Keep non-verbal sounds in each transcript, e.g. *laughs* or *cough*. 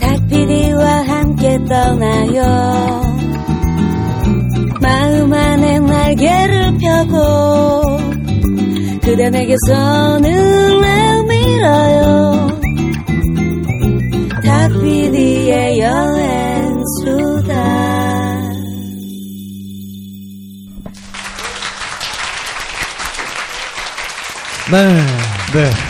닭피디와 함께 떠나요 마음 안에 날개를 펴고 그대 내게서 눈을 밀어요 닭피디의 여행수다 네. 네.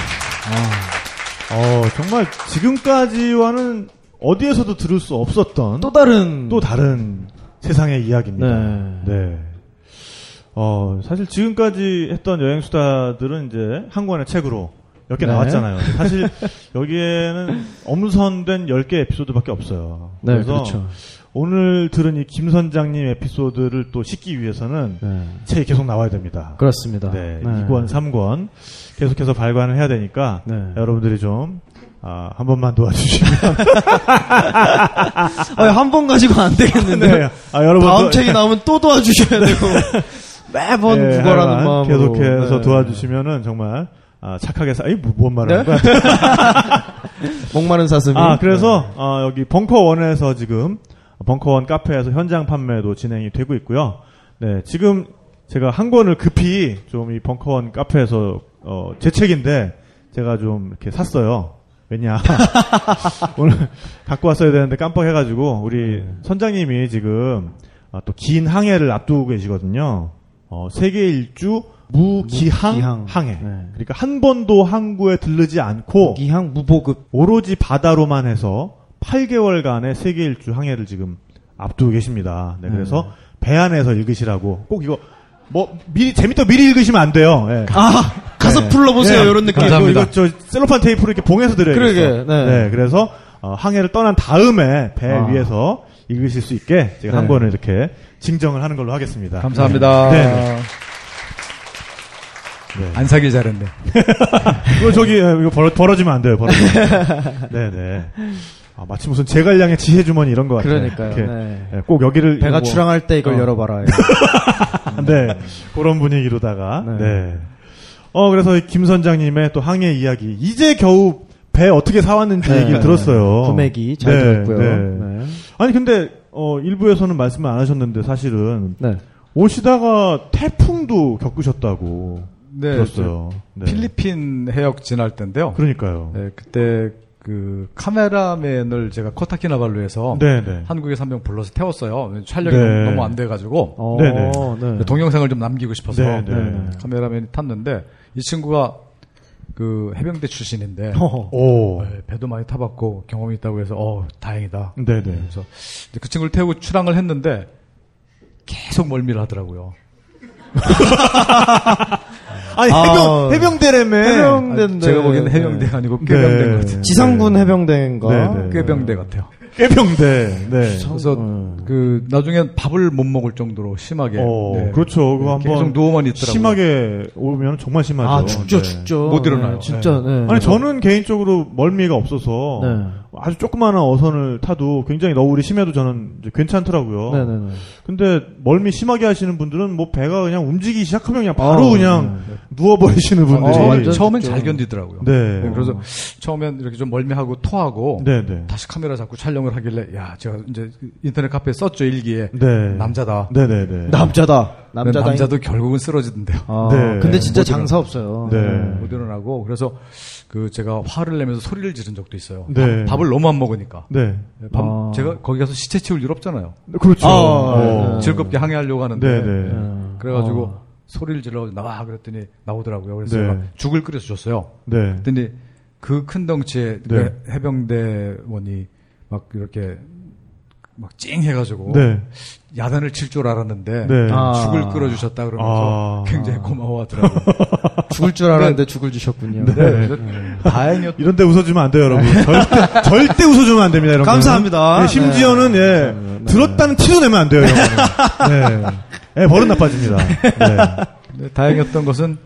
정말 지금까지와는 어디에서도 들을 수 없었던 또 다른 또 다른 세상의 이야기입니다. 네. 네. 어, 사실 지금까지 했던 여행 수다들은 이제 한 권의 책으로 몇개 네. 나왔잖아요. 사실 *laughs* 여기에는 엄선된 10개 에피소드밖에 없어요. 네, 그래서 그렇죠. 오늘 들은 이 김 선장님 에피소드를 또 싣기 위해서는 네. 책이 계속 나와야 됩니다. 그렇습니다. 네, 2권, 3권 계속해서 발간을 해야 되니까 네. 여러분들이 좀 아, 한 번만 도와주시면 *laughs* 한번 가지고 안 되겠는데. 네. 아, 여러분 다음 도- 책이 나오면 또 도와주셔야 되고. *laughs* 매번 네, 구걸하는 하여간 마음으로. 계속해서 네. 도와주시면은 정말 아, 착하게 사, 이뭔 말하는 네? 거야? *laughs* 목마른 사슴이. 아, 그래서 어, 여기 벙커원에서 지금 벙커원 카페에서 현장 판매도 진행이 되고 있고요. 네, 지금 제가 한 권을 급히 좀 이 벙커원 카페에서 어, 제 책인데 제가 좀 이렇게 샀어요. 왜냐 *laughs* 오늘 갖고 왔어야 되는데 깜빡해가지고 우리 선장님이 지금 아, 또긴 항해를 앞두고 계시거든요. 어, 세계 일주 무기항, 무기항. 항해. 네. 그러니까 한 번도 항구에 들르지 않고 기항 무보급. 오로지 바다로만 해서 8개월간의 세계 일주 항해를 지금 앞두고 계십니다. 네, 그래서 배 안에서 읽으시라고 꼭 이거 뭐 미리 재밌다 미리 읽으시면 안 돼요. 예. 아, 가서 네. 불러보세요. 네. 이런 느낌. 감사합니다. 이거 저 셀로판 테이프로 이렇게 봉해서 드려야겠어. 그러게, 네. 그래서 어, 항해를 떠난 다음에 배 아. 위에서 읽으실 수 있게 제가 한 네. 권을 이렇게 증정을 하는 걸로 하겠습니다. 감사합니다. 네. 네. 네. 안 사길 잘했네. *laughs* 이거 저기 예, 이거 벌어, 벌어지면 안 돼요. 벌어지면. 네네. *laughs* 아, 마치 무슨 제갈량의 지혜 주머니 이런 것 같아요. 그러니까요. 네. 예, 꼭 여기를 배가 뭐- 출항할 때 이걸 어. 열어봐라. *laughs* 네 그런 분위기로다가 네. 네. 어 그래서 이김 선장님의 또 항해 이야기 이제 겨우 배 어떻게 사왔는지 네. 얘기를 들었어요. 구매기 잘 네, 들었고요. 네. 네. 아니 근데 어 일부에서는 말씀을 안 하셨는데 사실은 네. 오시다가 태풍도 겪으셨다고 네, 들었어요. 저 네. 필리핀 해역 지날 때인데요. 그러니까요. 네, 그때 그 카메라맨을 제가 코타키나발루에서 네네. 한국에서 한 명 불러서 태웠어요. 촬영이 네. 너무 안 돼가지고 어, 네네. 네. 동영상을 좀 남기고 싶어서 네, 네. 네, 카메라맨이 탔는데 이 친구가 그 해병대 출신인데. 오. 네, 배도 많이 타봤고 경험이 있다고 해서 어 다행이다. 네네. 그래서 그 친구를 태우고 출항을 했는데 계속 멀미를 하더라고요. *laughs* 아니 아. 해병 해병대라며. 해병대인데. 제가 보기에는 해병대가 아니고 네. 꾀병대인 것 같아요. 지상군 해병대인가? 네, 네. 꾀병대 같아요. 해병대. 네. 그래서 음. 그 나중에 밥을 못 먹을 정도로 심하게 어, 네. 그렇죠. 그거 계속 한번 누워만 있더라고요. 심하게 오면 정말 심하죠. 아, 죽죠, 네. 죽죠. 못 일어나요. 네, 진짜, 네. 아니 저는 개인적으로 멀미가 없어서 네. 아주 조그마한 어선을 타도 굉장히 너울이 심해도 저는 이제 괜찮더라고요. 네네네. 근데 멀미 심하게 하시는 분들은 뭐 배가 그냥 움직이기 시작하면 그냥 바로 아, 그냥 누워버리시는 어, 분들이. 완전 처음엔. 잘 견디더라고요. 네. 네, 그래서 처음엔 이렇게 좀 멀미하고 토하고 네네. 다시 카메라 잡고 촬영을 하길래 야 제가 이제 인터넷 카페에 썼죠 일기에 네. 남자다. 네네네. 남자다. 남자다. 남자도 결국은 쓰러지던데요. 아, 네. 근데 진짜. 장사 없어요. 네. 못 일어나고 그래서 그 제가 화를 내면서 소리를 지른 적도 있어요. 네. 밥, 을 너무 안 먹으니까. 네. 밥- 아. 제가 거기 가서 시체 치울 일 없잖아요. 그렇죠. 아, 어. 네. 즐겁게 항해하려고 하는데 네네. 음. 그래가지고 어. 소리를 질러 나와 그랬더니 나오더라고요. 그래서 네. 제가 죽을 끓여서 줬어요. 네. 그랬더니 그 큰 덩치에 네. 그 해병대원이 막 이렇게 막 찡 해가지고 네. 야단을 칠 줄 알았는데 네. 아. 죽을 끌어주셨다 그러면서 아. 굉장히 고마워하더라고요. *laughs* 죽을 줄 알았는데 죽을 주셨군요. 네. 다행이었. 이런데 웃어주면 안 돼요, 여러분. 절대, 절대 웃어주면 안 됩니다, 여러분. 감사합니다. 네, 심지어는, 예, 네. 들었다는 티도 내면 안 돼요, 거는. 네. 예, 버릇 나빠집니다. 네. 네, 다행이었던 것은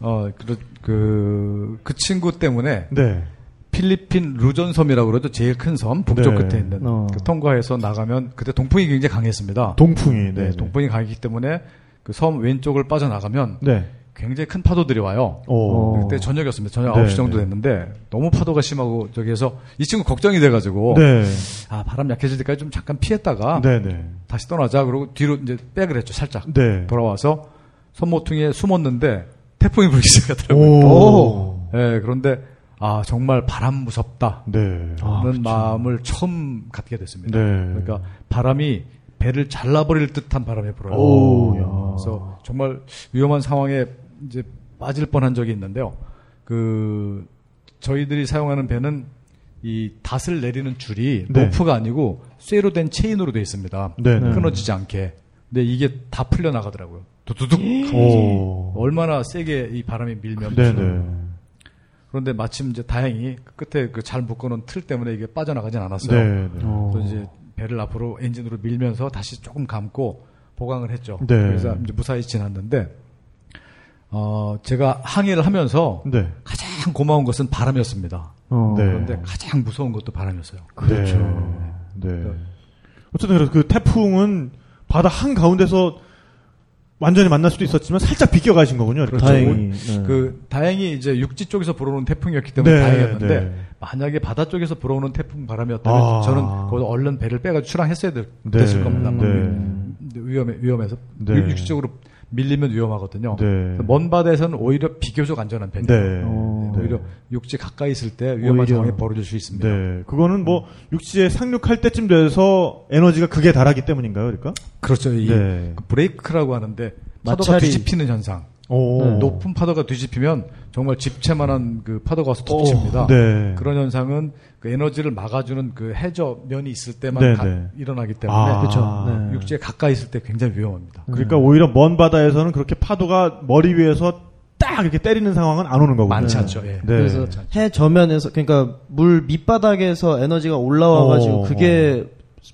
어, 그, 그, 그 친구 때문에 네. 필리핀 루존섬이라고 그러죠. 제일 큰 섬, 북쪽 네. 끝에 있는. 어. 그 통과해서 나가면 그때 동풍이 굉장히 강했습니다. 동풍이, 네. 네, 동풍이 강했기 때문에 그 섬 왼쪽을 빠져나가면 네. 굉장히 큰 파도들이 와요. 오. 그때 저녁이었습니다. 저녁 네, 9시 정도 네. 됐는데 너무 파도가 심하고 저기에서 이 친구 걱정이 돼가지고 네. 아 바람 약해질 때까지 좀 잠깐 피했다가 네, 네. 다시 떠나자 그러고 뒤로 이제 백을 했죠 살짝 네. 돌아와서 손모퉁이에 숨었는데 태풍이 불기 시작하더라고요. 오. 예, 그런데 아 정말 바람 무섭다. 네. 는 마음을 처음 갖게 됐습니다. 네. 그러니까 바람이 배를 잘라버릴 듯한 바람이 불어요. 오, 야. 그래서 정말 위험한 상황에 이제 빠질 뻔한 적이 있는데요. 그 저희들이 사용하는 배는 이 닷을 내리는 줄이 네. 로프가 아니고 쇠로 된 체인으로 되어 있습니다. 네, 네. 끊어지지 않게. 근데 이게 다 풀려 나가더라고요. 두두둑. 오. 얼마나 세게 이 바람이 밀면 네, 네. 그런데 마침 이제 다행히 그 끝에 그 잘 묶어놓은 틀 때문에 이게 빠져나가진 않았어요. 네, 네. 또 이제 배를 앞으로 엔진으로 밀면서 다시 조금 감고 보강을 했죠. 네. 그래서 이제 무사히 지났는데 어 제가 항해를 하면서 네. 가장 고마운 것은 바람이었습니다. 어. 네. 그런데 가장 무서운 것도 바람이었어요. 그렇죠. 네. 어쨌든 그래서 그 태풍은 바다 한 가운데서 완전히 만날 수도 있었지만 살짝 비껴 가신 거군요. 이렇게. 다행히. 네. 그 다행히 이제 육지 쪽에서 불어오는 태풍이었기 때문에 네, 다행이었는데 네. 만약에 바다 쪽에서 불어오는 태풍 바람이었다면 아. 저는 거기서 얼른 배를 빼가지고 출항했어야 될, 네, 됐을 겁니다. 네. 위험해 위험해서 네. 육- 육지 쪽으로 밀리면 위험하거든요. 네. 먼 바다에서는 오히려 비교적 안전한 편이에요. 네. 어. 네. 오히려 육지 가까이 있을 때 위험한. 상황이 벌어질 수 있습니다. 네. 그거는 뭐 육지에 상륙할 때쯤 돼서 에너지가 극에 달하기 때문인가요, 그러니까? 그렇죠. 이 네. 그 브레이크라고 하는데 파도가 마찰이- 뒤집히는 현상. 오. 네. 높은 파도가 뒤집히면 정말 집채만한 그 파도가 와서 툭 칩니다. 네. 그런 현상은 그 에너지를 막아주는 그 해저 면이 있을 때만 네, 가- 네. 일어나기 때문에 아. 그렇죠. 네. 육지에 가까이 있을 때 굉장히 위험합니다. 그러니까 오히려 먼 바다에서는 그렇게 파도가 머리 위에서 딱 이렇게 때리는 상황은 안 오는 거군요. 많지 않죠. 예. 네. 그래서 해 저면에서 그러니까 물 밑바닥에서 에너지가 올라와가지고 어, 그게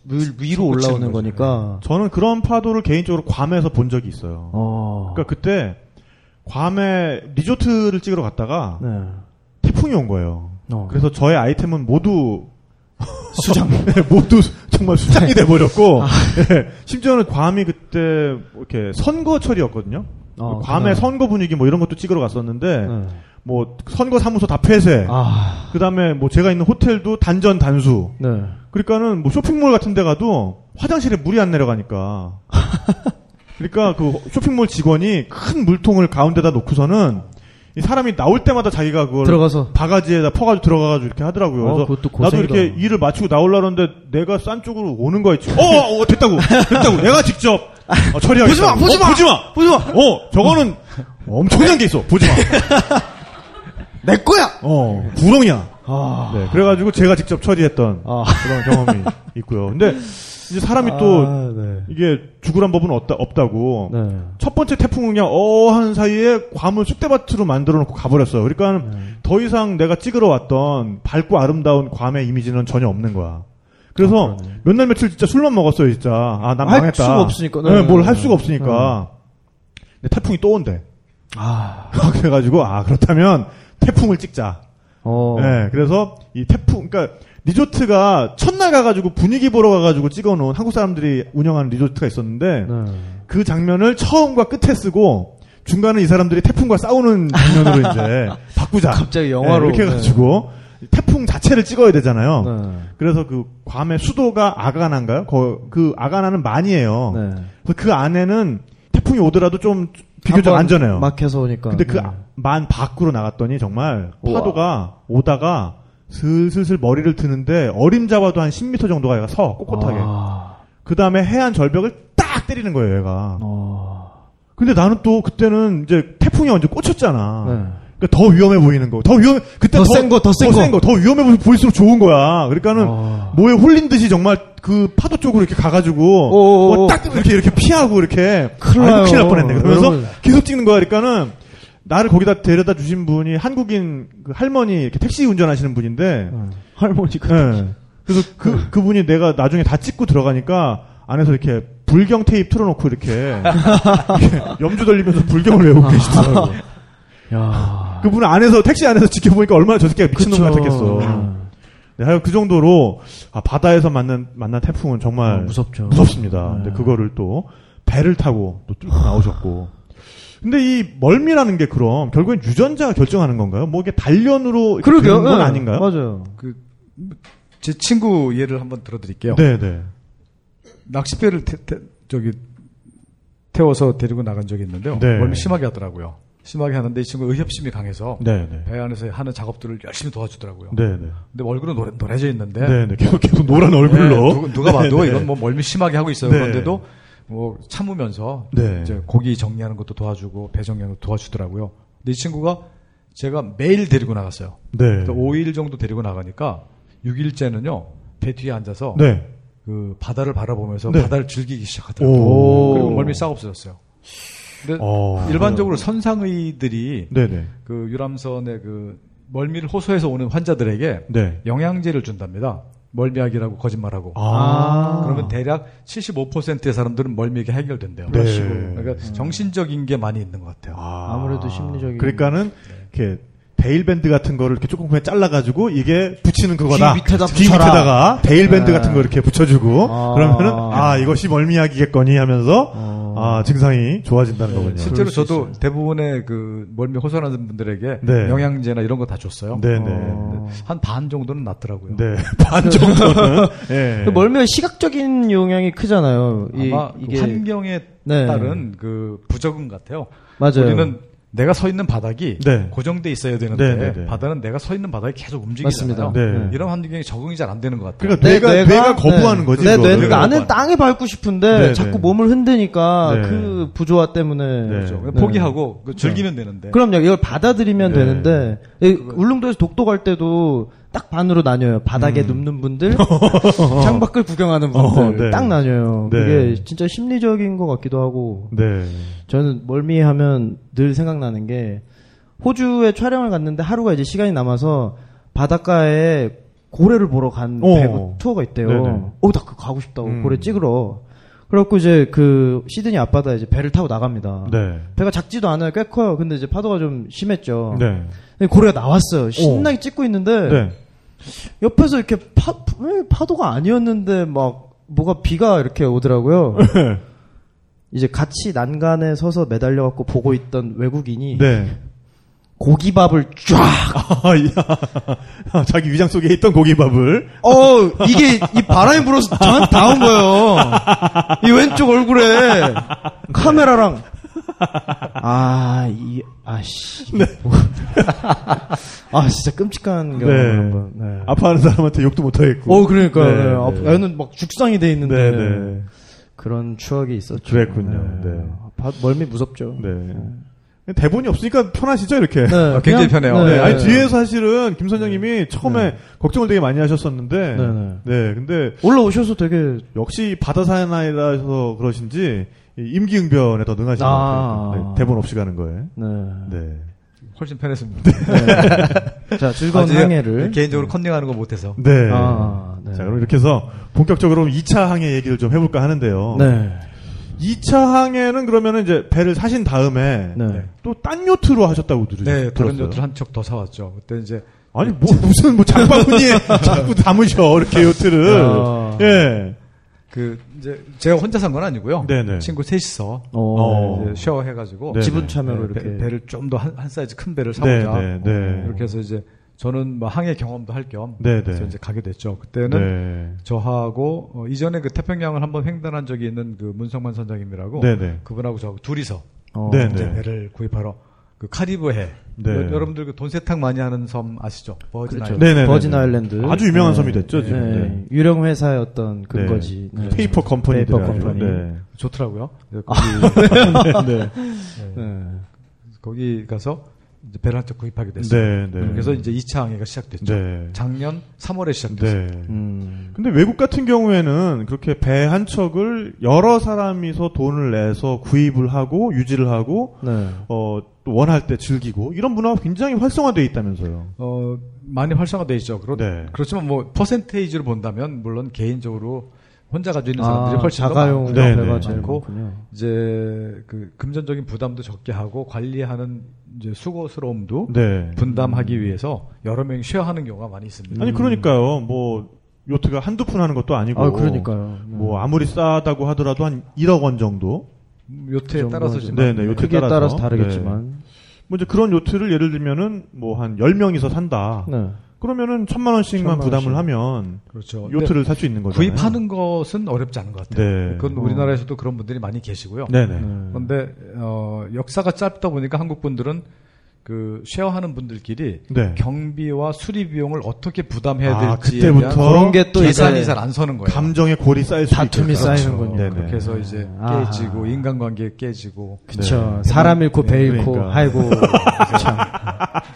물 위로 솟구치는 올라오는 거죠. 거니까. 저는 그런 파도를 개인적으로 괌에서 본 적이 있어요. 어. 그러니까 그때 괌에 리조트를 찍으러 갔다가 네. 태풍이 온 거예요. 어. 그래서 저의 아이템은 모두 *laughs* 수장, *laughs* 네, 모두 정말 수장이 돼 버렸고, 네, 심지어는 괌이 그때 뭐 이렇게 선거철이었거든요. 어, 괌의 그날. 선거 분위기 뭐 이런 것도 찍으러 갔었는데, 네. 뭐 선거 사무소 다 폐쇄, 아. 그 다음에 뭐 제가 있는 호텔도 단전 단수. 네. 그러니까는 뭐 쇼핑몰 같은 데 가도 화장실에 물이 안 내려가니까. *laughs* 그러니까 그 쇼핑몰 직원이 큰 물통을 가운데다 놓고서는 이 사람이 나올 때마다 자기가 그걸 들어가서. 바가지에다 퍼가지고 들어가가지고 이렇게 하더라고요. 어, 그래서 그것도 나도. 이렇게 일을 마치고 나오려는데 내가 싼 쪽으로 오는 거야. 지금. 어, 어, 됐다고, 됐다고. 내가 직접 어, 처리하겠다. 보지 마, 보지 어, 마! 보지 마, 보지 마! 어, 저거는 엄청난 게 있어. 보지 마. 내 거야! 어, 구렁이야. 아. 네, 그래가지고 제가 직접 처리했던 아. 그런 경험이 있고요. 근데 이제 사람이 또 아, 네. 이게 죽으란 법은 없다, 없다고. 네. 첫 번째 태풍은 그냥 어 하는 사이에 괌을 쑥대밭으로 만들어 놓고 가버렸어요. 그러니까 네. 더 이상 내가 찍으러 왔던 밝고 아름다운 괌의 이미지는 전혀 없는 거야. 그래서 아. 몇 날 며칠 진짜 술만 먹었어요, 진짜. 아, 난할 망했다. 수가 없으니까. 네, 네. 뭘 할 수가 없으니까. 근데 태풍이 또 온대. 아. *laughs* 그래가지고 아 그렇다면 태풍을 찍자. 어. 네, 그래서 이 태풍, 그러니까 리조트가 첫날 가가지고 분위기 보러 가가지고 찍어놓은 한국 사람들이 운영하는 리조트가 있었는데 네. 그 장면을 처음과 끝에 쓰고 중간에 이 사람들이 태풍과 싸우는 장면으로 이제 *laughs* 바꾸자. 갑자기 영화로. 네, 이렇게 해가지고 태풍 자체를 찍어야 되잖아요. 네. 그래서 그 괌의 수도가 아가나인가요? 거- 그 아가나는 만이에요. 네. 그래서 그 안에는 태풍이 오더라도 좀 비교적 안전해요. 막혀서 오니까. 근데 그 네. 만 밖으로 나갔더니 정말. 파도가 오다가 슬슬슬 머리를 드는데 어림잡아도 한 10m 정도가 얘가 서 꼿꼿하게. 아. 그 다음에 해안 절벽을 딱 때리는 거예요, 얘가. 어. 근데 나는 또 그때는 이제 태풍이 완전 꽂혔잖아. 네. 그러니까 더 위험해 보이는 거. 더 위험, 그때 더센 거, 더 센 거. 더 위험해 보- 보일수록 좋은 거야. 그러니까는 아. 뭐에 홀린 듯이 정말 그 파도 쪽으로 이렇게 가가지고. 뭐딱 이렇게 이렇게 피하고 이렇게 큰일 아이고, 나요. 큰일 날 뻔했네. 그러면서 여러분. 계속 찍는 거야. 그러니까는 나를 거기다 데려다 주신 분이 한국인 그 할머니 이렇게 택시 운전하시는 분인데 네. 할머니가. 예. 그래서 그 그분이 내가 나중에 다 찍고 들어가니까 안에서 이렇게 불경 테이프 틀어놓고 이렇게, 이렇게 염주 돌리면서 불경을 외우고 계시더라고. 야. 그분은 안에서 택시 안에서 지켜보니까 얼마나 저 새끼가 미친놈. 같았겠어. 음. 네, 하여간 그 정도로 아, 바다에서 만난 만난 태풍은 정말 아, 무섭죠. 무섭습니다. 네. 근데 그거를 또 배를 타고 또 뚫고 나오셨고. 근데 이 멀미라는 게 그럼 결국엔 유전자가 결정하는 건가요? 뭐 이게 단련으로 그러게요. 되는 건 네. 아닌가요? 맞아요. 제 친구 예를 한번 들어드릴게요. 네, 네. 낚싯배를 태, 태- 저기 태워서 데리고 나간 적이 있는데요. 네. 멀미 심하게 하더라고요. 심하게 하는데 이 친구 의협심이 강해서 네, 네. 배 안에서 하는 작업들을 열심히 도와주더라고요. 네, 네. 근데 얼굴은 노래, 노래져 있는데 네, 네. 계속 계속 노란 얼굴로. 네, 누가, 누가 봐도 네, 네. 이건 뭐 멀미 심하게 하고 있어요. 네. 그런데도 뭐 참으면서 네. 이제 고기 정리하는 것도 도와주고 배 정리하는 것도 도와주더라고요. 근데 이 친구가 제가 매일 데리고 나갔어요. 네. 5일 정도 데리고 나가니까 6일째는요 배 뒤에 앉아서 네. 그 바다를 바라보면서 네. 바다를 즐기기 시작하더라고요. 오. 그리고 멀미 싹 없어졌어요. 근데 어. 일반적으로 선상의들이 네, 네. 그 유람선의 그 멀미를 호소해서 오는 환자들에게 네. 영양제를 준답니다. 멀미약이라고 거짓말하고. 아. 그러면 대략 75%의 사람들은 멀미가 해결된대요. 네. 그러니까 정신적인 게 많이 있는 것 같아요. 아. 아무래도 심리적인. 그러니까는 이렇게 대일밴드 같은 거를 이렇게 조금 그냥 잘라가지고 이게 붙이는 그거다. 귀 밑에다 귀 붙여라. 밑에다가 대일밴드 네. 같은 거 이렇게 붙여주고 아. 그러면은 아 이것이 멀미약이겠거니 하면서 어. 아 증상이 좋아진다는 거군요. 실제로 저도 대부분의 그 멀미 호소하는 분들에게 네. 영양제나 이런 거 다 줬어요. 네, 네. 어. 한반 정도는 낫더라고요. 네. *laughs* 반 정도는. 예. *laughs* 그 멀미가 시각적인 영향이 크잖아요. 이, 아마 그 이게 환경에 네. 따른 그 부적응 같아요. 맞아요. 우리는 내가 서 있는 바닥이 네. 고정돼 있어야 되는데 네, 네, 네. 바다는 내가 서 있는 바닥이 계속 움직이잖아요. 네. 이런 환경에 적응이 잘 안 되는 것 같아요. 그러니까 뇌가, 뇌가, 거부하는 네. 거지. 내 그거를. 뇌는 나는 땅에 밟고 싶은데 네, 자꾸 네. 몸을 흔드니까 네. 그 부조화 때문에 네. 그렇죠. 네. 포기하고 그 즐기면 되는데. 그럼요. 이걸 받아들이면 네. 되는데 이 울릉도에서 독도 갈 때도 딱 반으로 나뉘어요. 바닥에 눕는 분들, *laughs* 창밖을 구경하는 분들 어, 네. 딱 나뉘어요. 네. 그게 진짜 심리적인 것 같기도 하고 네. 저는 멀미하면 늘 생각나는 게 호주에 촬영을 갔는데 하루가 이제 시간이 남아서 바닷가에 고래를 보러 간 어. 배구 투어가 있대요. 네네. 어, 나 그거 가고 싶다고 음. 고래 찍으러. 그래갖고 이제 그 시드니 앞바다에 이제 배를 타고 나갑니다. 네. 배가 작지도 않아요. 꽤 커요. 근데 이제 파도가 좀 심했죠. 네. 고래가 나왔어요. 신나게 찍고 있는데 네. 옆에서 이렇게 파, 왜 파도가 아니었는데 막 뭐가 비가 이렇게 오더라고요. *laughs* 이제 같이 난간에 서서 매달려 갖고 보고 있던 외국인이 네. 고기밥을 쫙. 아, 야. 자기 위장 속에 있던 고기밥을. 어 이게 이 바람이 불어서 저한테 닿은 거예요. 이 왼쪽 얼굴에 카메라랑 아 이 아씨. *laughs* 아 진짜 끔찍한 경험 네. 한번. 네. 아파하는 사람한테 욕도 못하겠고. 어 그러니까 네, 네, 네. 아, 애는 막 죽상이 돼 있는데 네, 네. 그런 추억이 있었죠. 그랬군요. 네. 바- 멀미 무섭죠. 네. 대본이 없으니까 편하시죠, 이렇게? 네, 아, 굉장히 그냥- 편해요. 네, 네. 아니 뒤에 사실은 김 선장님이 처음에 걱정을 되게 많이 하셨었는데, 네, 네. 네, 근데 올라오셔서 되게 역시 바다 사나이라서 그러신지 이 임기응변에 더 능하신 것 아. 같아요. 네, 대본 없이 가는 거에. 네. 네, 훨씬 편했습니다. *laughs* 자 즐거운 항해를 개인적으로 컨닝하는 거 못해서. 네. 아, 네. 자, 그럼 이렇게 해서 본격적으로 2차 항해 얘기를 좀 해볼까 하는데요. 네. 2차 항해는 그러면 이제 배를 사신 다음에 네. 또딴 요트로 하셨다고 들으, 네, 다른. 요트를 한척 더 사왔죠. 그때 이제 아니 뭐 무슨 뭐 장바구니에 *laughs* 자꾸 담으셔 이렇게 요트를. 아. 예. 그 이제 제가 혼자 산 건 아니고요. 네네. 친구 셋이서 어. 네. 이제 쉐어 해가지고 네. 지분 참여로 배, 이렇게 배 를 좀 더 한 사이즈 큰 배를 네, 사보자. 네, 네. 이렇게 해서 이제 저는 뭐 항해 경험도 할겸 네, 그래서 네. 이제 가게 됐죠. 그때는 네. 저하고 어, 이전에 그 태평양을 한번 횡단한 적이 있는 그 문성만 선장님이라고 네네. 그분하고 저하고 둘이서 어. 네, 이제 네. 배를 구입하러 그 카리브해 네. 여- 여러분들 그 돈 세탁 많이 하는 섬 아시죠? 버진 그렇죠. 아일랜드. 네네네. 버진 아일랜드 아주 유명한 네. 섬이 됐죠, 지금. 네. 네. 유령 회사의 어떤 근거지. 네. 페이퍼 컴퍼니들 페이퍼. 컴퍼니. 네. 좋더라고요. 그래서 거기, *laughs* 네. 네. 거기 가서 이제 배를 한 척 구입하게 됐어요. 네, 네. 그래서 이제 2차 항해가 시작됐죠. 네. 작년 3월에 시작됐어요. 네. 음. 근데 외국 같은 경우에는 그렇게 배 한 척을 여러 사람이서 돈을 내서 구입을 하고 유지를 하고 네. 어, 또 원할 때 즐기고 이런 문화가 굉장히 활성화되어 있다면서요. 어, 많이 활성화돼 있죠. 그렇, 네. 그렇지만 뭐 퍼센테이지로 본다면 물론 개인적으로 혼자 가지고 있는 사람들이 아, 훨씬 더 자가용. 네, 배가 네. 많고 많군요. 이제 그 금전적인 부담도 적게 하고 관리하는 이제 수고스러움도 네. 분담하기 위해서 여러 명이 쉐어하는 경우가 많이 있습니다. 아니 그러니까요. 뭐 요트가 한두 푼 하는 것도 아니고 아, 그러니까요. 네. 뭐 아무리 싸다고 하더라도 한 1억 원 정도 요트에 그 따라서 지만 네, 네, 요트에 크기에 따라서, 따라서. 다르겠지만. 뭐 이제 그런 요트를 예를 들면은 뭐 한 10명이서 산다. 네. 그러면은 천만 원씩만 천만 부담을 원씩. 하면 그렇죠. 요트를 살 수 있는 거죠. 구입하는 것은 어렵지 않은 것 같아요. 네. 그건 어. 우리나라에서도 그런 분들이 많이 계시고요. 네네. 네. 그런데 어, 역사가 짧다 보니까 한국 분들은 그 쉐어하는 분들끼리 네. 경비와 수리 비용을 어떻게 부담해야 아, 될지에 그때부터 대한 그런 게 또 계산이 잘 안 서는 거예요. 감정의 골이 쌓일 수 다툼이 있겠다. 쌓이는군요. 네네. 그렇게 해서 이제 아하. 깨지고 인간관계 깨지고 그쵸. 네. 사람 잃고 배 잃고, 그러니까. 아이고, *laughs* 참.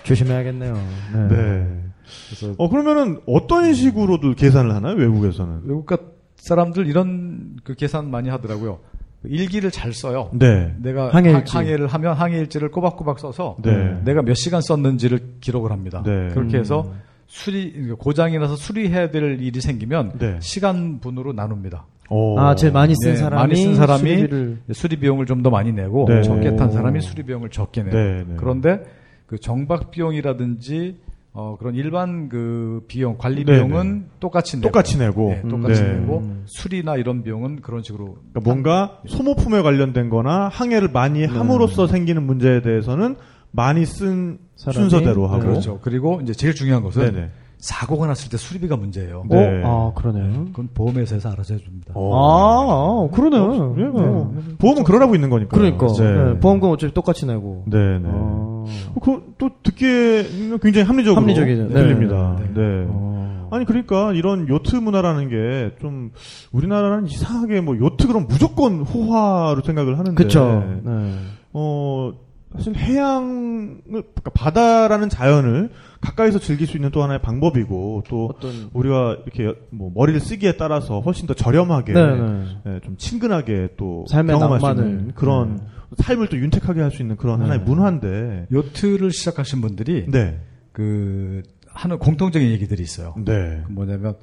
조심해야겠네요. 네. 네. 그래서 어 그러면은 어떤 식으로도 계산을 하나요 외국에서는? 외국 사람들 이런 그 계산 많이 하더라고요. 일기를 잘 써요. 네. 내가 항해일지. 항- 항해를 하면 항해일지를 꼬박꼬박 써서 네. 내가 몇 시간 썼는지를 기록을 합니다. 네. 그렇게 해서 음. 수리 고장이 나서 수리해야 될 일이 생기면 네. 시간 분으로 나눕니다. 오. 아, 제일 많이 쓴 네, 사람이, 많이 쓴 사람이 수리비를 수리 비용을 좀 더 많이 내고 네. 적게 탄 오. 사람이 수리 비용을 적게 내요. 네, 네. 그런데 그 정박 비용이라든지 어, 그런 일반 그 비용 관리 네, 비용은 똑같이 내고 똑같이 내고. 네, 똑같이 네. 내고 음. 수리나 이런 비용은 그런 식으로 그러니까 뭔가 소모품에 관련된 거나 항해를 많이 함으로써 생기는 문제에 대해서는 많이 쓴? 순서대로 하고. 그렇죠. 그리고 이제 제일 중요한 것은 네네. 사고가 났을 때 수리비가 문제예요. 네. 어? 아, 그러네요. 그건 보험회사에서 알아서 해줍니다. 어. 아, 아, 그러네요. 예, 뭐, 보험은 그러라고 있는 거니까. 그러니까. 네. 네, 보험금 어차피 똑같이 내고. 네, 네. 아. 그, 또 듣기에 굉장히 합리적으로 합리적이죠. 네. 들립니다. 네. 네. 어. 아니 그러니까 이런 요트 문화라는 게 좀 우리나라는 이상하게 뭐 요트 그럼 무조건 호화로 생각을 하는데 그쵸. 네. 어 사실 해양을 그러니까 바다라는 자연을 가까이서 즐길 수 있는 또 하나의 방법이고 또 어떤. 우리가 이렇게 뭐 머리를 쓰기에 따라서 훨씬 더 저렴하게 네, 네. 예, 좀 친근하게 또 삶의 경험할 수 낭만을. 있는 그런 네. 삶을 또 윤택하게 할 수 있는 그런 네. 하나의 문화인데 요트를 시작하신 분들이 네. 그 하는 공통적인 얘기들이 있어요. 네. 그 뭐냐면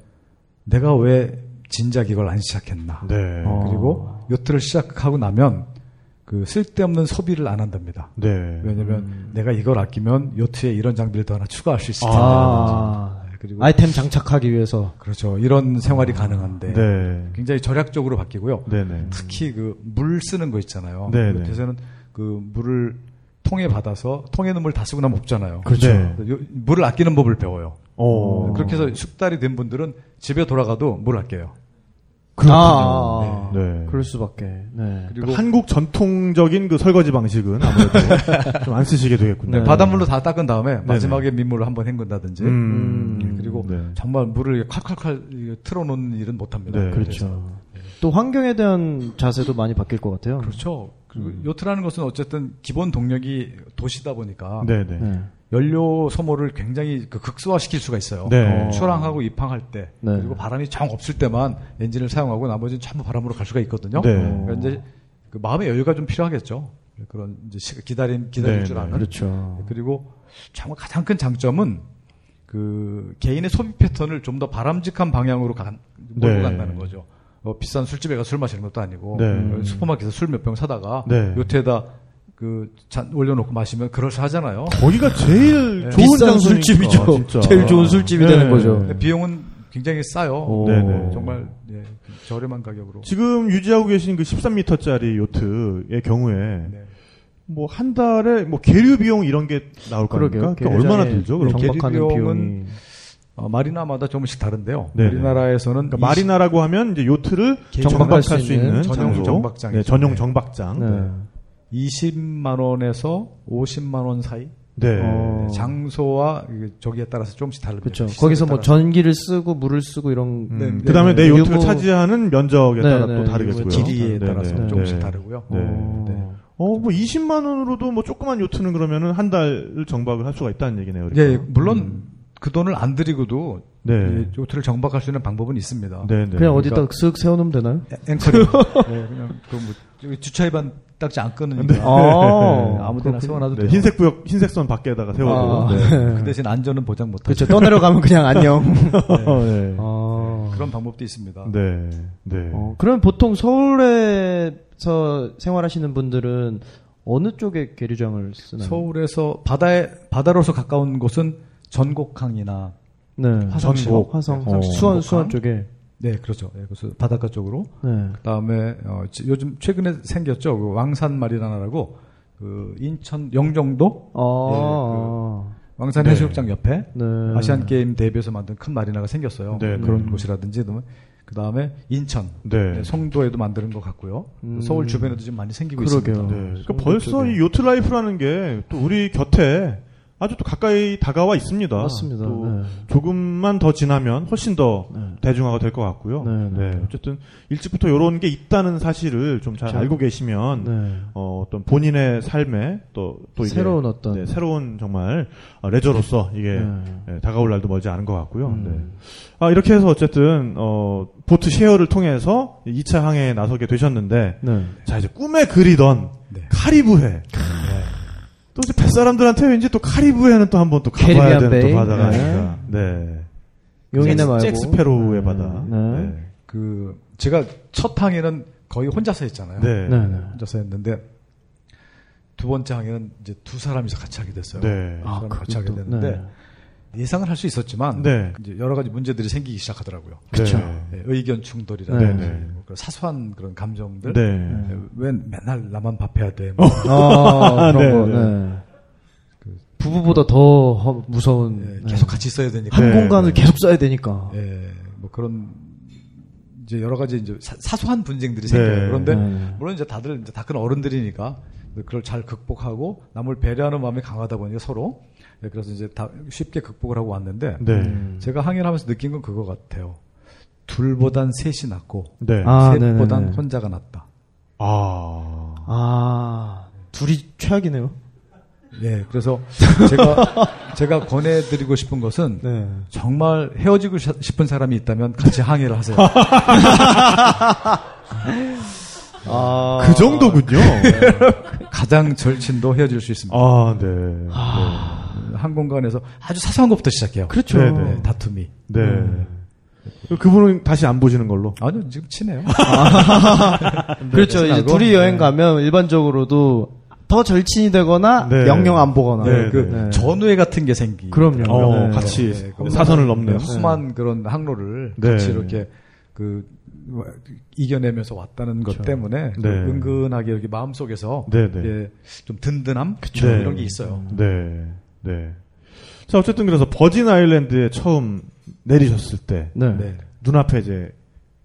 내가 왜 진작 이걸 안 시작했나. 네. 어. 그리고 요트를 시작하고 나면 그 쓸데없는 소비를 안 한답니다. 네. 왜냐면 내가 이걸 아끼면 요트에 이런 장비를 더 하나 추가할 수 있을 텐데. 아. 그리고 아이템 장착하기 위해서. 그렇죠. 이런 생활이 가능한데 네. 굉장히 절약적으로 바뀌고요. 네네. 특히 그 물 쓰는 거 있잖아요. 네네. 요트에서는 그 물을 통에 받아서 통에 있는 물 다 쓰고 나면 없잖아요. 그렇죠. 네. 물을 아끼는 법을 배워요. 어. 그렇게 해서 숙달이 된 분들은 집에 돌아가도 물을 아껴요. 그렇군요. 아, 네. 그럴 수밖에. 네. 그리고 한국 전통적인 그 설거지 방식은 아무래도 *laughs* 좀 안 쓰시게 되겠군요. 네. 바닷물로 다 닦은 다음에 마지막에 민물을 한번 헹군다든지 음. 음, 그리고 네. 정말 물을 칼칼칼 틀어놓는 일은 못합니다. 네. 그렇죠. 또 환경에 대한 자세도 많이 바뀔 것 같아요. 그렇죠. 그리고 음. 요트라는 것은 어쨌든 기본 동력이 도시다 보니까 네네. 네. 연료 소모를 굉장히 그 극소화시킬 수가 있어요. 네. 어, 출항하고 입항할 때 네. 그리고 바람이 정 없을 때만 엔진을 사용하고 나머지는 전부 바람으로 갈 수가 있거든요. 네. 그러니까 이제 그 마음의 여유가 좀 필요하겠죠. 그런 이제 시- 기다림 기다릴 네, 줄 네. 아는. 그렇죠. 그리고 정말 가장 큰 장점은 그 개인의 소비 패턴을 좀 더 바람직한 방향으로 가, 몰고 네. 간다는 거죠. 어, 비싼 술집에 가술 마시는 것도 아니고 네. 어, 슈퍼마켓에서 술 몇 병 사다가 네. 요트에다 그 잔 올려놓고 마시면 그럴싸하잖아요. 거기가 제일 네. 좋은 비싼 술집이죠. 진짜. 제일 좋은 술집이 네. 되는 거죠. 근데 비용은 굉장히 싸요. 오. 네네. 정말 예, 저렴한 가격으로. 지금 유지하고 계신 그 13m짜리 요트의 경우에 네. 뭐한 달에 뭐 계류 비용 이런 게 나올. 겁니까? 그게 얼마나 들죠? 그럼? 계류 비용은 비용이. 어, 마리나마다 조금씩 다른데요. 네네. 우리나라에서는 그러니까 마리나라고 하면 이제 요트를 정박할 수수 있는 전용 장소. 네, 전용 네. 정박장. 네. 20만 원에서 50만 원 사이 네. 어. 장소와 저기에 따라서 조금씩 다릅니다. 그렇죠. 거기서 뭐 따라서. 전기를 쓰고 물을 쓰고 이런 음, 네, 네, 그다음에 네. 내 요트가 유무- 차지하는 면적에 네, 따라 네, 또 다르겠고요. 길이에 네, 따라서 네, 조금씩 네. 다르고요. 네. 어. 어, 뭐 20만 원으로도 뭐 조그만 요트는 그러면은 한 달을 정박을 할 수가 있다는 얘기네요. 그러니까. 예, 물론 그 돈을 안 들이고도 네. 예, 요트를 정박할 수 있는 방법은 있습니다. 네, 네. 그냥 어디다 쓱 세워놓으면 되나요? 앵커링. 예, *laughs* 그냥 그뭐 주차위반 딱지 안 끊으니까 아, 네, 아무데나. 세워놔도 네, 돼요. 흰색 부역, 흰색선 밖에다가 세워도. 아. 네. 그 대신 안전은 보장 못하죠. 그렇죠. 떠내려가면 그냥 안녕. *laughs* 네. 아. 그런 방법도 있습니다. 네. 네. 어, 그럼 보통 서울에서 생활하시는 분들은 어느 쪽에 계류장을 쓰나요? 서울에서 바다에 바다로서 가까운 곳은 전곡항이나 네. 화성 전곡. 화성, 어. 수원, 전곡항. 수원 쪽에. 네, 그렇죠. 네, 그래서 바닷가 쪽으로. 네. 그다음에 어, 지- 요즘 최근에 생겼죠. 그 왕산 마리나라고 그 인천 영종도 아. 왕산 네. 해수욕장 옆에 네. 아시안 게임 대비해서 만든 큰 마리나가 생겼어요. 네, 그런 네. 곳이라든지 그 다음에 인천, 네. 네, 송도에도 만드는 것 같고요. 음. 서울 주변에도 지금 많이 생기고 그러게요. 있습니다. 네. 그러니까 벌써. 이 요트 life라는 게 또 우리 곁에 아주 또 가까이 다가와 있습니다. 맞습니다. 또 네. 조금만 더 지나면 훨씬 더 네. 대중화가 될 것 같고요. 네, 네. 어쨌든 일찍부터 이런 게 있다는 사실을 좀잘 그렇죠. 알고 계시면 네. 어, 어떤 본인의 삶에 또, 또 새로운 어떤 네, 새로운 정말 어, 레저로서 이게 네. 예, 다가올 날도 멀지 않은 것 같고요. 음. 네. 아, 이렇게 해서 어쨌든 어, boat share를 통해서 2차 항해에 나서게 되셨는데 네. 자 이제 꿈에 그리던 네. 카리브해. 또 이제 뱃사람들한테 왠지 또 카리브해는 또 한번 또 가봐야 되는 또 베이. 바다가 네. 아닌가. 네. 용인에 잭스- 말고 잭스페로우의 네. 바다. 네. 네. 그 제가 첫 항해는 거의 혼자서 했잖아요. 네. 네. 네. 혼자서 했는데 두 번째 항해는 이제 두 사람이서 같이 하게 됐어요. 네. 두 사람 같이 하게 됐는데 네. 예상을 할 수 있었지만 네. 이제 여러 가지 문제들이 생기기 시작하더라고요. 그쵸. 네, 의견 충돌이라든지 네, 네. 뭐 그런 사소한 그런 감정들. 네. 네, 왜 맨날 나만 밥해야 돼? 뭐 아, 그런 네, 거. 네. 네. 부부보다 더 허- 무서운. 계속 같이 있어야 되니까. 한 네, 공간을 네. 계속 써야 되니까. 예, 뭐 그런 이제 여러 가지 이제 사, 소한 분쟁들이 네. 생겨요. 그런데 네. 물론 이제 다들 이제 다 큰 어른들이니까 그걸 잘 극복하고 남을 배려하는 마음이 강하다 보니까 서로 예, 그래서 이제 다 쉽게 극복을 하고 왔는데 네. 음. 제가 항해를 하면서 느낀 건 그거 같아요. 둘보단 셋이 낫고 네. 아, 셋보단 네네네. 혼자가 낫다. 아. 아, 둘이 최악이네요. 예, 그래서 제가 *laughs* 제가 권해드리고 싶은 것은 네. 정말 헤어지고 시- 싶은 사람이 있다면 같이 항해를 하세요. *laughs* 아, 그 정도군요. 가장 절친도 헤어질 수 있습니다. 아, 네. 한 공간에서 아주 사소한 것부터 시작해요. 그렇죠. 네, 네, 다툼이. 네. 그분은 다시 안 보시는 걸로. 아니요, 지금 친해요. *laughs* 그렇죠. 이제. 둘이 여행 네. 가면 일반적으로 더 절친이 되거나 네. 영영 안 보거나. 네, 그 네. 전우회 같은 게 생기. 그럼요. 어, 네. 같이 네, 그 사선을 넘는. 네, 험한 그런 항로를 네. 같이 이렇게 그 이겨내면서 왔다는 것 때문에 그 네. 은근하게 이렇게 마음 속에서 네, 네. 예, 좀 든든함 네. 이런 게 있어요. 네. 네. 자, 어쨌든 그래서 버진 아일랜드에 처음 내리셨을 때 네. 네. 눈앞에 이제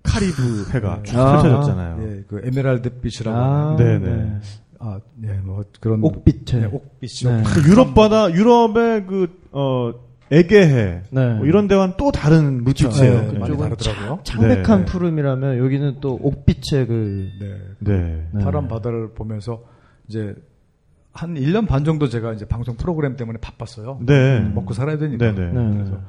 카리브 해가 쭉 아. 펼쳐졌잖아요. 예, 그 에메랄드 빛이라고 아, 하는 네, 네. 네. 아, 예, 뭐 그런 옥빛에. 네, 옥빛이요. 네. 그 유럽 바다, 유럽의 그, 어, 에게해. 네. 뭐 이런 데와는 또 다른 루치예요. 네, 많이 그쪽은 다르더라고요. 창백한 네. 푸름이라면 여기는 또 옥빛의 그 네. 네. 네. 파란 바다를 보면서 이제 한 1년 반 정도 제가 이제 방송 프로그램 때문에 바빴어요. 네. 먹고 살아야 되니까. 네, 네. 네. 그래서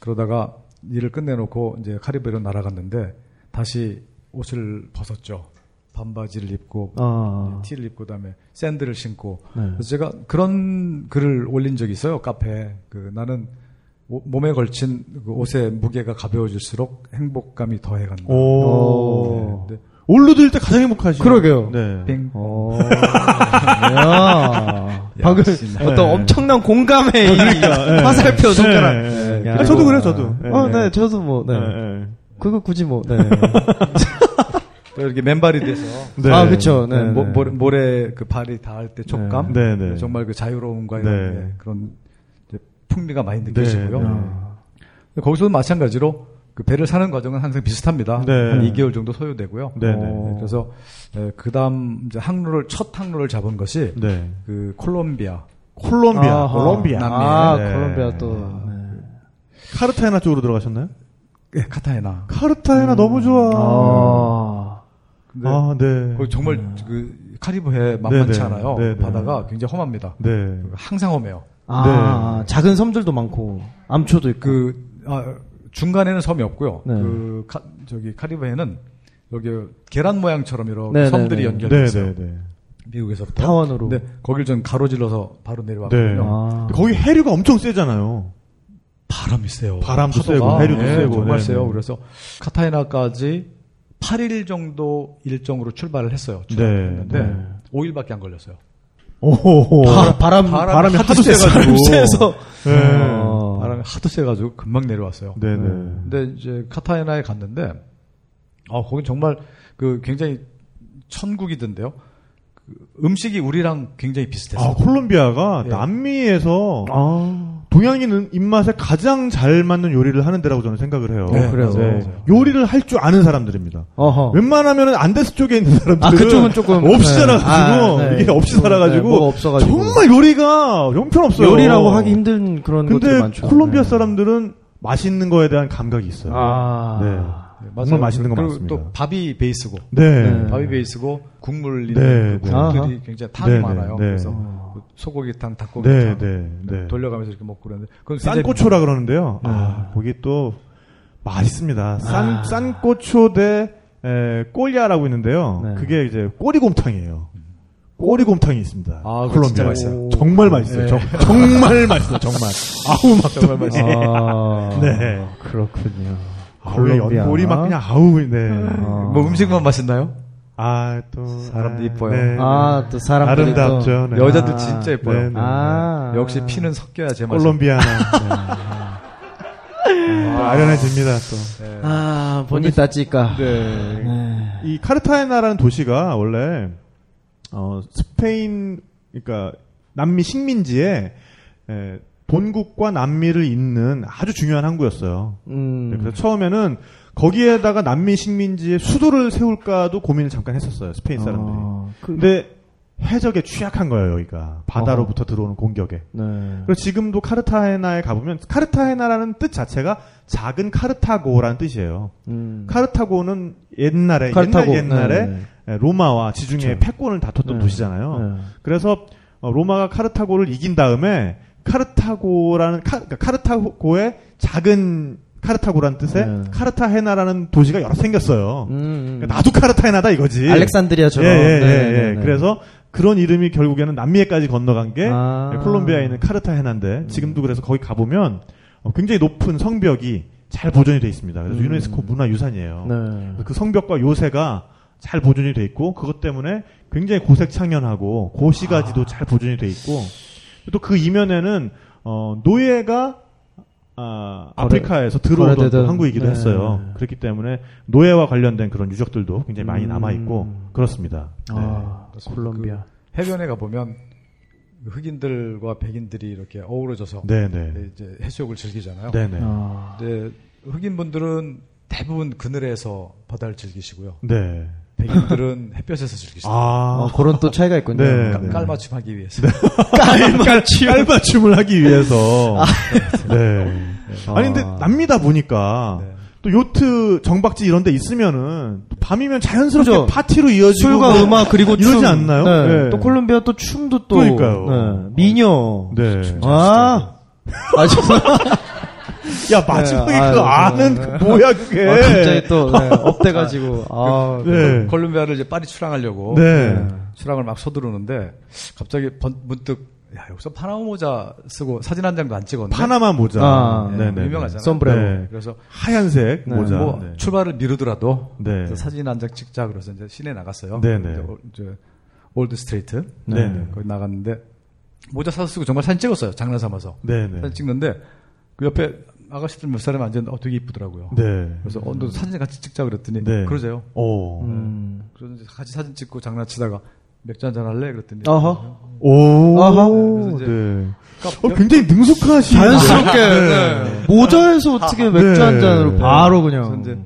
그러다가 일을 끝내놓고 이제 카리브해로 날아갔는데 다시 옷을 벗었죠. 반바지를 입고 아. 티를 입고 그다음에 샌들을 신고 네. 그래서 제가 그런 글을 올린 적이 있어요 카페에 그 나는 오- 몸에 걸친 그 옷의 무게가 가벼워질수록 행복감이 더해간다. 오. 네, 올로들 때 가장 행복하시죠. 그러게요. 네. 빙. 어. 야. 방금 역시나. 어떤 네. 엄청난 공감의 이 화살표 손가락. 네. 야. 아, 저도 그래요, 저도. 네. 어, 네, 저도 뭐, 네. 네, 네. 그거 굳이 뭐, 네. *laughs* 또 이렇게 맨발이 돼서 네. 아, 그쵸. 네. 네, 모, 네. 모래, 모래 그 발이 닿을 때 촉감, 네, 네. 정말 그 자유로움과 네. 이런 네, 그런 풍미가 많이 느껴지고요. 네, 네. 거기서도 마찬가지로 그 배를 사는 과정은 항상 비슷합니다. 네. 한 2개월 정도 소요되고요. 네, 네. 네, 그래서 그 다음 이제 항로를 첫 항로를 잡은 것이 네. 그 콜롬비아. 콜롬비아. 아하. 콜롬비아. 남미에. 아, 네. 콜롬비아 또. 네. 카르타헤나 쪽으로 들어가셨나요? 예, 카타헤나. 카르타헤나 너무 좋아. 아. 근데 아, 네. 거기 정말 그 카리브해 만만치 네, 네. 않아요. 네, 네. 바다가 굉장히 험합니다. 네. 항상 험해요. 아, 작은 섬들도 많고, 암초도 있고. 그 아, 중간에는 섬이 없고요. 네. 그 카, 저기 카리브해는 여기 계란 모양처럼 이렇게 네, 네, 섬들이 네. 연결돼 네, 있어요. 네, 네. 미국에서부터 타원으로. 근데 거길 전 가로질러서 바로 내려왔거든요. 네. 아. 거기 해류가 엄청 세잖아요. 바람이 세요. 바람도. 세고, 해류도 네, 세고. 정말 네, 세요. 네. 그래서 카타헤나까지 8일 정도 일정으로 출발을 했어요. 네, 출발했는데 네. 5일밖에 안 걸렸어요. 오호호. 바, 바람, 바람이 바람이 하도 하도 세가지고. 세서. *laughs* 네. 어. 바람이 하도 세가지고 금방 내려왔어요. 네, 네. 근데 이제 카타헤나에 갔는데 아, 거긴 정말 그 굉장히 천국이던데요. 그 음식이 우리랑 굉장히 비슷했어요. 아, 콜롬비아가 예. 남미에서 아. 동양인 입맛에 가장 잘 맞는 요리를 하는 데라고 저는 생각을 해요. 네, 그래요. 맞아요. 요리를 할 줄 아는 사람들입니다. 어허. 웬만하면 안데스 쪽에 있는 사람들은 아, 그쪽은 조금. 없이 네. 살아가지고 아, 네. 이게 없이 좀, 살아가지고 네, 뭐가 없어가지고. 정말 요리가 형편없어요. 요리라고 하기 힘든 그런 것들 근데 많죠. 콜롬비아 네. 사람들은 맛있는 거에 대한 감각이 있어요. 아. 네. 네, 정말 맛있는 거 그리고 많습니다. 또 밥이 베이스고 네. 네. 밥이 베이스고 국물 있는 네, 그 네. 아하. 굉장히 탕이 네, 네, 많아요. 네. 그래서 소고기탕, 네, 닭고기탕 네, 네. 돌려가면서 이렇게 먹고 그러는데 그건 싼꼬초라 그러는데요. 네. 아, 거기 또 맛있습니다. 싼 아. 싼꼬초 대 에, 꼴야라고 있는데요. 네. 그게 이제 꼬리곰탕이에요. 꼬리곰탕이 있습니다. 아, 콜롬비아. 맛있어요. 정말 맛있어요. 네. 정, *laughs* 정말 맛있어요. 정말. 아우 막 정말 맛있어요. 아. 네. 그렇군요. 아우 연골이 막 그냥 아우 네. 아. 뭐 음식만 맛있나요? 아, 또 사람도 아, 이뻐요. 네. 아, 또 사람들이 또. 아름답죠. 네. 여자들 아. 진짜 예뻐요. 네, 네. 아. 역시 피는 섞여야 제맛이 콜롬비아나. *laughs* 네. 또 아련해집니다 또. 네. 아, 보니까 찌까. 네. 네. 이 카르타헤나라는 도시가 원래 어, 스페인 그러니까 남미 식민지에 에, 본국과 남미를 잇는 아주 중요한 항구였어요. 음. 네, 그래서 처음에는 거기에다가 남미 식민지의 수도를 세울까도 고민을 잠깐 했었어요. 스페인 사람들이. 어, 그, 근데 해적에 취약한 거예요, 여기가. 바다로부터 들어오는 공격에. 네. 그래서 지금도 카르타헤나에 가보면 카르타헤나라는 뜻 자체가 작은 카르타고라는 뜻이에요. 음. 카르타고는 옛날에 카르타고. 옛날 옛날에 네, 에, 로마와 지중해 그렇죠. 패권을 다퉜던 네. 도시잖아요. 네. 그래서 어, 로마가 카르타고를 이긴 다음에 카르타고라는 카, 그러니까 카르타고의 작은 카르타고라는 뜻의 네. 카르타헤나라는 도시가 여러 생겼어요. 음, 음. 그러니까 나도 카르타헤나다 이거지. 알렉산드리아처럼. 예, 예, 예, 네, 예. 네, 네. 그래서 그런 이름이 결국에는 남미에까지 건너간 게 아. 콜롬비아에 있는 카르타헤나인데 지금도 그래서 거기 가보면 어, 굉장히 높은 성벽이 잘 보존이 돼 있습니다. 그래서 음. 유네스코 문화유산이에요. 네. 그 성벽과 요새가 잘 보존이 돼 있고 그것 때문에 굉장히 고색창연하고 고시가지도 잘 보존이 돼 있고 또 그 이면에는 어, 노예가 아, 아프리카에서 들어오던 항구이기도 네. 했어요. 그렇기 때문에 노예와 관련된 그런 유적들도 굉장히 많이 음. 남아 있고 그렇습니다. 네. 아, 그렇습니다. 콜롬비아. 해변에 가 보면 흑인들과 백인들이 이렇게 어우러져서 네, 네. 이제 해수욕을 즐기잖아요. 네, 네. 아. 근데 흑인분들은 대부분 그늘에서 바다를 즐기시고요. 네. 백인들은 *laughs* 햇볕에서 즐기시죠. 아, 어, 그런 또 차이가 있군요. 네, 깔- 네. 깔맞춤 하기 위해서. *laughs* 깔맞춤. 깔맞춤을 하기 위해서. 네. 아. 아니, 근데 남미다 보니까 네. 또 요트 정박지 이런 데 있으면은 또 밤이면 자연스럽게 그죠. 파티로 이어지고 술과 뭐 음악 그리고 이러지 춤. 않나요? 네. 네. 또 콜롬비아 또 춤도 또 그러니까요. 네. 미녀. 네. 아. 아, 죄송합니다. 야, 마지막에 네, 그거 아유, 아는 네. 그 뭐야, 그게. 아, 갑자기 또 네, *laughs* up돼가지고 아, 네. 콜롬비아를 이제 파리 출항하려고 네. 출항을 막 서두르는데 갑자기 번- 문득 야 여기서 파나마 모자 쓰고 사진 한 장도 안 찍었네. 파나마 모자. 아, 네, 네. 유명하잖아요. 솜브레로. 네. 그래서 하얀색 네. 모자. 뭐 네. 출발을 미루더라도 네. 그래서 사진 한 장 찍자 그래서 이제 시내 나갔어요. 네, 네. 이제 올- old street 네, 네. 거기 나갔는데 모자 사서 쓰고 정말 사진 찍었어요. 장난 삼아서 네, 네. 사진 찍는데 그 옆에 아가씨들 몇 사람이 앉았는데 어 되게 이쁘더라고요. 네. 그래서 어, 너 사진 같이 찍자 그랬더니 네. 그러세요. 오. 음. 그래서 이제 같이 사진 찍고 장난치다가 맥주 한잔 할래 그랬더니 어허. 오. 아하. 그래서 이제 네. 그러니까 어, 굉장히 능숙하시 자연스럽게 네. 모자에서 어떻게 맥주 네. 한 잔으로 바로 그냥. 이제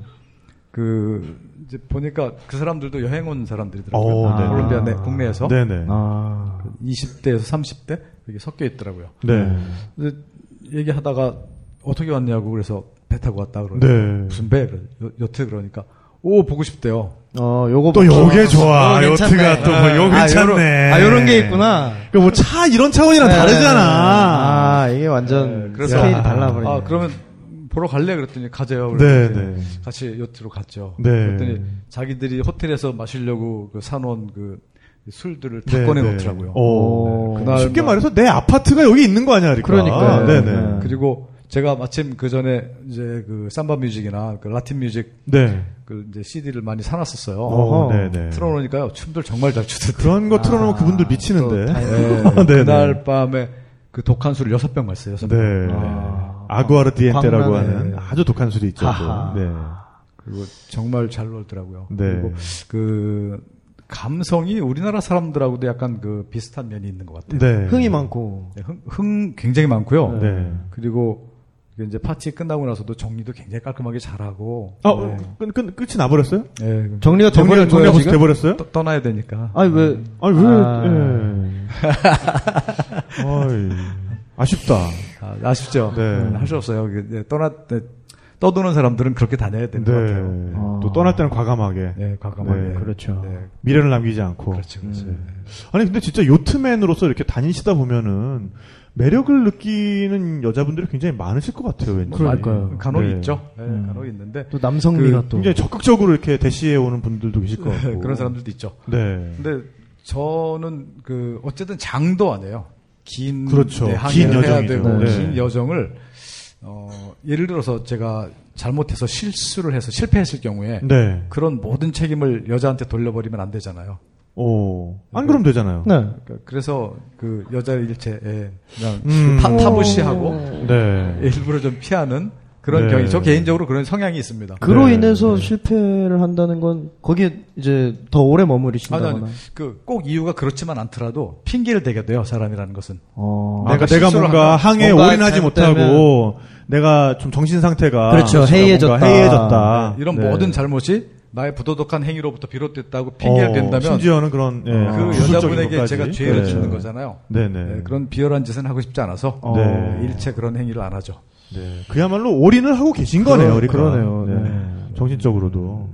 그 이제 보니까 그 사람들도 여행 온 사람들이더라고요. 오, 네. 콜롬비아 내, 국내에서 네네. 아. 20대에서 30대 이게 섞여 있더라고요. 네. 얘기하다가 어떻게 왔냐고 그래서 배 타고 왔다 그러고 네. 무슨 배? 그래. 여- 여트 그러니까 오 보고 싶대요. 어, 요거 또 보고. 요게 좋아. 어, 요트가 괜찮네. 또 뭐, 요 아, 괜찮네. 요런- 아, 요런 게 있구나. 그뭐 차 이런 차원이랑 네, 다르잖아. 아, 이게 완전 네, 그래서- 스케일이 야. 달라버리네. 아 그러면 보러 갈래 그랬더니 가재요. 네, 그랬더니 네. 같이 요트로 갔죠. 네. 그랬더니 자기들이 호텔에서 마시려고 그 사놓은 그 술들을 다 네, 꺼내 네. 놓더라고요. 오. 네. 그날 쉽게 막- 말해서 내 아파트가 여기 있는 거 아니야, 그러니까. 그러니까요. 네네. 네. 그리고 제가 마침 그 전에 이제 그 삼바 뮤직이나 그 라틴 뮤직 네. 그 이제 CD를 많이 사놨었어요. 어, 어허. 네네. 틀어놓으니까요 춤들 정말 잘 추던데. 그런 거 틀어놓으면 아, 그분들 미치는데. 또 *laughs* 네, 네네. 그날 밤에 그 독한 술을 여섯 병 마셨어요. 여섯 네. 병. 네. 아. 아구아르 디엔테라고 광란에. 하는 아주 독한 술이 있죠. 네. 그리고 정말 잘 놀더라고요. 네. 그리고 그 감성이 우리나라 사람들하고도 약간 그 비슷한 면이 있는 것 같아요. 네. 흥이 많고. 네, 흥, 흥 굉장히 많고요. 네. 그리고 이제 파티 끝나고 나서도 정리도 굉장히 깔끔하게 잘하고. 아, 네. 끝, 끝, 끝이 나버렸어요? 네. 정리가 정리, 정리가 거예요, 벌써? 돼버렸어요? 떠, 떠나야 되니까. 아니, 왜, 아니, 왜, 아. 예. *laughs* 어이, 아쉽다. 아, 아쉽죠. 네. 할 수 없어요. 이게, 네, 떠나 네, 떠도는 사람들은 그렇게 다녀야 되는 것 같아요. 네. 아. 또 떠날 때는 과감하게. 네, 과감하게. 네, 그렇죠. 네, 미래를 남기지 않고. 그렇죠, 그렇죠. 아니, 근데 진짜 요트맨으로서 이렇게 다니시다 보면은 매력을 느끼는 여자분들이 굉장히 많으실 것 같아요, 왠지. 그러니까요. 간혹 네. 있죠. 네, 음. 간혹 있는데 또 남성미가 그 또. 굉장히 적극적으로 이렇게 대시해 오는 분들도 계실 것 같고. *laughs* 그런 사람들도 있죠. 네. 근데 저는 그 어쨌든 장도 안 해요. 긴 그렇죠. 네, 긴 여정이죠. 되고 네. 긴 여정을 어, 예를 들어서 제가 잘못해서 실수를 해서 실패했을 경우에 네. 그런 모든 책임을 여자한테 돌려버리면 안 되잖아요. 오. 안 그럼 되잖아요. 네. 그러니까 그래서 그 여자 일체에 그냥 음. 타, 타부시하고 네. 일부러 좀 피하는 그런 네. 경향이 저 개인적으로 그런 성향이 있습니다. 그로 네. 인해서 실패를 한다는 건 거기에 이제 더 오래 머무르신다거나. 아니, 그꼭 이유가 그렇지만 않더라도 핑계를 대게 돼요 사람이라는 것은. 어. 내가 내가 내가 실수를 뭔가 항해에 올인하지 못하고 내가 좀 정신 상태가 그렇죠. 해이해졌다. 해이해졌다. 네, 이런 네. 모든 잘못이 나의 부도덕한 행위로부터 비롯됐다고 핑계를 어, 댄다면 심지어는 그런 예, 그 여자분에게 것까지. 제가 죄를 네. 짓는 거잖아요. 네네. 네, 그런 비열한 짓은 하고 싶지 않아서 어. 네. 일체 그런 행위를 안 하죠. 네. 그야말로 올인을 하고 계신 거네요. 그러-. 그러네요. 네. 네. 정신적으로도.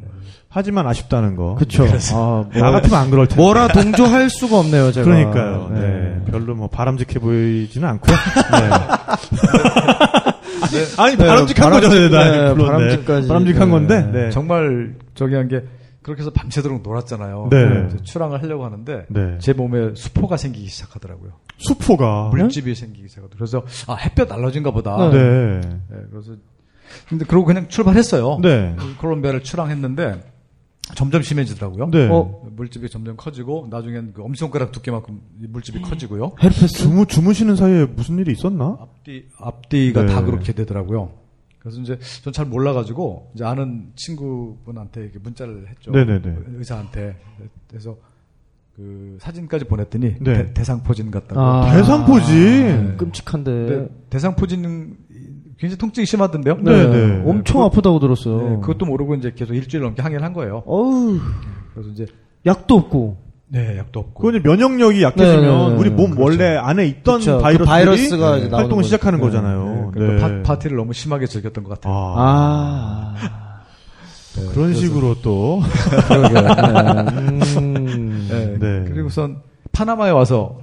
하지만 아쉽다는 거. 그쵸. 아, 나 같으면 안 그럴 텐데. 뭐라 동조할 수가 없네요, 제가. 그러니까요. 네. 별로 뭐 바람직해 보이지는 않고요. 네. *laughs* 아니 네, 바람직한 바람직- 거죠, 네, 네, 바람직까지. 바람직한 네. 건데. 네. 정말 저기 한 게 그렇게 해서 밤새도록 놀았잖아요. 네. 출항을 하려고 하는데 네. 제 몸에 수포가 생기기 시작하더라고요. 수포가. 물집이 생기기 시작하더라고요. 그래서 아 햇볕 알러진가 보다. 네. 네, 그래서 근데 그러고 그냥 출발했어요. 네. 콜롬비아를 출항했는데 점점 심해지더라고요. 네. 어? 물집이 점점 커지고 나중엔 그 엄지손가락 두께만큼 이 물집이 커지고요. 헤르페스? 주무 주무시는 사이에 무슨 일이 있었나? 앞뒤 앞뒤가 네. 다 그렇게 되더라고요. 그래서 이제 전 잘 몰라가지고 이제 아는 친구분한테 이렇게 문자를 했죠. 네네네. 의사한테 그래서 그 사진까지 보냈더니 네. 대, 상포진 같다고. 아. 대상포진. 네. 끔찍한데. 근데 대상포진은 굉장히 통증이 심하던데요. 네, 네. 엄청 아프다고 들었어요. 네, 그것도 모르고 이제 계속 일주일 넘게 항해를 한 거예요. 어우, 그래서 이제 약도 없고. 네 약도 없고. 그건 면역력이 약해지면 네, 네, 네. 우리 몸 그렇죠. 원래 안에 있던 그쵸. 그 바이러스들이 바이러스가 이제 나오는 활동을. 시작하는 네. 거잖아요. 그러니까 네. 파, 파티를 너무 심하게 즐겼던 것 같아요. 아, 아. 그런 식으로 또 음. 네. 네. 그리고선 파나마에 와서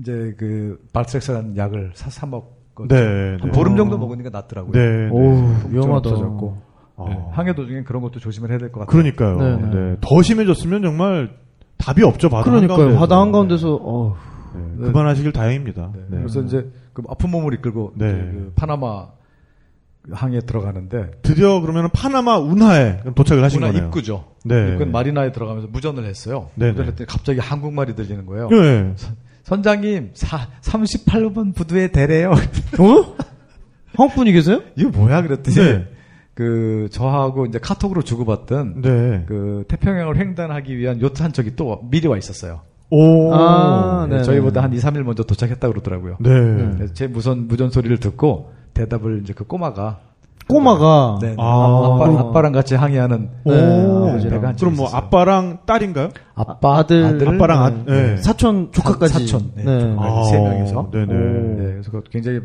이제 그 발트렉스라는 약을 사, 사 먹고 네, 한 네. 보름 정도 먹으니까 낫더라고요. 네, 네. 오우, 좀 위험하다. 없어졌고. 아. 네. 항해 도중에 그런 것도 조심을 해야 될 것 같아요. 그러니까요. 네, 네, 네. 더 심해졌으면 정말 답이 없죠. 바다 그러니까요. 한가운데서. 바다 한가운데서, 어 네, 그만하시길 다행입니다. 네. 네. 그래서 이제 그 아픈 몸을 이끌고 네. 그 파나마 항에 들어가는데 드디어 그러면 파나마 운하에 도착을 하신 문화 거네요. 입구죠. 네. 입구 마리나에 들어가면서 무전을 했어요. 네, 무전을 네. 했더니 갑자기 한국말이 들리는 거예요. 네. 선장님, 사, 38번 부두에 대래요. 어? *laughs* 한국 분이 계세요? 이거 뭐야? 그랬더니 네. 그 저하고 이제 카톡으로 주고받던 네. 그 태평양을 횡단하기 위한 요트 한 척이 또 미리 와 있었어요. 오. 아, 네, 네. 저희보다 한 2, 3일 먼저 도착했다 그러더라고요. 네. 제 무선 무전 소리를 듣고 대답을 이제 그 꼬마가 꼬마가. 네, 아. 아빠, 아빠랑 같이 항해하는 오. 네, 배가 한 그럼 뭐 있었어요. 아빠랑 딸인가요? 아빠, 아들, 아들, 아빠랑 아, 네. 네. 사촌, 조카까지. 사촌, 네, 네. 세 명이서. 네네. 네, 그래서 굉장히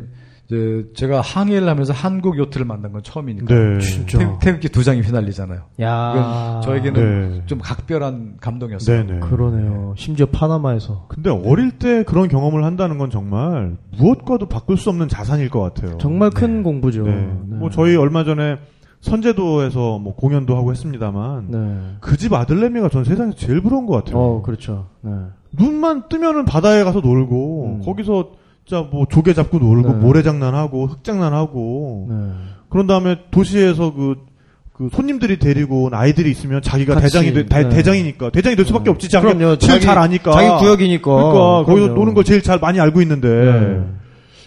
이제 제가 항해를 하면서 한국 요트를 만난 건 처음이니까 네. 진짜. 태극, 태극 기 두 장이 휘날리잖아요. 야. 저에게는 네. 좀 각별한 감동이었어요. 네네. 그러네요. 심지어 파나마에서. 근데 어릴 때 그런 경험을 한다는 건 정말 무엇과도 바꿀 수 없는 자산일 것 같아요. 정말 큰 공부죠. 네. 네. 뭐 저희 얼마 전에 선제도에서 뭐 공연도 하고 했습니다만 네. 그집 아들내미가 전 세상에서 제일 부러운 것 같아요. 어, 그렇죠. 네. 눈만 뜨면은 바다에 가서 놀고 음. 거기서 진짜 뭐 조개 잡고 놀고 네. 모래장난하고 흙장난하고 네. 그런 다음에 도시에서 그, 그 손님들이 데리고 온 아이들이 있으면 자기가 같이, 대장이 돼- 대, 네. 대장이니까 대장이 될 수밖에 네. 없지 자기가 그럼요. 제일 자기- 잘 아니까 자기 구역이니까. 그러니까 거기서 그럼요. 노는 걸 제일 잘 많이 알고 있는데 네.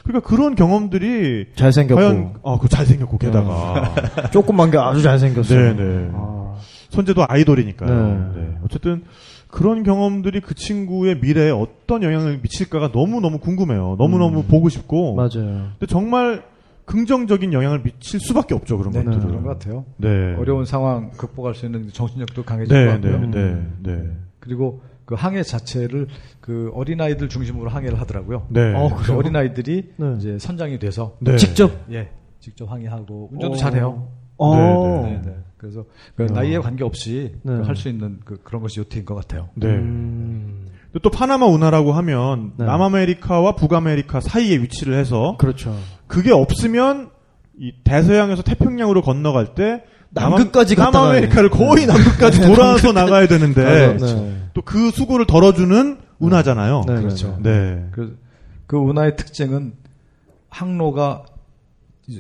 그러니까 그런 경험들이 잘생겼고. 과연 아그 잘생겼고 게다가 *laughs* 조그만 게 아주 잘생겼어요. 네네 아. 손재도 아이돌이니까요. 네. 네. 어쨌든 그런 경험들이 그 친구의 미래에 어떤 영향을 미칠까가 너무너무 궁금해요. 너무너무 보고 싶고. 맞아요. 근데 정말 긍정적인 영향을 미칠 수밖에 없죠, 그런 네, 것들은. 그런 것 같아요. 네. 어려운 상황 극복할 수 있는 정신력도 강해질 네, 것 같고요. 네, 네, 네. 그리고 그 항해 자체를 그 어린 아이들 중심으로 항해를 하더라고요. 네. 어, 그래서 어린 아이들이 네. 이제 선장이 돼서 네. 직접 예, 직접 항해하고 운전도 어. 잘해요. 어. 네, 네, 네. 그래서 그 나이에 관계없이 네. 할수 있는 그, 그런 것이 요트인 것 같아요. 네. 음, 또 파나마 운하라고 하면 네. 남아메리카와 북아메리카 사이에 위치를 해서 그렇죠. 그게 없으면 이 대서양에서 태평양으로 건너갈 때 남극까지 남아- 남아메리카를 거의 남극까지 돌아서 나가야 되는데 네. 또그 수고를 덜어주는 운하잖아요. 네, 그렇죠. 네. 그, 그 운하의 특징은 항로가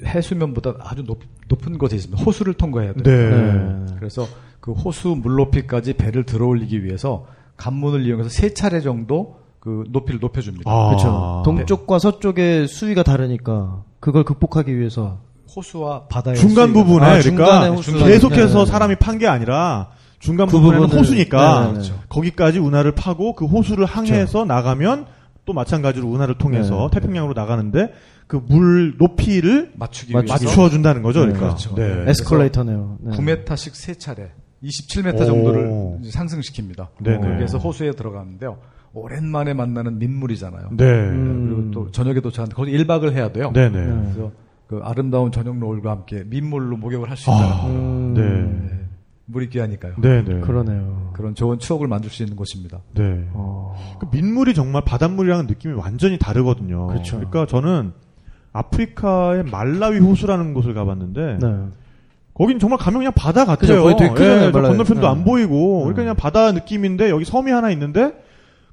해수면보다 아주 높, 높은 곳에 있습니다. 호수를 통과해야 돼요. 네. 네. 그래서 그 호수 물 높이까지 배를 들어올리기 위해서 간문을 이용해서 세 차례 정도 그 높이를 높여줍니다. 아. 그렇죠. 동쪽과 서쪽의 수위가 다르니까 그걸 극복하기 위해서 호수와 바다의 중간 수위가- 부분에 아, 그러니까 계속해서 네. 사람이 판 게 아니라 중간 그 부분에는 부분을- 호수니까 네, 네, 네. 거기까지 운하를 파고 그 호수를 항해해서 나가면 또 마찬가지로 운하를 통해서 네. 태평양으로 나가는데 그 물 높이를 맞추기. 위해서 맞추어 준다는 거죠. 네, 그러니까. 그렇죠. 네. 에스컬레이터네요. 네. 9m씩 세 차례, 27m 오. 정도를 상승시킵니다. 네네. 그래서 호수에 들어가는데요. 오랜만에 만나는 민물이잖아요. 네. 음. 그리고 또 저녁에 도착하는데 거기 1박을 해야 돼요. 네네. 네. 그래서 그 아름다운 저녁 노을과 함께 민물로 목욕을 할수 아, 있다는 음, 네. 물이 귀하니까요. 네 네. 그러네요. 그런 좋은 추억을 만들 수 있는 곳입니다. 네. 어, 그 민물이 정말 바닷물이랑은 느낌이 완전히 다르거든요. 그렇죠. 러니까 저는 아프리카의 말라위 호수라는 곳을 가봤는데 네. 거긴 정말 가면 그냥 바다 같아요. 거의 되게 크잖아요, 저 말라위. 건너편도 네. 안 보이고 네. 그러니까 그냥 바다 느낌인데 여기 섬이 하나 있는데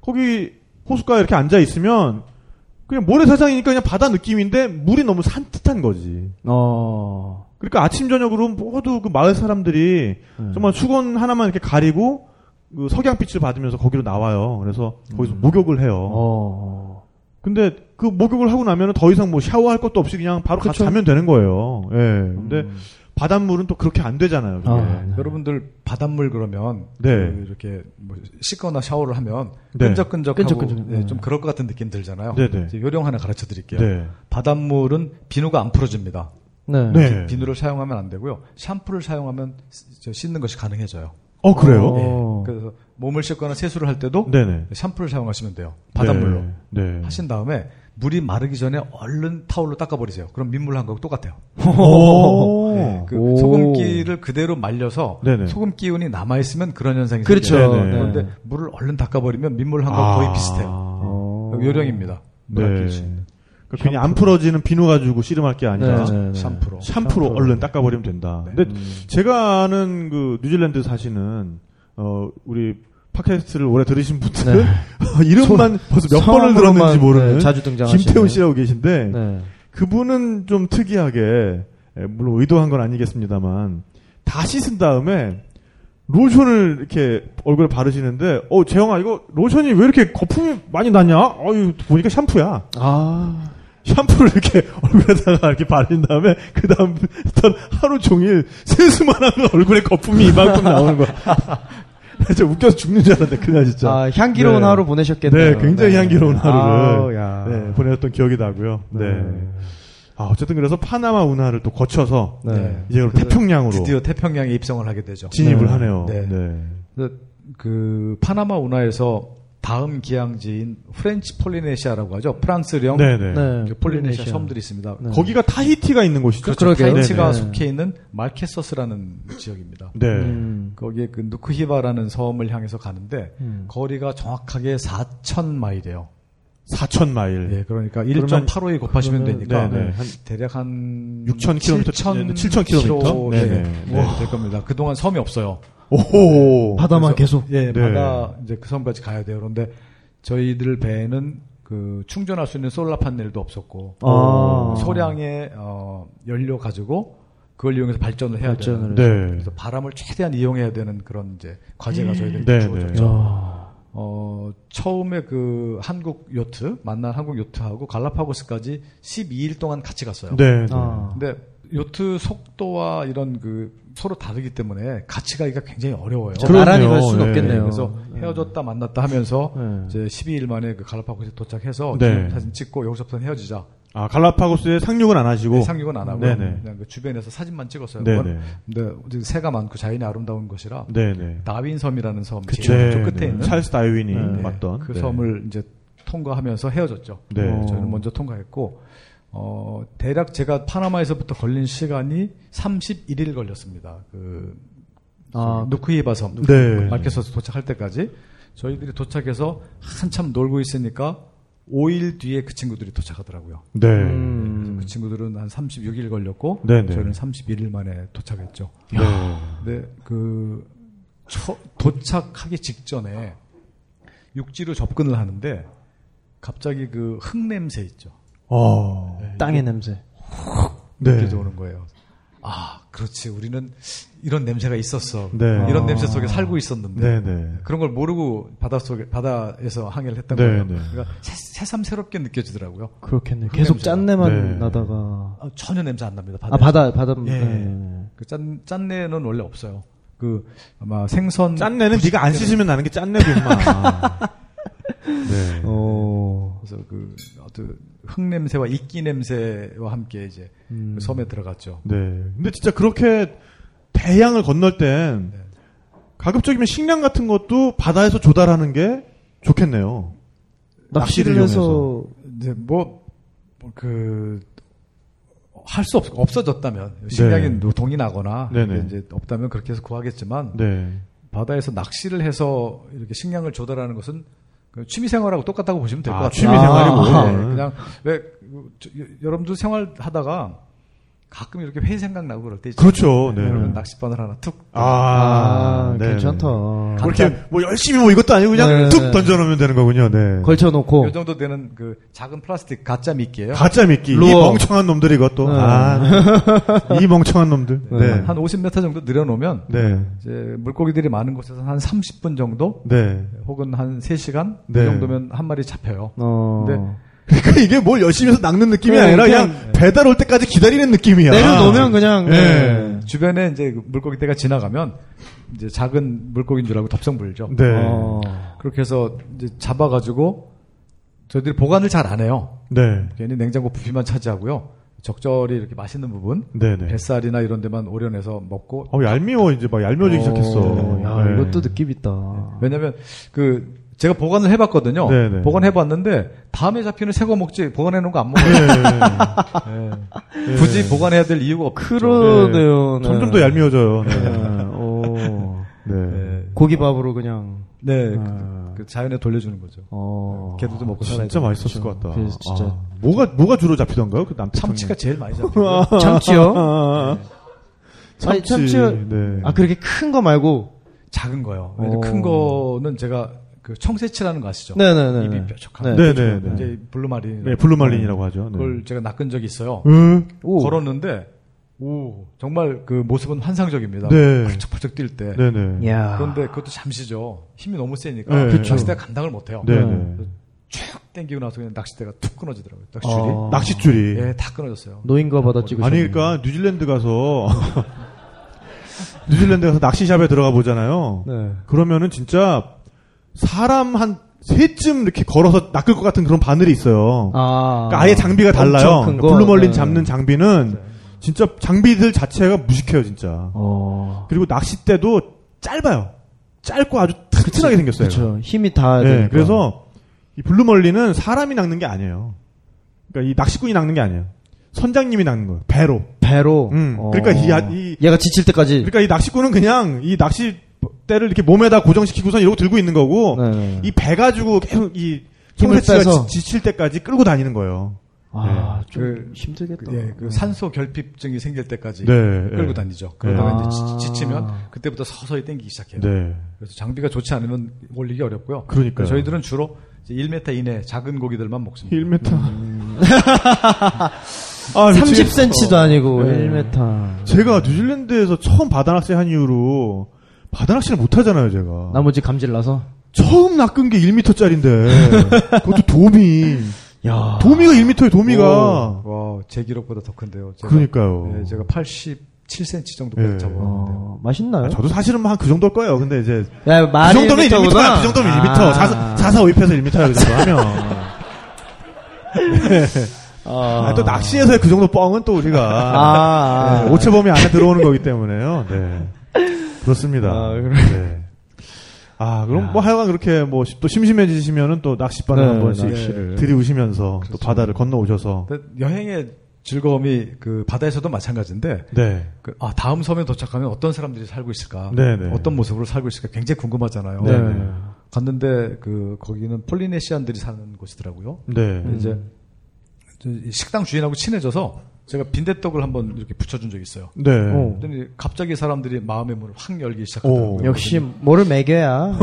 거기 호숫가에 이렇게 앉아 있으면 그냥 모래사장이니까 그냥 바다 느낌인데 물이 너무 산뜻한 거지. 어, 그러니까 아침 저녁으로 모두 그 마을 사람들이 네. 정말 수건 하나만 이렇게 가리고 그 석양빛을 받으면서 거기로 나와요. 그래서 거기서 음. 목욕을 해요. 어, 근데 그 목욕을 하고 나면은 더 이상 뭐 샤워할 것도 없이 그냥 바로 가서 그쵸. 자면 되는 거예요. 예. 근데 음. 바닷물은 또 그렇게 안 되잖아요. 그게. 아, 네. 여러분들 바닷물 그러면 네. 그 이렇게 뭐 씻거나 샤워를 하면 네. 끈적끈적하고 끈적끈적. 예, 네. 좀 그럴 것 같은 느낌 들잖아요. 네네. 이제 요령 하나 가르쳐 드릴게요. 네. 바닷물은 비누가 안 풀어집니다. 네. 네. 비누를 사용하면 안 되고요. 샴푸를 사용하면 씻는 것이 가능해져요. 어, 그래요? 어. 예. 그래서 몸을 씻거나 세수를 할 때도 네네. 샴푸를 사용하시면 돼요. 바닷물로. 네. 네. 하신 다음에 물이 마르기 전에 얼른 타올로 닦아버리세요. 그럼 민물 한 거하고 똑같아요. 오. 네, 그 오. 소금기를 그대로 말려서 네네. 소금 기운이 남아 있으면 그런 현상이 그렇죠. 생겨요. 네네. 그런데 물을 얼른 닦아버리면 민물 한거 거의 비슷해요. 어. 요령입니다. 네. 그러니까 괜히 안 풀어지는 비누 가지고 씨름할 게 아니라 네, 네, 네. 샴푸로. 샴푸로 샴푸로. 얼른 닦아버리면 된다. 네. 근데 제가 아는 그 뉴질랜드 사시는 어 우리 팟캐스트를 오래 들으신 분들은 *laughs* 이름만 벌써 몇 번을 들었는지 모르는 네, 자주 등장하시는 김태훈 씨라고 계신데 네. 그분은 좀 특이하게 에, 물론 의도한 건 아니겠습니다만 다 씻은 다음에 로션을 이렇게 얼굴에 바르시는데 어 재영아 이거 로션이 왜 이렇게 거품이 많이 났냐? 어유 보니까 샴푸야. 아, 샴푸를 이렇게 *laughs* 얼굴에다가 이렇게 바른 다음에 그 다음부터 하루 종일 세수만 하면 얼굴에 거품이 이만큼 나오는 거야. *laughs* 진짜 웃겨서 죽는 줄 알았는데 그날 진짜. 아, 향기로운 네. 하루 보내셨겠네요. 네, 굉장히 향기로운 하루를 야. 네, 보내셨던 기억이 나고요. 네. 아, 어쨌든 그래서 파나마 운하를 또 거쳐서 네. 이제 그럼 태평양으로 드디어 태평양에 입성을 하게 되죠. 진입을 네. 하네요. 네. 네. 그, 그 파나마 운하에서 다음 기항지인 프렌치 폴리네시아라고 하죠. 프랑스령 네네. 네. 그 폴리네시아 섬들이 있습니다. 네. 거기가 타히티가 있는 곳이죠. 그렇죠. 그러게요. 타히티가 네네. 속해 있는 말케서스라는 지역입니다. 네. 음. 거기에 그 누크히바라는 섬을 향해서 가는데 음. 거리가 정확하게 4천 마일이에요. 4천 마일. 예, 그러니까 그러면- 1.85에 곱하시면 그러면- 되니까 네네. 한 대략 한6,000 킬로미터, 7,000 7,000 킬로미터? 네, 네네. 네, 될 겁니다. 그동안 섬이 없어요. 오호. 바다만 계속. 예, 네. 바다 이제 그 섬까지 가야 돼요. 그런데 저희들 배에는 그 충전할 수 있는 솔라 판넬도 없었고 아. 소량의 어, 연료 가지고 그걸 이용해서 발전을 해야 발전을 되는 네. 그래서 바람을 최대한 이용해야 되는 그런 이제 과제가 저희들이 네, 주어졌죠. 네. 야. 어, 처음에 그 한국 요트, 만난 한국 요트하고 갈라파고스까지 12일 동안 같이 갔어요. 네. 네. 아. 근데 요트 속도와 이런 그 서로 다르기 때문에 같이 가기가 굉장히 어려워요. 나란히 갈 수는 네. 없겠네요. 그래서 헤어졌다 만났다 하면서 네. 이제 12일 만에 그 갈라파고스에 도착해서 네. 사진 찍고 여기서부터 헤어지자. 아, 갈라파고스에 상륙은 안 하시고. 네, 상륙은 안 하고 네네. 그냥 그 주변에서 사진만 찍었어요. 네네. 그건. 근데 새가 많고 자연이 아름다운 곳이라 네네. 다윈 섬이라는 섬 그쵸. 제일 네, 끝에 네. 있는 찰스 다윈이 네. 맞던. 그 네. 섬을 이제 통과하면서 헤어졌죠. 네. 어. 저희는 먼저 통과했고 어 대략 제가 파나마에서부터 걸린 시간이 31일 걸렸습니다. 그 아, 누크이바 섬 네. 마켓에서 도착할 때까지 저희들이 도착해서 한참 놀고 있으니까 5일 뒤에 그 친구들이 도착하더라고요. 네. 음. 그 친구들은 한 36일 걸렸고 네, 네. 저희는 31일 만에 도착했죠. 네. 근데 그 초- 도착하기 직전에 육지로 접근을 하는데 갑자기 그 흙 냄새 있죠. 어. 땅의 냄새. 네. 느껴져 오는 거예요. 아, 그렇지. 우리는 이런 냄새가 있었어. 네. 이런 아. 냄새 속에 살고 있었는데 네, 네. 그런 걸 모르고 바다 속에 바다에서 항해를 했던 네, 거예요. 네. 그러니까 새, 삼스럽게 느껴지더라고요. 그렇겠네요. 흙 계속. 짠내만 네. 나다가. 아, 전혀 냄새 안 납니다. 아, 바다, 바다. 예. 네. 그 짠, 짠내는 원래 없어요. 그 아마 생선 짠내는 네가 안 씻으면 나는 게 짠내고 임마. *laughs* 네. 어. 그래서 그 어떤 흙 냄새와 이끼 냄새와 함께 이제 음. 그 섬에 들어갔죠. 네. 근데 진짜 그렇게 대양을 건널 땐 네. 가급적이면 식량 같은 것도 바다에서 조달하는 게 좋겠네요. 낚시를 낚시를 해서 이제 뭐그 할 수 없, 없어졌다면 식량이 네. 동이 나거나 이제 없다면 그렇게 해서 구하겠지만 네. 바다에서 낚시를 해서 이렇게 식량을 조달하는 것은 그 취미생활하고 똑같다고 보시면 될것 아, 같아요. 취미생활이고. 네, 네. 그냥 왜 저, 여- 여러분도 생활하다가 가끔 이렇게 회 생각나고 그럴 때 있잖아요. 그렇죠. 네. 그러면 낚싯바늘 하나 툭 아, 아, 네. 괜찮다. 뭐 이렇게 뭐 열심히 뭐 이것도 아니고 그냥 네, 툭 네. 던져놓으면 되는 거군요. 네. 걸쳐놓고. 요 정도 되는 그 작은 플라스틱 가짜 미끼예요. 가짜 미끼. 이 루어. 멍청한 놈들이 이것도. 네. 아, 이 멍청한 놈들. 네. 네. 한 50m 정도 늘여놓으면 네. 이제 물고기들이 많은 곳에서 한 30분 정도 네. 혹은 한 3시간 네. 이 정도면 한 마리 잡혀요. 어. 네. 그러니까 이게 뭘 열심히 해서 낚는 느낌이 네, 아니라 그냥- 그냥 배달 올 때까지 기다리는 느낌이야. 내려놓으면 그냥. 네. 네. 주변에 이제 그 물고기 떼가 지나가면 이제 작은 물고기인 줄 알고 덥석 물죠. 네. 어. 그렇게 해서 이제 잡아가지고 저희들이 보관을 잘 안 해요. 네. 괜히 냉장고 부피만 차지하고요. 적절히 이렇게 맛있는 부분, 네네. 뱃살이나 이런 데만 오려내서 먹고. 어, 얄미워, 이제 막 얄미워지기 어, 시작했어. 야, 네. 이것도 느낌 있다. 왜냐면 그 제가 보관을 해봤거든요. 네네. 보관해봤는데 다음에 잡히는 새거 먹지 보관해놓은 거 안 먹어요. 네. 예. *laughs* 굳이 보관해야 될 이유가 없죠. 그러네요. 네. 점점 더 얄미워져요. 네. 네. 어. 네. 네, 고기밥으로 그냥. 네, 그, 아. 그 자연에 돌려주는 거죠. 어. 좀 먹고 살아야 진짜. 맛있었을 것 같다. 진짜. 아, 뭐가, 뭐가 주로 잡히던가요? 그. 참치가 제일 많이 *laughs* 잡혀요. 참치요? 아, 아니, 참치요? 네. 아, 그렇게 큰 거 말고. 작은 거요. 큰 거는 제가 그 청새치라는 거 아시죠? 네네네. 입이 뾰족한. 네. 네네. 네. 이제 blue marlin. 네, blue marlin이라고 하죠. 네. 그걸 제가 낚은 적이 있어요. 응? 오. 걸었는데 오 정말 그 모습은 환상적입니다. 네. 펄쩍펄쩍 뛸 때. 네네. 야. 그런데 그것도 잠시죠. 힘이 너무 세니까 네. 그쵸. 낚싯대가 감당을 못해요. 네네. 쭉 당기고 나서 그냥 낚싯대가 툭 끊어지더라고요. 낚싯줄이. 어. 낚싯줄이. 예, 다 끊어졌어요. 노인과 바다 찍으셨 아니, 그러니까 뉴질랜드 가서 *laughs* 뉴질랜드 가서 낚시샵에 들어가 보잖아요. 네. 그러면은 진짜 사람 한 셋쯤 이렇게 걸어서 낚을 것 같은 그런 바늘이 있어요. 아. 그러니까 아예 장비가 달라요. 큰 그러니까 거? 블루멀린 네. 잡는 장비는 진짜 장비들 자체가 무식해요, 진짜. 어. 그리고 낚싯대도 짧아요. 짧고 아주 튼튼하게 생겼어요. 그렇죠. 힘이 다. 네, 되니까. 그래서 이 블루멀리는 사람이 낚는 게 아니에요. 그러니까 이 낚시꾼이 낚는 게 아니에요. 선장님이 낚는 거예요. 배로. 배로. 음, 어. 그러니까 이 아- 이- 얘가 지칠 때까지. 그러니까 이 낚시꾼은 그냥 이 낚싯 대를 이렇게 몸에다 고정시키고선 이러고 들고 있는 거고 네. 이배 가지고 계속 이 힘을 청새치가 빼서. 지- 지칠 때까지 끌고 다니는 거예요. 아, 좀 그- 힘들겠다. 그, 예, 그 네. 산소 결핍증이 생길 때까지 네, 끌고 네. 다니죠. 그러다가 네. 이제 지, 치면 아. 그때부터 서서히 당기기 시작해요. 네. 그래서 장비가 좋지 않으면 올리기 어렵고요. 그러니까요. 그래서 저희들은 주로 이제 1m 이내 작은 고기들만 먹습니다. 1m. 음. *laughs* 아, 미치겠어. 30cm도 아니고 네. 1m. 제가 뉴질랜드에서 처음 바다낚시 한 이후로 바다 낚시를 못 하잖아요, 제가. 나머지 감질나서. 처음 낚은 게 1m짜리인데 그것도 도미. 야. 도미가 1m에 도미가. 와, 제 기록보다 더 큰데요. 제가, 그러니까요. 네, 제가 87cm 정도까지 예. 잡아왔는데요. 어, 맛있나요? 아, 저도 사실은 한 그 정도일 거예요. 근데 이제 야, 그 1m야. 구나 그 정도면 1m. 아. 4, 4, 4, 5입에서 1m야. 그 정도 하면. 아, 아, 또 낚시에서의 그 정도 뻥은 또 우리가 아, 네, 오체범위 안에 들어오는 거기 때문에요. 네. 그렇습니다. 아, 그래. 네. 아, 그럼 뭐 하여간 그렇게 뭐 또 심심해지시면은 또 낚싯바늘 네, 한 번씩 낚시를. 들이우시면서 또 그렇죠. 바다를 건너오셔서 여행의 즐거움이 그 바다에서도 마찬가지인데 네. 그, 아, 다음 섬에 도착하면 어떤 사람들이 살고 있을까? 네네. 어떤 모습으로 살고 있을까? 굉장히 궁금하잖아요. 네. 갔는데 그 거기는 폴리네시안들이 사는 곳이더라고요. 네. 음. 이제 식당 주인하고 친해져서 제가 빈대떡을 한번 이렇게 붙여준 적이 있어요. 네. 오. 그랬더니 갑자기 사람들이 마음의 문을 확 열기 시작하더라고요. 오. 역시 뭐를 매겨야.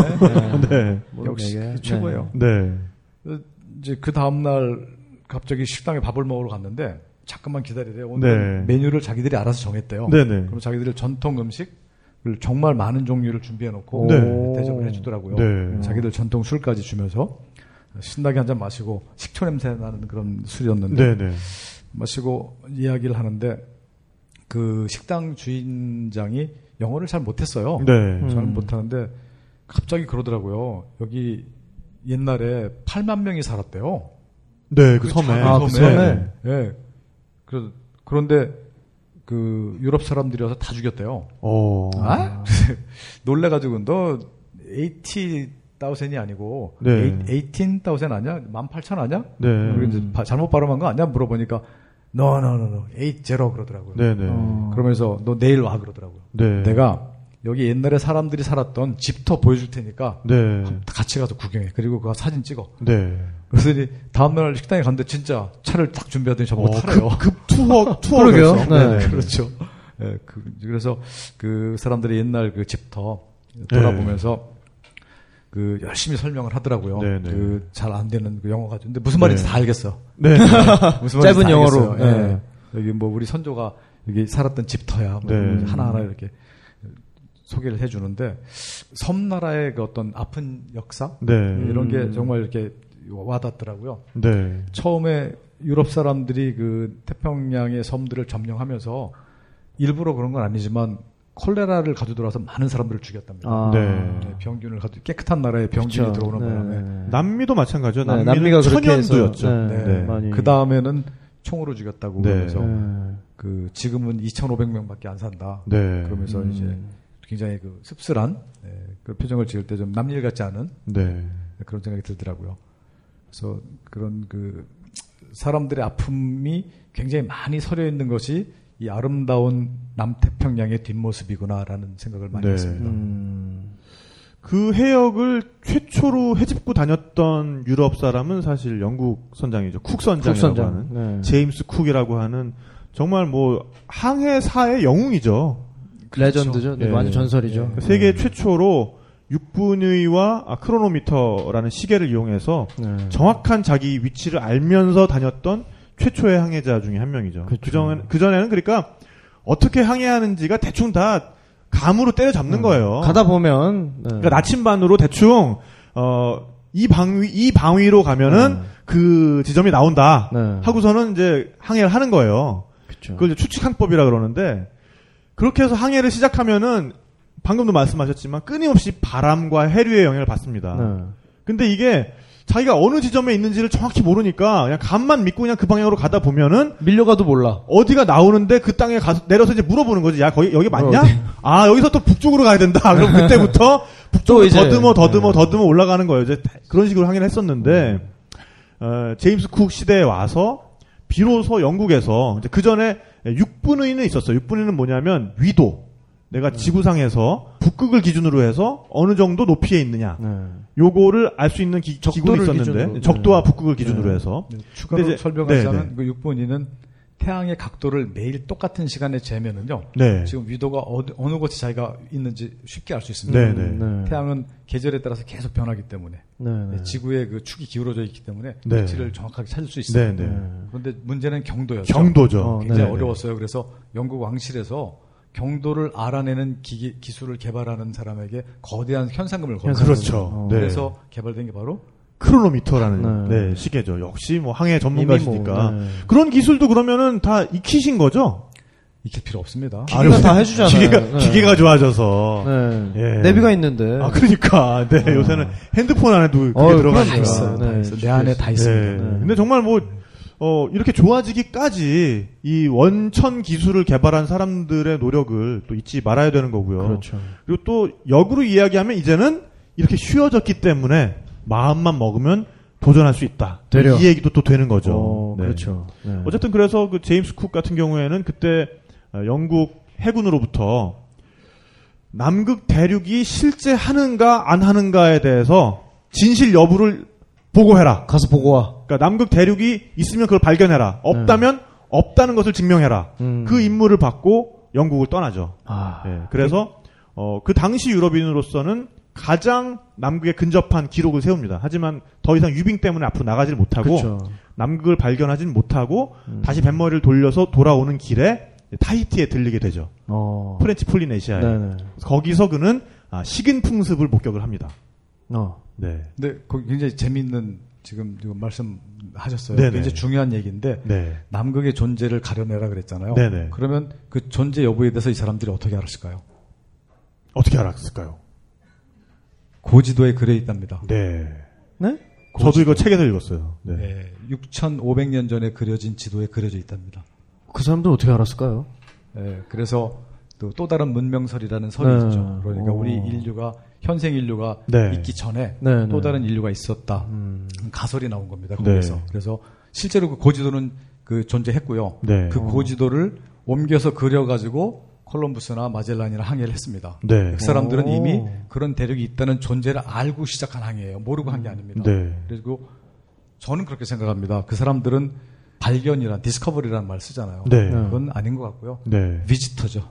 네. 뭐를 역시 매겨야. 그게 최고예요. 네. 그 이제 그 다음날 갑자기 식당에 밥을 먹으러 갔는데 잠깐만 기다리래요. 오늘 네. 메뉴를 자기들이 알아서 정했대요. 네네. 그럼 자기들이 전통 음식을 정말 많은 종류를 준비해 놓고 네. 대접을 해주더라고요. 네. 자기들 전통 술까지 주면서 신나게 한 잔 마시고 식초 냄새 나는 그런 술이었는데 네네. 마시고 이야기를 하는데 그 식당 주인장이 영어를 잘 못했어요. 네. 잘 음. 못하는데 갑자기 그러더라고요. 여기 옛날에 8만 명이 살았대요. 네, 그 그 섬에. 아, 그 섬에? 예. 그, 그런데 그 유럽 사람들이 와서 다 죽였대요. 어. 아? *laughs* 놀래가지고 너 80,000이 아니고 네. 18,000 아니야? 18,000 아니야? 네. 그리고 이제 바- 잘못 발음한 거 아니야? 물어보니까 no no no no 80 그러더라고요. 네네. 어. 그러면서 너 내일 와 그러더라고요. 네. 내가 여기 옛날에 사람들이 살았던 집터 보여줄 테니까 네. 같이 가서 구경해. 그리고 그거 사진 찍어. 네. 그래서 다음날 식당에 갔는데 진짜 차를 딱 준비하더니 저보고 어, 타래요. 급, 급 투어, *laughs* 투어. 그러게요. 결성. 네. 네네. 그렇죠. 예, 그, 래서그 사람들이 옛날 그 집터 돌아보면서 그 열심히 설명을 하더라고요. 네, 네. 그잘 안 되는 그 영어 가지고. 근데 무슨 말인지 네. 다 알겠어. 네. *laughs* 무슨 말인지 짧은 다 영어로. 예. 네. 여기 뭐 우리 선조가 여기 살았던 집터야. 뭐 네. 하나하나 이렇게 소개를 해주는데 섬나라의 그 어떤 아픈 역사 네. 이런 게 정말 이렇게 와닿더라고요. 네. 처음에 유럽 사람들이 그 태평양의 섬들을 점령하면서 일부러 그런 건 아니지만 콜레라를 가져들어와서 많은 사람들을 죽였답니다. 아. 네. 네, 병균을 가져 깨끗한 나라에 병균이 그쵸. 들어오는 네, 바람에 네. 남미도 마찬가지죠. 네, 남미가 그렇게 천연두였죠. 네, 네. 많이. 그 다음에는 총으로 죽였다고 네. 그러면서 네. 그 지금은 2,500명밖에 안 산다. 네. 그러면서 음. 이제 굉장히 그 씁쓸한 네, 그 표정을 지을 때 좀 남일 같지 않은 네. 그런 생각이 들더라고요. 그래서 그런 그 사람들의 아픔이 굉장히 많이 서려 있는 것이 이 아름다운 남태평양의 뒷모습이구나라는 생각을 많이 네. 했습니다. 음. 그 해역을 최초로 해집고 다녔던 유럽 사람은 사실 영국 선장이죠. 쿡 선장이라고 국선장. 하는 네. 제임스 쿡이라고 하는 정말 뭐 항해사의 영웅이죠. 레전드죠. 네, 예. 완전 전설이죠. 그 세계 최초로 6분의와 아, 크로노미터라는 시계를 이용해서 네. 정확한 자기 위치를 알면서 다녔던 최초의 항해자 중에 한 명이죠. 그쵸. 그 전, 그 전에는 그러니까 어떻게 항해하는지가 대충 다 감으로 때려잡는 거예요. 음. 가다 보면 네. 그러니까 나침반으로 대충 어, 이 방위 이 방위로 가면은 네. 그 지점이 나온다 네. 하고서는 이제 항해를 하는 거예요. 그쵸. 그걸 이제 추측항법이라 그러는데 그렇게 해서 항해를 시작하면은 방금도 말씀하셨지만 끊임없이 바람과 해류의 영향을 받습니다. 네. 근데 이게 자기가 어느 지점에 있는지를 정확히 모르니까 그냥 감만 믿고 그냥 그 방향으로 가다 보면은 밀려가도 몰라. 어디가 나오는데 그 땅에 가서 내려서 이제 물어보는 거지. 야, 거기 여기 맞냐? 어디? 아, 여기서 또 북쪽으로 가야 된다. *laughs* 그럼 그때부터 *laughs* 북쪽으로 이제, 더듬어 더듬어 네. 더듬어 올라가는 거예요. 이제 그런 식으로 하긴 했었는데 어, 제임스 쿡 시대에 와서 비로소 영국에서 그 전에 6분의는 있었어요. 6분의는 뭐냐면 위도. 내가 지구상에서 북극을 기준으로 해서 어느 정도 높이에 있느냐. 네. 요거를 알 수 있는 기, 적도를 있었는데 기준으로. 적도와 네. 북극을 기준으로 해서 네, 추가로 이제- 설명하자면 네, 그 6분위는 태양의 각도를 매일 똑같은 시간에 재면은요. 네. 지금 위도가 어디, 어느 곳에 자기가 있는지 쉽게 알 수 있습니다. 네, 네. 네. 태양은 계절에 따라서 계속 변하기 때문에 네. 네, 지구의 그 축이 기울어져 있기 때문에 네. 위치를 정확하게 찾을 수. 네, 네. 그런데 문제는 경도였죠. 경도죠. 어, 굉장히 네. 어려웠어요. 그래서 영국 왕실에서 경도를 알아내는 기기, 기술을 개발하는 사람에게 거대한 현상금을 걸고 현상금. 그렇죠. 어. 네. 그래서 개발된 게 바로 크로노미터라는 네. 네, 시계죠. 역시 뭐 항해 전문가시니까 이미 뭐, 네. 그런 기술도 그러면은 다 익히신 거죠? 익힐 필요 없습니다. 기계가 다 해주잖아요. 기계가, 네. 기계가 좋아져서. 네. 예. 내비가 있는데. 아, 그러니까. 네, 요새는 핸드폰 안에도 그게 어, 들어가니까. 그러니까. 있어요. 다 네, 있어요. 내 안에 다 있습니다. 네. 네. 근데 정말 뭐, 어, 이렇게 좋아지기까지 이 원천 기술을 개발한 사람들의 노력을 또 잊지 말아야 되는 거고요. 그렇죠. 그리고 또 역으로 이야기하면 이제는 이렇게 쉬워졌기 때문에 마음만 먹으면 도전할 수 있다. 되려. 이 얘기도 또 되는 거죠. 어, 네. 그렇죠. 네. 어쨌든 그래서 그 제임스 쿡 같은 경우에는 그때 어, 영국 해군으로부터 남극 대륙이 실제 하는가 안 하는가에 대해서 진실 여부를 보고해라. 가서 보고 와. 그러니까 남극 대륙이 있으면 그걸 발견해라. 없다면 없다는 것을 증명해라. 음. 그 임무를 받고 영국을 떠나죠. 아. 예, 그래서 어, 그 당시 유럽인으로서는 가장 남극에 근접한 기록을 세웁니다. 하지만 더 이상 유빙 때문에 앞으로 나가질 못하고 그렇죠. 남극을 발견하진 못하고 음. 다시 뱃머리를 돌려서 돌아오는 길에 타히티에 들리게 되죠. 어. 프렌치 폴리네시아에. 네네. 거기서 그는 아, 식인 풍습을 목격을 합니다. 어. 네. 근데 거기 굉장히 재미있는 지금 말씀하셨어요. 네네. 굉장히 중요한 얘기인데 네. 남극의 존재를 가려내라 그랬잖아요. 네네. 그러면 그 존재 여부에 대해서 이 사람들이 어떻게 알았을까요? 어떻게 알았을까요? 고지도에 글에 있답니다. 네. 네? 저도 이거 책에서 읽었어요. 네. 예, 6,500년 전에 그려진 지도에 그려져 있답니다. 그 사람들 어떻게 알았을까요? 예, 그래서 또, 또 다른 문명설이라는 설이 네. 있죠. 그러니까 오. 우리 인류가 현생 인류가 네. 있기 전에 네, 또 네. 다른 인류가 있었다. 음. 가설이 나온 겁니다. 거기서. 네. 그래서 실제로 그 고지도는 그 존재했고요. 네. 그 고지도를 옮겨서 그려가지고 콜럼부스나 마젤란이나 항해를 했습니다. 네. 그 사람들은 오. 이미 그런 대륙이 있다는 존재를 알고 시작한 항해예요. 모르고 한 게 아닙니다. 네. 그리고 저는 그렇게 생각합니다. 그 사람들은 발견이란 디스커버리라는 말 쓰잖아요. 네. 그건 아닌 것 같고요. 네. 비지터죠.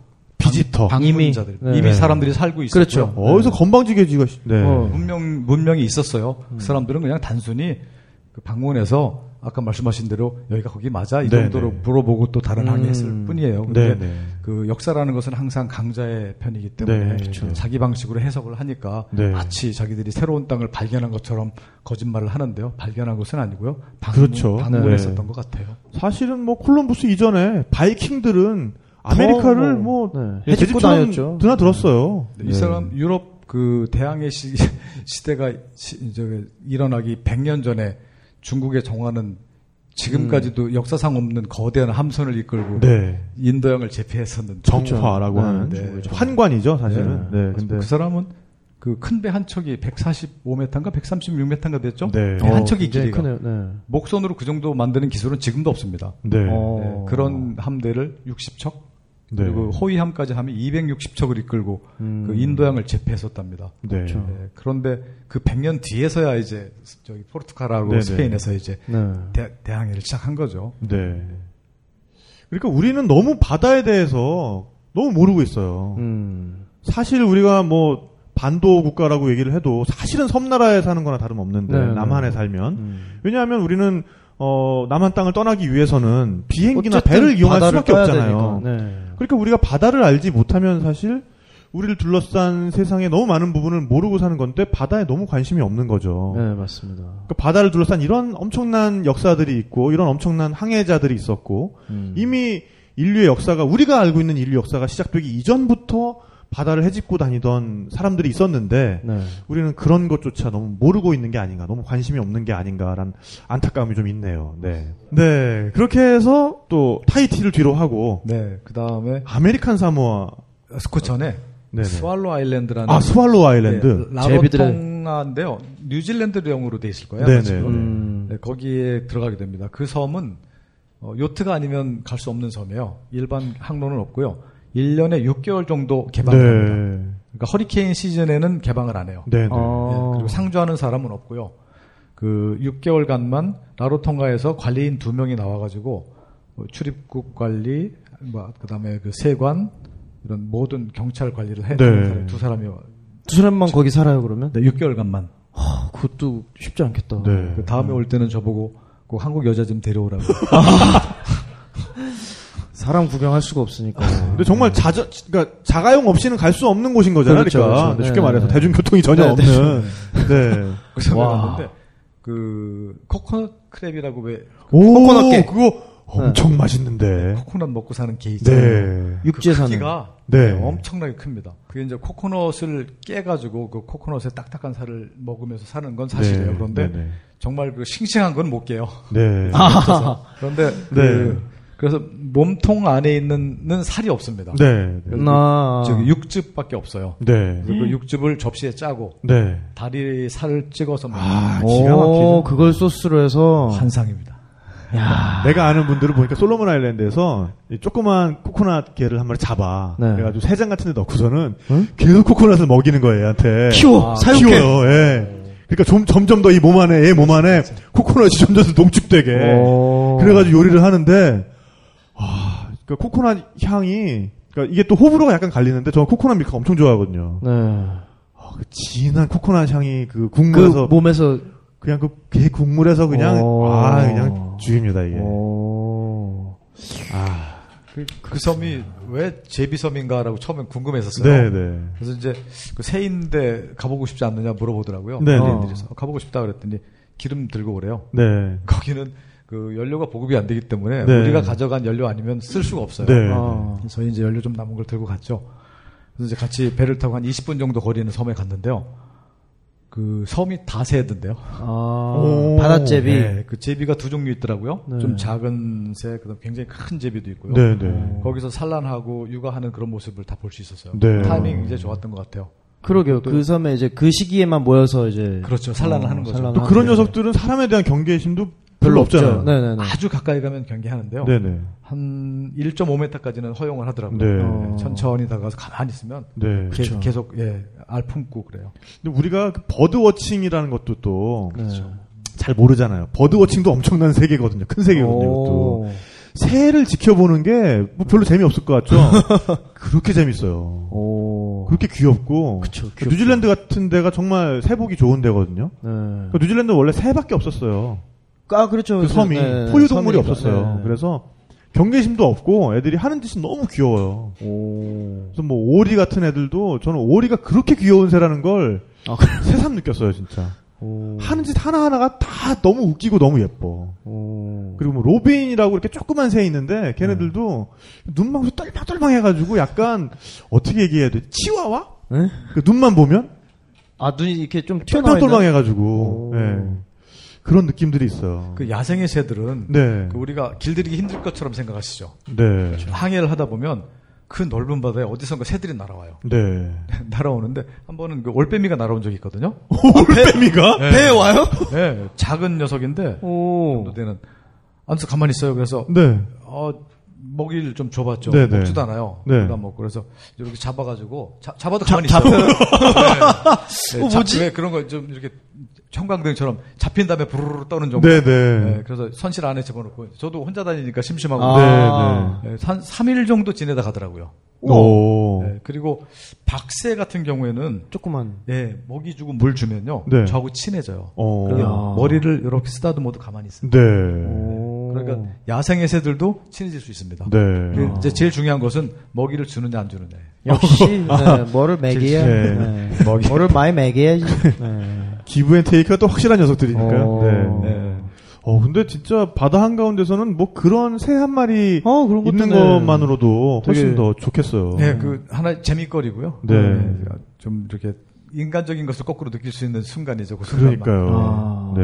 비지터. 방문자들 이미, 이미, 네. 사람들이 살고 있었고요. 그렇죠. 어디서 건방지게지가 네. 어. 문명 문명이 있었어요. 그 사람들은 그냥 단순히 그 방문해서 아까 말씀하신 대로 여기가 거기 맞아 이 네, 정도로 네. 물어보고 또 다른 음. 항해했을 뿐이에요. 근데 네, 네. 그 역사라는 것은 항상 강자의 편이기 때문에 네, 그렇죠. 자기 방식으로 해석을 하니까 네. 마치 자기들이 새로운 땅을 발견한 것처럼 거짓말을 하는데요. 발견한 것은 아니고요. 방문, 그렇죠. 방문했었던 네. 것 같아요. 사실은 뭐 콜럼부스 이전에 바이킹들은 아메리카를 더 뭐, 네. 예, 해집고 다녔죠. 드나들었어요. 이 사람 유럽 그 대항해 시, *laughs* 시대가 시, 저기 일어나기 100년 전에 중국의 정화는 지금까지도 역사상 없는 거대한 함선을 이끌고 네. 인도양을 제패했었는데 정화라고. 하는 네, 네. 환관이죠, 사실은. 네. 네. 근데 그 사람은 그 큰 배 한 척이 145m인가 136m인가 됐죠? 네. 배한 어, 척이 굉장히 길이가 크네요. 네. 목선으로 그 정도 만드는 기술은 지금도 없습니다. 네. 어. 네, 그런 함대를 60척 네. 그리고 호위함까지 하면 260척을 이끌고 음. 그 인도양을 제패했었답니다. 네. 네, 그런데 그 100년 뒤에서야 이제 저기 포르투갈하고 네네. 스페인에서 이제 네. 대, 대항해를 시작한 거죠. 네. 그러니까 우리는 너무 바다에 대해서 너무 모르고 있어요. 음. 사실 우리가 뭐 반도 국가라고 얘기를 해도 사실은 섬나라에 사는 거나 다름없는데 네, 네. 남한에 살면 음. 왜냐하면 우리는 어 남한 땅을 떠나기 위해서는 비행기나 배를 이용할 수밖에 없잖아요. 네. 그러니까 우리가 바다를 알지 못하면 사실 우리를 둘러싼 세상의 너무 많은 부분을 모르고 사는 건데 바다에 너무 관심이 없는 거죠. 네, 맞습니다. 그러니까 바다를 둘러싼 이런 엄청난 역사들이 있고 이런 엄청난 항해자들이 있었고 음. 이미 인류의 역사가 우리가 알고 있는 인류 역사가 시작되기 이전부터 바다를 헤집고 다니던 사람들이 있었는데 네. 우리는 그런 것조차 너무 모르고 있는 게 아닌가, 너무 관심이 없는 게 아닌가라는 안타까움이 좀 있네요. 네. 네. 그렇게 해서 또 타이티를 뒤로 하고 네, 그 다음에 아메리칸 사모아 그 전에 네네. 스왈로 아일랜드라는 아 스왈로 아일랜드. 네, 제비들의- 라로통가인데요. 뉴질랜드령으로 돼 있을 거예요. 네네. 음. 네, 거기에 들어가게 됩니다. 그 섬은 어, 요트가 아니면 갈 수 없는 섬이에요. 일반 항로는 없고요. 1년에 6개월 정도 개방을 합니다. 네. 그러니까 허리케인 시즌에는 개방을 안 해요. 네. 네. 어. 예, 그리고 상주하는 사람은 없고요. 그 6개월간만 라로통가에서 관리인 두 명이 나와가지고 뭐 출입국 관리, 뭐 그다음에 그 세관 이런 모든 경찰 관리를 해 네. 사람 두 사람이 두 사람만 거기 살아요, 그러면? 네, 6개월간만. 아, 그것도 쉽지 않겠다. 네. 그 다음에 올 때는 저보고 꼭 한국 여자 좀 데려오라고. *laughs* 사람 구경할 수가 없으니까. 근데 정말 자저, 그러니까 자가용 없이는 갈 수 없는 곳인 거잖아요. 그렇죠, 그러니까 그렇죠. 쉽게 네, 말해서 네. 대중교통이 전혀 네, 없는. *laughs* 네. 그래서 와. 갔는데 그 코코넛 crab이라고 왜 오, 코코넛 게. 그거 엄청 맛있는데. 코코넛 먹고 사는 게 있잖아요. 네. 육지에 그 네. 네, 엄청나게 큽니다. 그게 이제 코코넛을 깨가지고 그 코코넛의 딱딱한 살을 먹으면서 사는 건 사실이에요. 네, 그런데 네, 네. 정말 그 싱싱한 건 못 깨요. 네. *laughs* 그런데 네. 그, 래서 몸통 안에 있는 살이 없습니다. 네. 네. 나. 저기 육즙밖에 없어요. 네. 그래서 그 육즙을 접시에 짜고 네. 다리 살을 찍어서 먹는 아, 오, 기가 막히죠. 그걸 소스로 해서. 환상입니다. 야. 내가 아는 분들을 보니까 솔로몬 아일랜드에서 이 조그만 코코넛 개를 한 마리 잡아. 네. 그래가지고 새장 같은 데 넣고서는 응? 계속 코코넛을 먹이는 거예요, 얘한테. 키워, 아, 사육해. 키워요, 예. 그러니까 좀, 점점 더 이 몸 안에, 얘 몸 안에 코코넛이 점점 더 농축되게. 오. 그래가지고 요리를 하는데, 아, 그 코코넛 향이, 그러니까 이게 또 호불호가 약간 갈리는데, 저는 코코넛 밀크 엄청 좋아하거든요. 네. 아, 그 진한 코코넛 향이 그그 국물에서, 몸에서. 그냥 그, 그 국물에서 그냥, 오. 아, 그냥 죽입니다, 이게. 오. 아. 그 섬이 왜 제비섬인가라고 처음엔 궁금했었어요. 네네. 그래서 이제 그 새인데 가보고 싶지 않느냐 물어보더라고요. 네, 네. 연예인들에서 가보고 싶다 그랬더니 기름 들고 그래요. 네. 거기는 그 연료가 보급이 안 되기 때문에 네. 우리가 가져간 연료 아니면 쓸 수가 없어요. 네. 아. 그래서 저희 이제 연료 좀 남은 걸 들고 갔죠. 그래서 이제 같이 배를 타고 한 20분 정도 거리는 섬에 갔는데요. 그 섬이 다 새던데요. 아. 오. 바닷제비. 네, 그 제비가 두 종류 있더라고요. 네. 좀 작은 새, 그다음 굉장히 큰 제비도 있고요. 네 네. 거기서 산란하고 육아하는 그런 모습을 다 볼 수 있었어요. 네. 타이밍이 굉장히 좋았던 것 같아요. 그러게요. 그 섬에 이제 그 시기에만 모여서 이제. 그렇죠. 산란을 하는 거죠. 산란을 또 그런. 녀석들은 사람에 대한 경계심도 별로 없잖아요. 네네네. 아주 가까이 가면 경계하는데요. 네네. 한 1.5m까지는 허용을 하더라고요. 네. 네, 천천히 다가가서 가만히 있으면 네. 게- 그렇죠. 계속 예, 알 품고 그래요. 근데 우리가 그 bird watching이라는 것도 또잘 네. 모르잖아요. bird watching도 엄청난 세계거든요. 큰 세계거든요. 이것도. 오. 새를 지켜보는 게 뭐 별로 재미없을 것 같죠? *laughs* 그렇게 재밌어요. 오. 그렇게 귀엽고. 그쵸, 그 뉴질랜드 같은 데가 정말 새 보기 좋은 데거든요. 네. 그 뉴질랜드 는 원래 새밖에 없었어요. 아, 그렇죠. 그 섬이 네, 포유 동물이. 없었어요. 네. 그래서 경계심도 없고 애들이 하는 짓이 너무 귀여워요. 오. 그래서 뭐 오리 같은 애들도 저는 오리가 그렇게 귀여운 새라는 걸 아. 새삼 느꼈어요, 진짜. 오. 하는 짓 하나하나가 다 너무 웃기고 너무 예뻐. 오. 그리고 뭐 robin이라고 이렇게 조그만 새 있는데 걔네들도 눈망울 떨망떨망 해가지고 약간 어떻게 얘기해야 돼? 치와와? 네? 그 눈만 보면 아, 눈이 이렇게 좀 튀어나와 있는. 해가지고 오. 예. 그런 느낌들이 있어요. 그 야생의 새들은 네, 그 우리가 길들이기 힘들 것처럼 생각하시죠. 네, 항해를 하다 보면 그 넓은 바다에 어디선가 새들이 날아와요. 네. *laughs* 날아오는데 한 번은 그 올빼미가 날아온 적이 있거든요. *laughs* 올빼미가? 배 에 와요? 네, 작은 녀석인데 오. 정도 되는 앉아서 가만히 있어요. 그래서 네, 어, 먹이를 좀 줘봤죠. 네, 네. 먹지도 않아요. 네. 그다 먹고 그래서 이렇게 잡아가지고 자, 잡아도 가만히 잡- 있어요. *laughs* 네. 네, 어, 잡- 뭐지? 왜 그런 거 좀 이렇게 형광등처럼 잡힌 다음에 부르르 떠는 정도. 네, 네. 네, 그래서 선실 안에 집어넣고 저도 혼자 다니니까 심심하고 아. 네, 네, 한 3일 정도 지내다 가더라고요. 오. 네, 그리고 박새 같은 경우에는 조그만. 예, 먹이 주고 물 주면요. 네. 저하고 친해져요. 어. 그래서 야. 머리를 이렇게 쓰다듬어도 가만히 있습니다. 네. 오. 그러니까 야생의 새들도 친해질 수 있습니다. 네. 그 이제 제일 중요한 것은 먹이를 주느냐 안 주느냐. 역시, *laughs* 네, 뭐를 먹여야. 네. 네. 먹이. 뭐를 많이 먹여야지. 네. give and take가 또 확실한 녀석들이니까요. 오. 네. 네. 어, 근데 진짜 바다 한가운데서는 뭐 그런 새 한 마리 어, 그런 있는 네. 것만으로도 훨씬 되게- 더 좋겠어요. 네, 그 하나 재미거리고요. 네. 좀 이렇게 인간적인 것을 거꾸로 느낄 수 있는 순간이죠. 그 순간만. 그러니까요. 아. 네.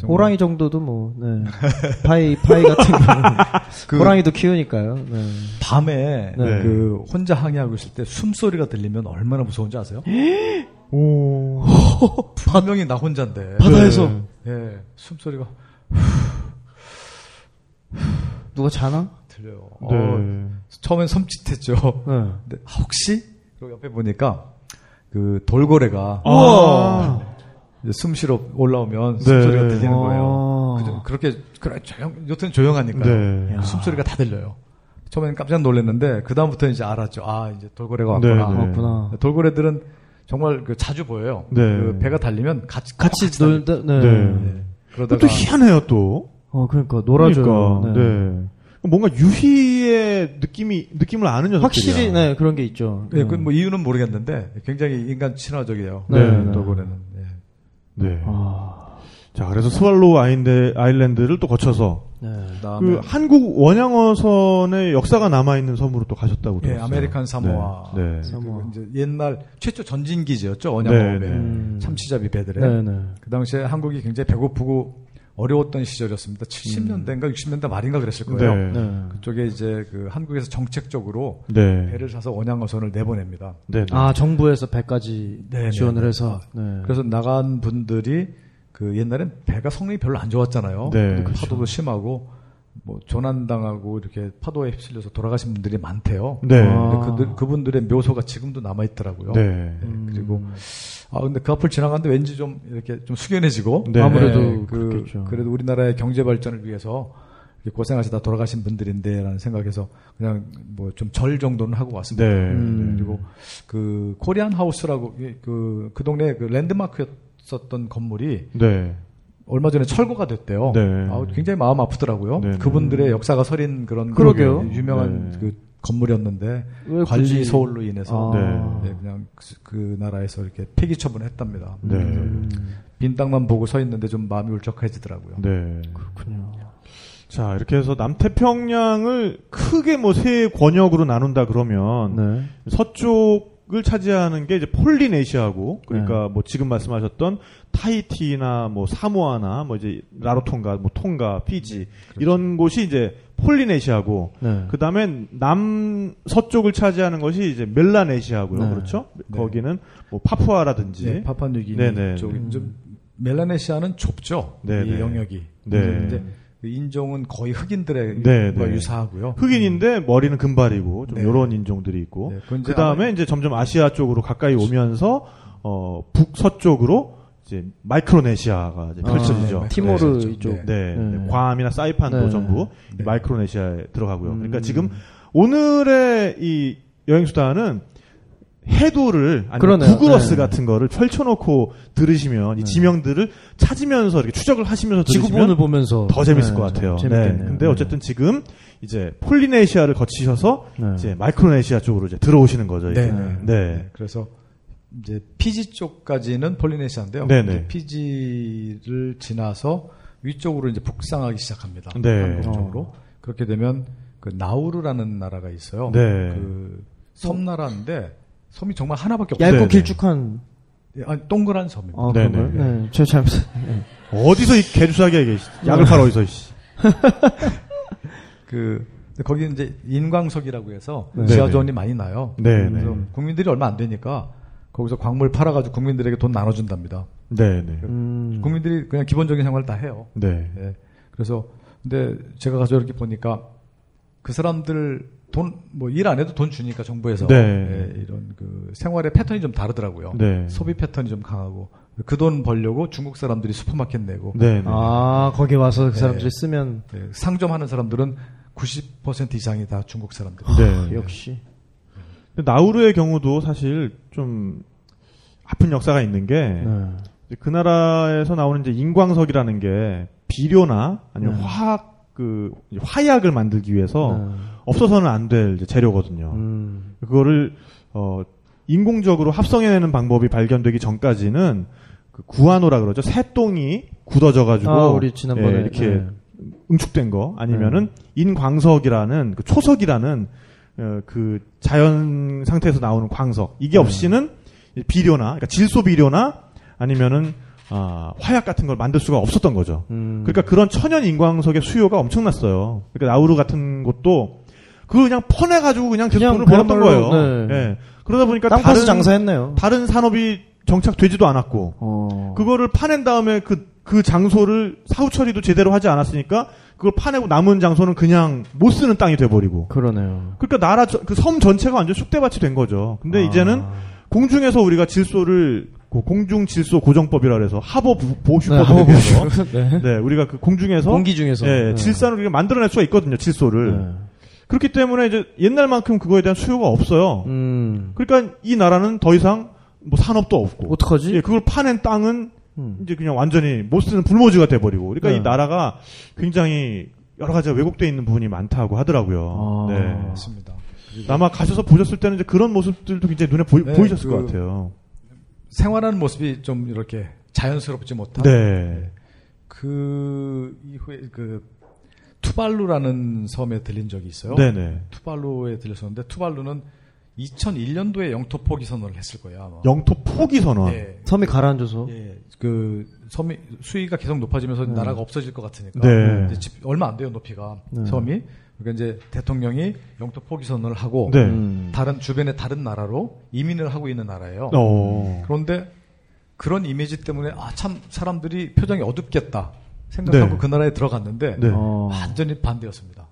정말. 호랑이 정도도 뭐, 네. *laughs* 파이, 파이 같은. *laughs* 그- 호랑이도 키우니까요. 네. 밤에 네. 그 혼자 항해하고 있을 때 숨소리가 들리면 얼마나 무서운지 아세요? 오. *laughs* *laughs* 분명히 나 혼자인데. 바다에서. 네. 예, 숨소리가 누가 자나? 들려요. 네. 어, 처음엔 섬찟했죠. 네. 근데 아, 혹시? 그리고 옆에 보니까 그 돌고래가 아. 이제 숨 쉬러 올라오면 네. 숨소리가 들리는 거예요. 아. 그죠? 그렇게 그래 조용, 여튼 조용하니까요. 네. 야. 숨소리가 다 들려요. 처음에는 깜짝 놀랐는데 그 다음부터 이제 알았죠. 아 이제 돌고래가 왔구나. 네, 네. 그렇구나. 돌고래들은 정말 그 자주 보여요. 네. 그 배가 달리면 같이 같이. 놀다, 네. 네. 네. 그러다가 또 희한해요, 또. 어, 그러니까, 놀아줘요. 그러니까, 네. 네. 뭔가 유희의 느낌이 느낌을 아는 녀석들이야. 확실히 네 그런 게 있죠. 예, 그뭐 이유는 모르겠는데 굉장히 인간 친화적이에요. 네, 네. 돌고래는. 예. 네. 아, 자, 그래서 Swallow 아인데, Island를 또 거쳐서 네. 그 한국 원양어선의 역사가 남아 있는 섬으로 또 가셨다고 예, 들었어요. 아메리칸 사모아. 네. 네. 그 사모아. 이제 옛날 최초 전진 기지였죠. 원양어선 배. 네, 네. 음. 참치잡이 배들에. 네, 네. 그 당시에 한국이 굉장히 배고프고 어려웠던 시절이었습니다. 70년대인가 60년대 말인가 그랬을 거예요. 네. 네. 그쪽에 이제 그 한국에서 정책적으로 네. 배를 사서 원양어선을 내보냅니다. 네. 네. 아 정부에서 배까지 지원을 네. 해서 네. 그래서 나간 분들이 그 옛날엔 배가 성능이 별로 안 좋았잖아요. 네. 그 그렇죠. 파도도 심하고 뭐 조난당하고 이렇게 파도에 휩쓸려서 돌아가신 분들이 많대요. 네. 아. 근데 그들, 그분들의 묘소가 지금도 남아 있더라고요. 네. 그리고 아 근데 그 앞을 지나가는데 왠지 좀 이렇게 좀 숙연해지고 네. 아무래도 그 그렇겠죠. 그래도 우리나라의 경제 발전을 위해서 고생하시다 돌아가신 분들인데라는 생각에서 그냥 뭐 좀 절 정도는 하고 왔습니다. 네. 음. 그리고 그 코리안 하우스라고 그그 동네 그 랜드마크였 었던 건물이 네. 얼마 전에 철거가 됐대요. 네. 아, 굉장히 마음 아프더라고요. 네, 네. 그분들의 역사가 서린 그런 그러게요. 유명한 네. 그 건물이었는데 왜 관리 소홀로 인해서 아. 네. 네, 그냥 그, 그 나라에서 이렇게 폐기 처분했답니다. 네. 음. 빈 땅만 보고 서 있는데 좀 마음이 울적해지더라고요. 네. 그렇군요. 자, 이렇게 해서 남태평양을 크게 뭐 세 권역으로 나눈다 그러면 네. 서쪽 을 차지하는 게 이제 폴리네시아고 그러니까 뭐 지금 말씀하셨던 타히티나 뭐 사모아나 뭐 이제 라로통가 뭐 통가 피지 이런 곳이 이제 폴리네시아고 네. 그다음에 남 서쪽을 차지하는 것이 이제 멜라네시아고요. 네. 그렇죠? 네. 거기는 뭐 파푸아라든지 네, 파파뉴기니 네네. 쪽 음. 좀 멜라네시아는 좁죠. 네네. 이 영역이. 네. 그 인종은 거의 흑인들의 네, 과 네. 유사하고요. 흑인인데 머리는 금발이고 좀 네. 이런 인종들이 있고 네, 그 다음에 이제 점점 아시아 쪽으로 가까이 오면서 어 북서쪽으로 이제 마이크로네시아가 이제 펼쳐지죠. 네, 티모르 네. 이쪽. 네. 네, 네. 괌이나 사이판도 네. 전부 이 네. 마이크로네시아에 들어가고요. 음. 그러니까 지금 오늘의 이 여행 수단은 해도를 아니면 그러네요. 구글어스 네. 같은 거를 펼쳐놓고 들으시면 이 지명들을 찾으면서 이렇게 추적을 하시면서 지구본을 보면서 더 재밌을 네, 것 같아요. 네. 재밌겠네요. 근데 네. 어쨌든 지금 이제 폴리네시아를 거치셔서 네. 이제 마이크로네시아 쪽으로 이제 들어오시는 거죠. 네, 네. 네. 그래서 이제 피지 쪽까지는 폴리네시아인데요. 네, 네. 이제 피지를 지나서 위쪽으로 이제 북상하기 시작합니다. 네. 한국 쪽으로. 그렇게 되면 그 나우루라는 나라가 있어요. 네. 그 섬나라인데 섬이 정말 하나밖에 없어요. 얇고 네, 네. 길쭉한 예, 아니, 동그란 섬입니다. 아, 네, 그런가요? 네. 네. 저 잘못 네. 어디서 이 개주사기야 이게 약을 팔아 어디서 씨. *laughs* 그 거기 이제 인광석이라고 해서 네. 지하조원이 많이 나요. 네, 그래서 네. 국민들이 얼마 안 되니까 거기서 광물 팔아가지고 국민들에게 돈 나눠준답니다. 네, 네. 음. 국민들이 그냥 기본적인 생활을 다 해요. 네. 예. 그래서 근데 제가 가서 이렇게 보니까 그 사람들 돈 뭐 일 안 해도 돈 주니까 정부에서 네. 예, 이런 그 생활의 패턴이 좀 다르더라고요. 네. 소비 패턴이 좀 강하고 그 돈 벌려고 중국 사람들이 슈퍼마켓 내고 네. 네. 아, 거기 와서 그 네. 사람들이 쓰면 예, 상점하는 사람들은 90% 이상이 다 중국 사람들. 네. 역시. 근데 나우루의 경우도 사실 좀 아픈 역사가 있는 게 네. 그 나라에서 나오는 이제 인광석이라는 게 비료나 아니면 네. 화학 그 화약을 만들기 위해서 네. 없어서는 안 될 재료거든요. 음. 그거를 어 인공적으로 합성해내는 방법이 발견되기 전까지는 그 구아노라 그러죠. 새똥이 굳어져 가지고 아, 우리 지난번에 이렇게 네. 응축된 거 아니면은 인광석이라는 그 초석이라는 어, 그 자연 상태에서 나오는 광석 이게 없이는 비료나 그러니까 질소 비료나 아니면은 아, 화약 같은 걸 만들 수가 없었던 거죠. 음. 그러니까 그런 천연 인광석의 수요가 엄청났어요. 그러니까 나우루 같은 곳도 그걸 그냥 퍼내가지고 그냥 계속 그냥 돈을 벌었던 거예요. 네. 예. 그러다 보니까 다른 장사했네요. 다른 산업이 정착되지도 않았고 어. 그거를 파낸 다음에 그, 그 장소를 사후 처리도 제대로 하지 않았으니까 그걸 파내고 남은 장소는 그냥 못 쓰는 땅이 돼버리고. 그러네요. 그러니까 나라, 그 섬 전체가 완전 쑥대밭이 된 거죠. 근데 아. 이제는 공중에서 우리가 질소를 그 공중 질소 고정법이라 그래서 하버 부- 보호슈법에 하버 대해서 보호슈. 네. *laughs* 네, 우리가 그 공중에서 공기 중에서. 예, 네. 질산을 우리가 만들어낼 수가 있거든요, 질소를. 네. 그렇기 때문에 이제 옛날만큼 그거에 대한 수요가 없어요. 음. 그러니까 이 나라는 더 이상 뭐 산업도 없고. 어떡하지? 예, 그걸 파낸 땅은 음. 이제 그냥 완전히 못 쓰는 불모지가 돼버리고. 그러니까 네. 이 나라가 굉장히 여러 가지가 왜곡되어 있는 부분이 많다고 하더라고요. 아. 네. 맞습니다. 아마 가셔서 보셨을 때는 이제 그런 모습들도 굉장히 눈에 보이, 네, 보이셨을 그- 것 같아요. 생활하는 모습이 좀 이렇게 자연스럽지 못한 네. 그 이후에 그 투발루라는 섬에 들린 적이 있어요. 네네. 투발루에 들렸었는데 투발루는 2001년도에 영토 포기 선언을 했을 거예요. 아마. 영토 포기 선언. 예. 섬이 가라앉아서. 예, 그 섬이 수위가 계속 높아지면서 나라가 없어질 것 같으니까 네. 집- 얼마 안 돼요 높이가 네. 섬이 그러니까 이제 대통령이 영토 포기 선언을 하고 네. 음. 다른 주변의 다른 나라로 이민을 하고 있는 나라예요. 어. 그런데 그런 이미지 때문에 아 참 사람들이 표정이 어둡겠다 생각하고 네. 그 나라에 들어갔는데 네. 어. 완전히 반대였습니다.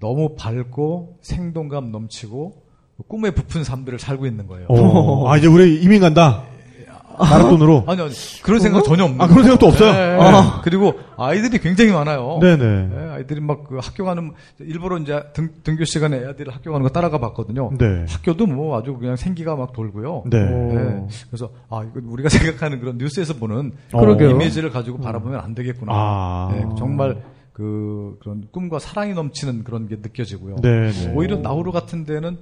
너무 밝고 생동감 넘치고 꿈에 부푼 삶들을 살고 있는 거예요. 어. 아, 이제 우리 이민 간다. 나라 돈으로. 아니, 아니 그런 생각 전혀 없는 아, 그런 생각도 없어요? 네. 아. 그리고 아이들이 굉장히 많아요. 네네. 네, 아이들이 막 그 학교 가는 일부러 이제 등, 등교 시간에 애들 학교 가는 거 따라가 봤거든요. 네. 학교도 뭐 아주 그냥 생기가 막 돌고요. 네. 네. 그래서 아 이거 우리가 *laughs* 생각하는 그런 뉴스에서 보는 그러게요. 이미지를 가지고 바라보면 안 되겠구나. 아. 네, 정말 그 그런 꿈과 사랑이 넘치는 그런 게 느껴지고요. 네네. 오히려 나우루 같은 데는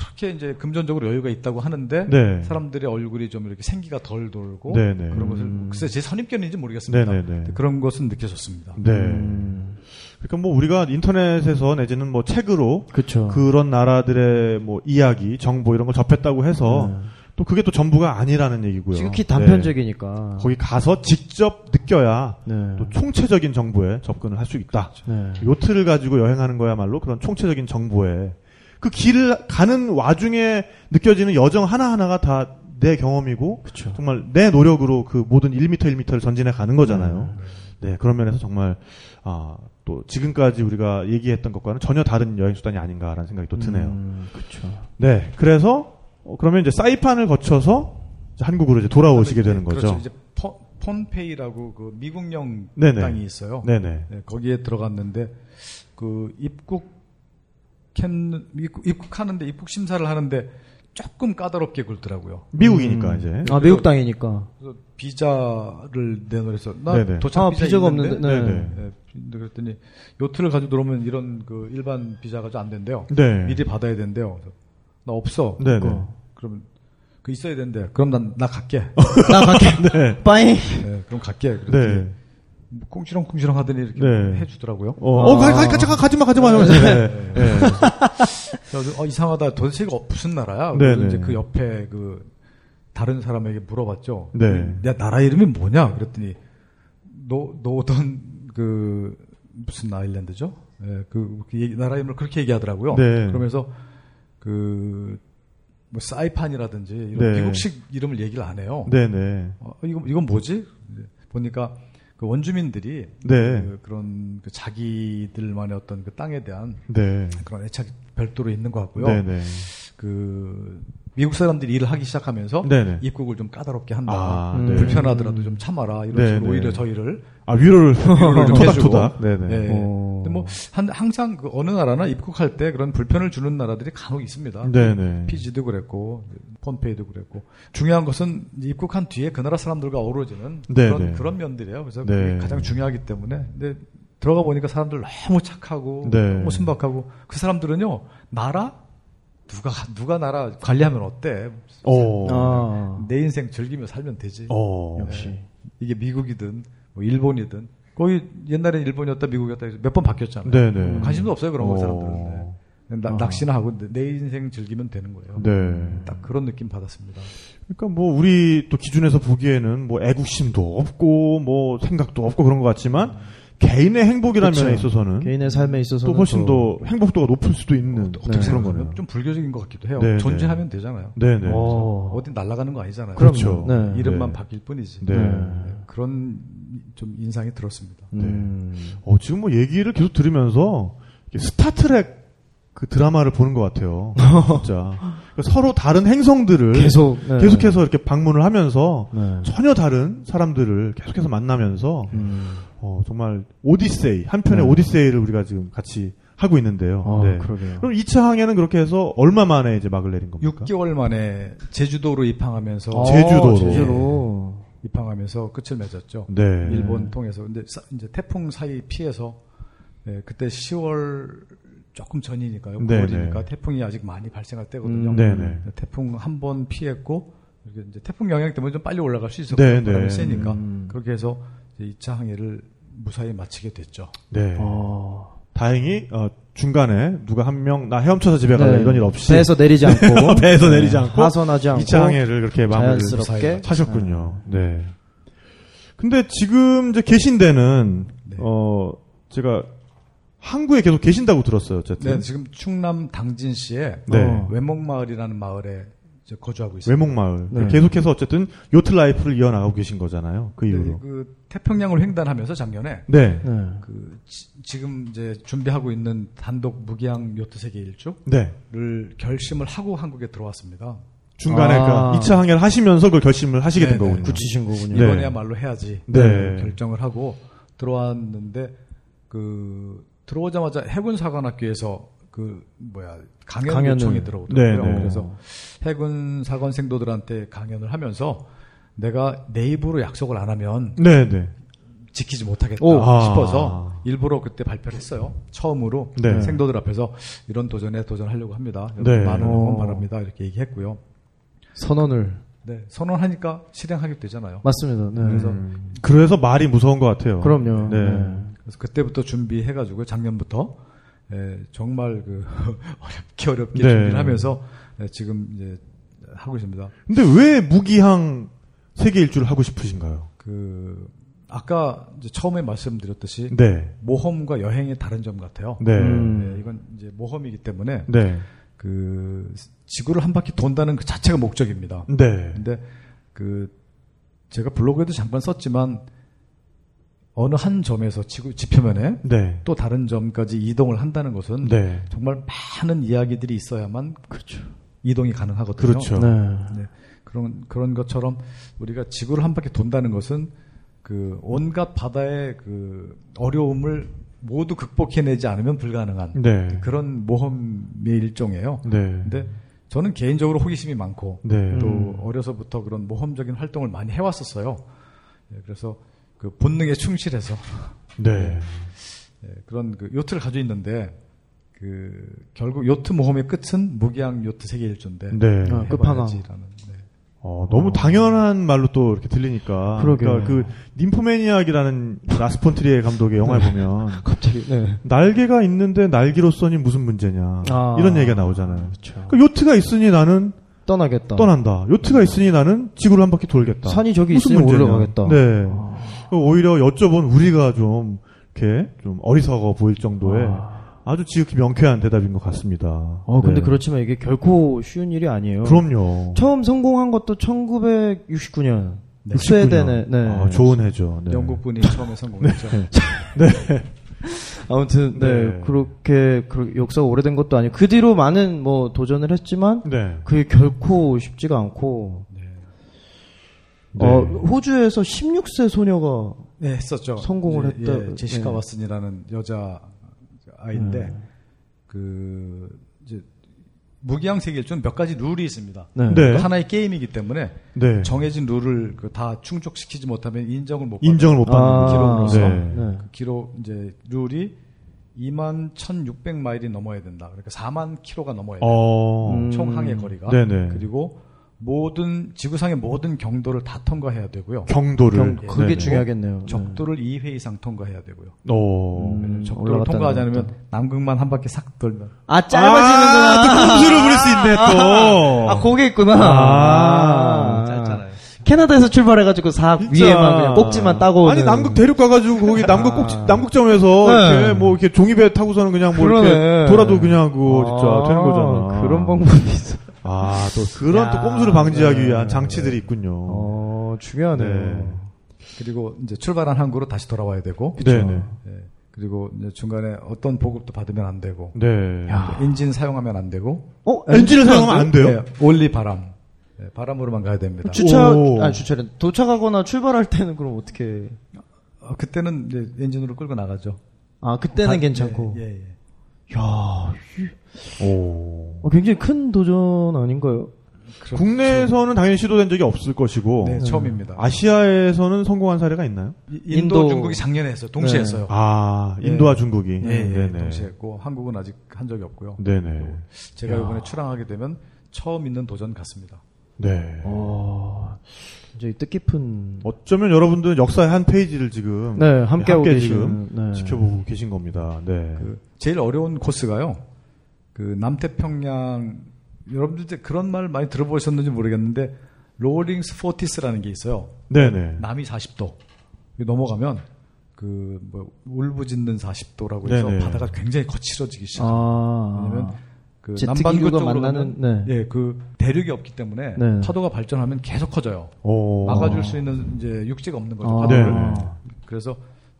그렇게 이제 금전적으로 여유가 있다고 하는데 네. 사람들의 얼굴이 좀 이렇게 생기가 덜 돌고 네네. 그런 것을 글쎄 제 선입견인지 모르겠습니다. 네네네. 그런 것은 느껴졌습니다. 네. 음. 그러니까 뭐 우리가 인터넷에서 내지는 뭐 책으로 그쵸. 그런 나라들의 뭐 이야기, 정보 이런 걸 접했다고 해서 네. 또 그게 또 전부가 아니라는 얘기고요. 지극히 네. 단편적이니까. 거기 가서 직접 느껴야 네. 또 총체적인 정보에 접근을 할 수 있다. 네. 요트를 가지고 여행하는 거야말로 그런 총체적인 정보에 그 길을 가는 와중에 느껴지는 여정 하나하나가 다 내 경험이고 그쵸. 정말 내 노력으로 그 모든 1m 1m를 전진해 가는 거잖아요. 네, 그런 면에서 정말 아, 또 지금까지 우리가 얘기했던 것과는 전혀 다른 여행 수단이 아닌가라는 생각이 또 드네요. 음, 그쵸. 네, 그래서 어, 그러면 이제 사이판을 거쳐서 이제 한국으로 이제 돌아오시게 되는 거죠. 그렇죠. 이제 폰, 폰페이라고 그 미국령 네네. 땅이 있어요. 네네. 네, 거기에 들어갔는데 그 입국 캔 입국, 입국하는데 입국 심사를 하는데 조금 까다롭게 굴더라고요. 미국이니까 음. 이제. 아, 미국 땅이니까. 그래서 비자를 내놓으래서 나 네네. 도착 아, 비자 비자가 있는데 없는데, 네. 네네. 네, 근데 그랬더니 요트를 가지고 들어오면 이런 그 일반 비자가 좀안 된대요. 네. 미리 받아야 된대요. 그래서 나 없어. 네네. 그러면 그 있어야 된대. 그럼 난 나 갈게. 나 갈게. *laughs* 네. 빠잉. 네, 그럼 갈게. 그랬더니 네. 뭐 꽁시렁꽁시렁 하더니 이렇게 네. 해주더라고요. 어, 어, 가, 가, 가, 가, 가지마, 가지마. 하면서. 네. 네. 그래서 어, 이상하다. 도대체 이거 무슨 나라야? 네, 그래서 네. 이제 그 옆에 그 다른 사람에게 물어봤죠. 네. 야 나라 이름이 뭐냐? 그랬더니 노 Northern 그 무슨 Island죠? 예, 그, 그 얘기- 나라 이름을 그렇게 얘기하더라고요. 네. 그러면서 그 뭐 사이판이라든지 이런 네. 미국식 이름을 얘기를 안 해요. 네네. 어, 이건 이건 뭐지? 보니까 그 원주민들이 네. 그, 그런 그 자기들만의 어떤 그 땅에 대한 네. 그런 애착이 별도로 있는 것 같고요. 네네. 그 미국 사람들이 일을 하기 시작하면서 네네. 입국을 좀 까다롭게 한다. 아, 음. 네. 불편하더라도 좀 참아라. 이런 네, 식으로 네. 오히려 저희를 아, 위로를, *laughs* 위로를 좀 해주고. 네네. 예. 어. 근데 뭐 한, 항상 그 어느 나라나 입국할 때 그런 불편을 주는 나라들이 간혹 있습니다. 네네. 피지도 그랬고 폰페이도 그랬고 중요한 것은 입국한 뒤에 그 나라 사람들과 어우러지는 네, 그런 네. 그런 면들이에요. 그래서 네. 가장 중요하기 때문에 근데 들어가 보니까 사람들 너무 착하고 네. 너무 순박하고 그 사람들은요 나라 누가 누가 나라 관리하면 어때? 어. 아. 내 인생 즐기며 살면 되지. 어. 역시 이게 미국이든 뭐 일본이든 거의 옛날에 일본이었다 미국이었다 해서 몇 번 바뀌었잖아요. 네네. 관심도 없어요 그런 거 어. 사람들은. 네. 나- 아. 낚시나 하고 내- 내 인생 즐기면 되는 거예요. 네. 딱 그런 느낌 받았습니다. 그러니까 뭐 우리 또 기준에서 보기에는 뭐 애국심도 없고 뭐 생각도 없고 그런 것 같지만 개인의 행복이라는 그쵸. 면에 있어서는 개인의 삶에 있어서는 또 훨씬 더 행복도가 높을 수도 있는 어떻게 네, 그런 거네요. 좀 불교적인 것 같기도 해요. 네, 존재하면 되잖아요. 네네. 어. 어디 날아가는 거 아니잖아요. 그렇죠. 네. 이름만 네. 바뀔 뿐이지. 네. 네, 그런 좀 인상이 들었습니다. 음. 어, 지금 뭐 얘기를 계속 들으면서 스타트랙 그 드라마를 보는 것 같아요. *laughs* 진짜. 그러니까 서로 다른 행성들을 계속 네. 계속해서 이렇게 방문을 하면서 네. 전혀 다른 사람들을 계속해서 만나면서 음. 어, 정말 오디세이 한 편의 네. 오디세이를 우리가 지금 같이 하고 있는데요. 아, 네. 그러게요. 그럼 2차 항해는 그렇게 해서 얼마 만에 이제 막을 내린 겁니까? 6개월 만에 제주도로 입항하면서 아, 제주도로. 제주로. 입항하면서 끝을 맺었죠. 네. 일본 통해서 근데 사- 이제 태풍 사이 피해서 예, 그때 10월 조금 전이니까요. 네, 9월이니까 네. 태풍이 아직 많이 발생할 때거든요. 음, 네네. 태풍 한 번 피했고 이제 태풍 영향 때문에 좀 빨리 올라갈 수 네, 있었고요. 네. 바람이 세니까 음. 그렇게 해서 2차 항해를 무사히 마치게 됐죠. 네. 어. 다행히 어, 중간에 누가 한 명 나 헤엄쳐서 집에 가라 네. 이런 일 없이 배에서 내리지 않고 *laughs* 배에서 내리지 않고 하선하지 않고 2차 항해를 그렇게 마무리를 자연스럽게 하셨군요. 네. 근데 지금 이제 계신 데는 네. 어 제가 항구에 계속 계신다고 들었어요. 어쨌든 네, 지금 충남 당진시에 네. 어, 외목마을이라는 마을에 거주하고 있습니다. 외목마을 네. 계속해서 어쨌든 요트 라이프를 이어나가고 계신 거잖아요. 그 네, 이후로. 그 태평양을 횡단하면서 작년에 네. 네. 그 지, 금 이제 준비하고 있는 단독 무기항 요트 세계 일주를 네. 결심을 하고 한국에 들어왔습니다. 중간에 아. 그 2차 항해를 하시면서 그걸 결심을 하시게 된 네, 네. 거군요. 굳히신 거군요. 네. 이번에야말로 해야지 네. 결정을 하고 들어왔는데 그 들어오자마자 해군 사관학교에서 그 뭐야 강연 강연을. 요청이 들어오더라고요. 네, 네. 그래서 해군 사관생도들한테 강연을 하면서 내가 내 입으로 약속을 안 하면 네, 네. 지키지 못하겠다 오. 아. 싶어서 일부러 그때 발표를 했어요. 처음으로 네. 생도들 앞에서 이런 도전에 도전하려고 합니다. 네. 많은 응원 오. 바랍니다. 이렇게 얘기했고요. 선언을 네, 선언하니까 실행하게 되잖아요. 맞습니다. 네. 그래서 음, 그래서 말이 무서운 것 같아요. 그럼요. 네. 네. 그래서 그때부터 준비해가지고 작년부터 에, 정말 그 *laughs* 어렵게 어렵게 네. 준비를 하면서 에, 지금 이제 하고 있습니다. 근데 왜 무기항 세계 일주를 하고 싶으신가요? 그 아까 이제 처음에 말씀드렸듯이 네. 모험과 여행의 다른 점 같아요. 네. 음. 네, 이건 이제 모험이기 때문에 네. 그 지구를 한 바퀴 돈다는 그 자체가 목적입니다. 네. 근데 그 제가 블로그에도 잠깐 썼지만 어느 한 점에서 지구 지표면에 네. 또 다른 점까지 이동을 한다는 것은 네. 정말 많은 이야기들이 있어야만 그렇죠. 이동이 가능하거든요. 그렇죠. 네. 네. 그런 그런 것처럼 우리가 지구를 한 바퀴 돈다는 것은 그 온갖 바다의 그 어려움을 모두 극복해내지 않으면 불가능한 네. 그런 모험의 일종이에요. 네. 근데 저는 개인적으로 호기심이 많고 네. 또 음. 어려서부터 그런 모험적인 활동을 많이 해왔었어요. 예, 그래서 그 본능에 충실해서 네. 네. 그런 그 요트를 가지고 있는데 그 결국 요트 모험의 끝은 무기양 요트 세계 일조인데 네. 아, 끝판왕이라는. 네. 어, 너무 어. 당연한 말로 또 이렇게 들리니까. 그러게. 그러니까 그 님포매니악이라는 라스폰트리의 감독의 영화를 네. 보면 *laughs* 갑자기 네. 날개가 있는데 날개로서니 무슨 문제냐 아. 이런 얘기가 나오잖아요. 그렇죠. 그 요트가 있으니 나는 떠나겠다. 떠난다. 요트가 있으니 나는 지구를 한 바퀴 돌겠다. 산이 저기 있으니 올라가겠다. 네. 아. 오히려 여쭤본 우리가 좀 이렇게 좀 어리석어 보일 정도의 아. 아주 지극히 명쾌한 대답인 것 같습니다. 어, 근데 네. 그렇지만 이게 결코 쉬운 일이 아니에요. 그럼요. 처음 성공한 것도 1969년. 네. 스웨덴에, 네. 아, 좋은 해죠. 네. 영국 분이 처음에 성공했죠. *laughs* 아무튼, 네. 네. 그렇게, 그 역사가 오래된 것도 아니고, 그 뒤로 많은 뭐 도전을 했지만, 네. 그게 결코 쉽지가 않고, 네. 네. 어, 호주에서 16세 소녀가, 네, 했었죠. 성공을 이제, 했다- 예, 제시카 네. 왓슨이라는 여자 아이인데 네. 그 이제 무기양 세계일주는 몇 가지 룰이 있습니다. 네. 네. 그 하나의 게임이기 때문에 네. 정해진 룰을 그다 충족시키지 못하면 인정을 못 인정을 못 받는 아, 기록으로서. 네. 네. 그 기록 이제 룰이 2만 1,600마일이 넘어야 된다. 그러니까 4만 킬로가 넘어야 된다. 어. 음. 총 항해 거리가. 네네. 그리고 모든 지구상의 모든 경도를 다 통과해야 되고요. 경도를. 경, 예. 그게 네네. 중요하겠네요. 적도를 2회 이상 통과해야 되고요. 어. 음. 적도를 통과하지 않으면 내려갔다. 남극만 한 바퀴 싹 돌면 아, 아, 짧아지는구나. 또 꼼수를 부릴 수 있네, 또. 아, 거기 있구나. 아. 짧잖아요. 캐나다에서 출발해가지고 사 진짜. 위에만 그냥 꼭지만 따고 아니 오는. 남극 대륙 가가지고 거기 남극 꼭지 아. 남극점에서 네. 이렇게 뭐 이렇게 종이배 타고서는 그냥 뭐 그러네. 이렇게 돌아도 그냥 그거 진짜 아, 되는 거잖아. 그런 방법이 있어. 아 또 그런 야, 또 꼼수를 방지하기 네. 위한 장치들이 있군요. 어, 중요하네요. 네. 그리고 이제 출발한 항구로 다시 돌아와야 되고 네네. 예. 그리고 이제 중간에 어떤 보급도 받으면 안 되고 네. 야. 엔진 사용하면 안 되고 어, 엔진을 사용하면 안 돼요? 예, 올리 바람 예, 바람으로만 가야 됩니다. 주차, 오. 아니 주차는 도착하거나 출발할 때는 그럼 어떻게? 어, 그때는 이제 엔진으로 끌고 나가죠. 아 그때는 바- 괜찮고. 예, 예, 예. 야, 오. 어, 굉장히 큰 도전 아닌가요? 그렇죠. 국내에서는 당연히 시도된 적이 없을 것이고 네, 처음입니다. 아시아에서는 성공한 사례가 있나요? 이- 인도, 인도- 중국이 작년에 했어요. 동시에 네. 했어요. 아, 예. 인도와 중국이. 예, 예, 네네. 동시에 했고 한국은 아직 한 적이 없고요. 네네. 제가 야. 이번에 출항하게 되면 처음 있는 도전 같습니다. 네. 어, 굉장히 뜻깊은. 어쩌면 여러분들은 역사의 한 페이지를 지금 네, 함께하고 함께 계시는, 지금 네. 지켜보고 계신 겁니다. 네. 그 제일 어려운 코스가요. 그 남태평양 여러분들 이제 그런 말 많이 들어보셨는지 모르겠는데 Roaring Forties라는 게 있어요. 네네. 남이 40도 넘어가면 그뭐 울부짖는 40도라고 해서 네네. 바다가 굉장히 거칠어지기 시작해요. 아. 왜냐면 그 남반구 쪽으로 만나는, 네. 예, 그 대륙이 없기 때문에 네. 파도가 발전하면 계속 커져요. 오. 막아줄 수 있는 이제 육지가 없는 거죠. 아. 파도를. 네네. 그래서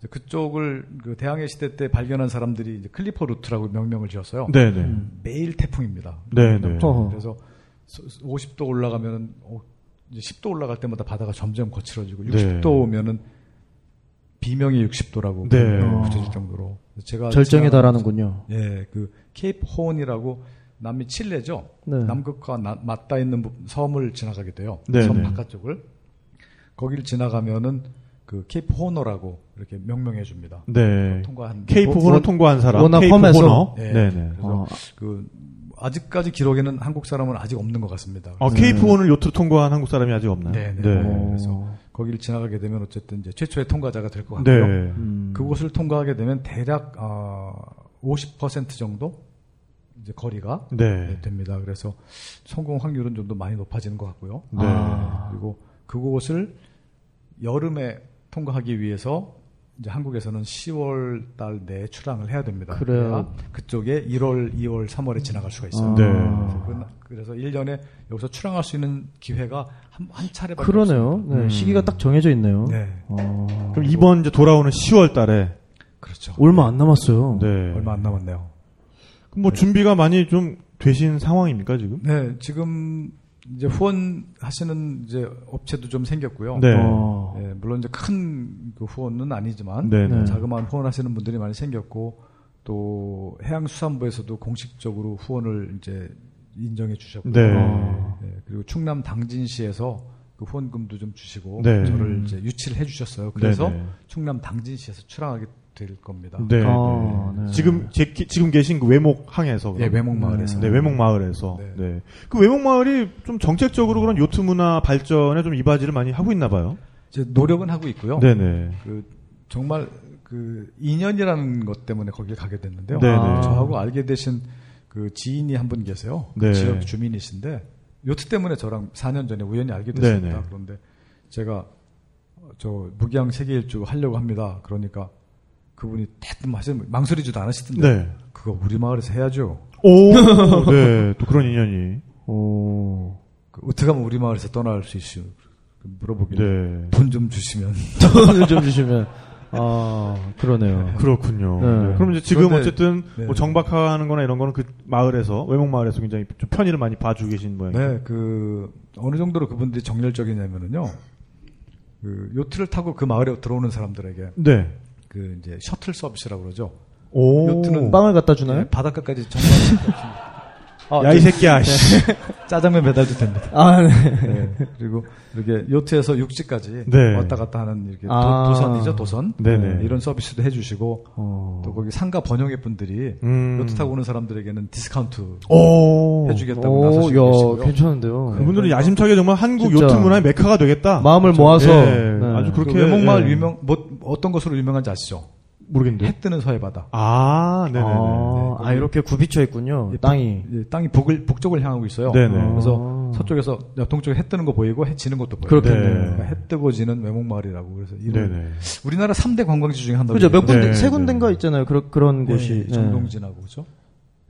그쪽을 그 대항해 시대 때 발견한 사람들이 이제 Clipper Route라고 명명을 지었어요. 네네. 매일 태풍입니다. 네네. 어허. 그래서 50도 올라가면 어, 이제 10도 올라갈 때마다 바다가 점점 거칠어지고 네. 60도 오면은 비명의 60도라고 네. 붙여질 정도로 제가 절정에 달하는군요. 예, 그 Cape Horn이라고 남미 칠레죠. 네. 남극과 나- 맞닿아 있는 부- 섬을 지나가게 돼요. 네, 섬 네. 바깥쪽을 거기를 지나가면은 그 Cape Horner라고 이렇게 명명해 줍니다. 네. 통과한 Cape Hor- Horner 통과한 사람. 워낙 Cape 험해서. Horner. 예. 네네. 그래서 어, 그 아직까지 기록에는 한국 사람은 아직 없는 것 같습니다. 어, Cape Horner를 요트로 통과한 한국 사람이 아직 없나요? 네, 네. 네. 어. 그래서 거기를 지나가게 되면 어쨌든 이제 최초의 통과자가 될 것 같고요. 네. 음. 그곳을 통과하게 되면 대략 어, 50% 정도 이제 거리가 네. 네, 됩니다. 그래서 성공 확률은 좀 더 많이 높아지는 것 같고요. 네. 아. 그리고 그곳을 여름에 통과하기 위해서 이제 한국에서는 10월 달 내에 출항을 해야 됩니다. 그래요. 그래야 그쪽에 1월, 2월, 3월에 지나갈 수가 있어요. 아. 네. 그래서 그- 그래서 1년에 여기서 출항할 수 있는 기회가 한, 한 차례밖에 그러네요. 없습니다. 네, 음. 시기가 딱 정해져 있네요. 네. 어, 그럼 이번 이제 돌아오는 10월 달에 그렇죠. 얼마 안 남았어요. 네. 얼마 안 남았네요. 그럼 뭐 준비가 많이 좀 되신 상황입니까, 지금? 네, 지금 이제 후원하시는 이제 업체도 좀 생겼고요. 네. 어, 예, 물론 이제 큰 그 후원은 아니지만 네. 네. 자그마한 후원하시는 분들이 많이 생겼고 또 해양수산부에서도 공식적으로 후원을 이제 인정해 주셨고요. 네. 어. 예, 그리고 충남 당진시에서 그 후원금도 좀 주시고 네. 저를 이제 유치를 해주셨어요. 그래서 네, 네. 충남 당진시에서 출항하게 될 겁니다. 네. 아, 네. 네. 지금 제, 지금 계신 그 외목 항에서 예, 그럼? 외목 마을에서. 네, 외목 마을에서. 네. 네. 그 외목 마을이 좀 정책적으로 그런 요트 문화 발전에 좀 이바지를 많이 하고 있나 봐요. 이제 노력은 하고 있고요. 네네. 그 정말 그 인연이라는 것 때문에 거기를 가게 됐는데요. 네네. 아, 저하고 알게 되신 그 지인이 한 분 계세요. 그 네. 지역 주민이신데 요트 때문에 저랑 4년 전에 우연히 알게 됐습니다. 네네. 그런데 제가 저 무기양 세계 일주 하려고 합니다. 그러니까 그분이 대뜸 하시는 망설이지도 않으시던데 네. 그거 우리 마을에서 해야죠. 오, 네. 또 그런 인연이. 오. 그 어떻게 하면 우리 마을에서 떠날 수 있어요? 물어보길래 네. 돈 좀 주시면 *laughs* 돈을 좀 주시면 아 그러네요. 그렇군요. 네. 네. 그럼 이제 지금 그런데- 어쨌든 네. 뭐 정박하는 거나 이런 거는 그 마을에서, 외목 마을에서 굉장히 좀 편의를 많이 봐주고 계신 모양이에요. 네, 그 어느 정도로 그분들이 정열적이냐면은요. 그 요트를 타고 그 마을에 들어오는 사람들에게 네. 그 이제 셔틀 서비스라고 그러죠. 오. 요트는 빵을 갖다 주나요? 네, 바닷가까지 정말 아, 야, 이 새끼야, 씨. *laughs* 짜장면 배달도 됩니다. 아, 네. 네, 그리고 이렇게 요트에서 육지까지 네. 왔다 갔다 하는 이렇게 아. 도, 선이죠 도선. 네네. 네, 이런 서비스도 해주시고 어. 또 거기 상가 번영회 분들이 음. 요트 타고 오는 사람들에게는 디스카운트 오. 해주겠다고 오, 나서시고. 괜찮은데요. 그분들은 야심차게 정말 한국. 요트 문화의 메카가 되겠다. 마음을 모아서 예, 네. 아주 그 그렇게 외목마을 예. 유명 뭐 어떤 것으로 유명한지 아시죠? 모르겠는데. 해 뜨는 서해 바다. 아, 네네네. 아, 아, 이렇게 굽이쳐 있군요. 이 땅이. 북- 이 땅이 북을 북쪽을 향하고 있어요. 네네. 그래서 아. 서쪽에서 야, 동쪽에 해 뜨는 거 보이고 해 지는 것도 보여요. 그렇겠네요. 네. 그러니까 해 뜨고 지는 외목마을이라고 그래서 이런 네네. 우리나라 3대 관광지 중에 하나로 그죠? 몇 군데, 네, 세 네. 군데인가 있잖아요. 그런, 그런 네, 곳이. 네. 정동진하고 그죠?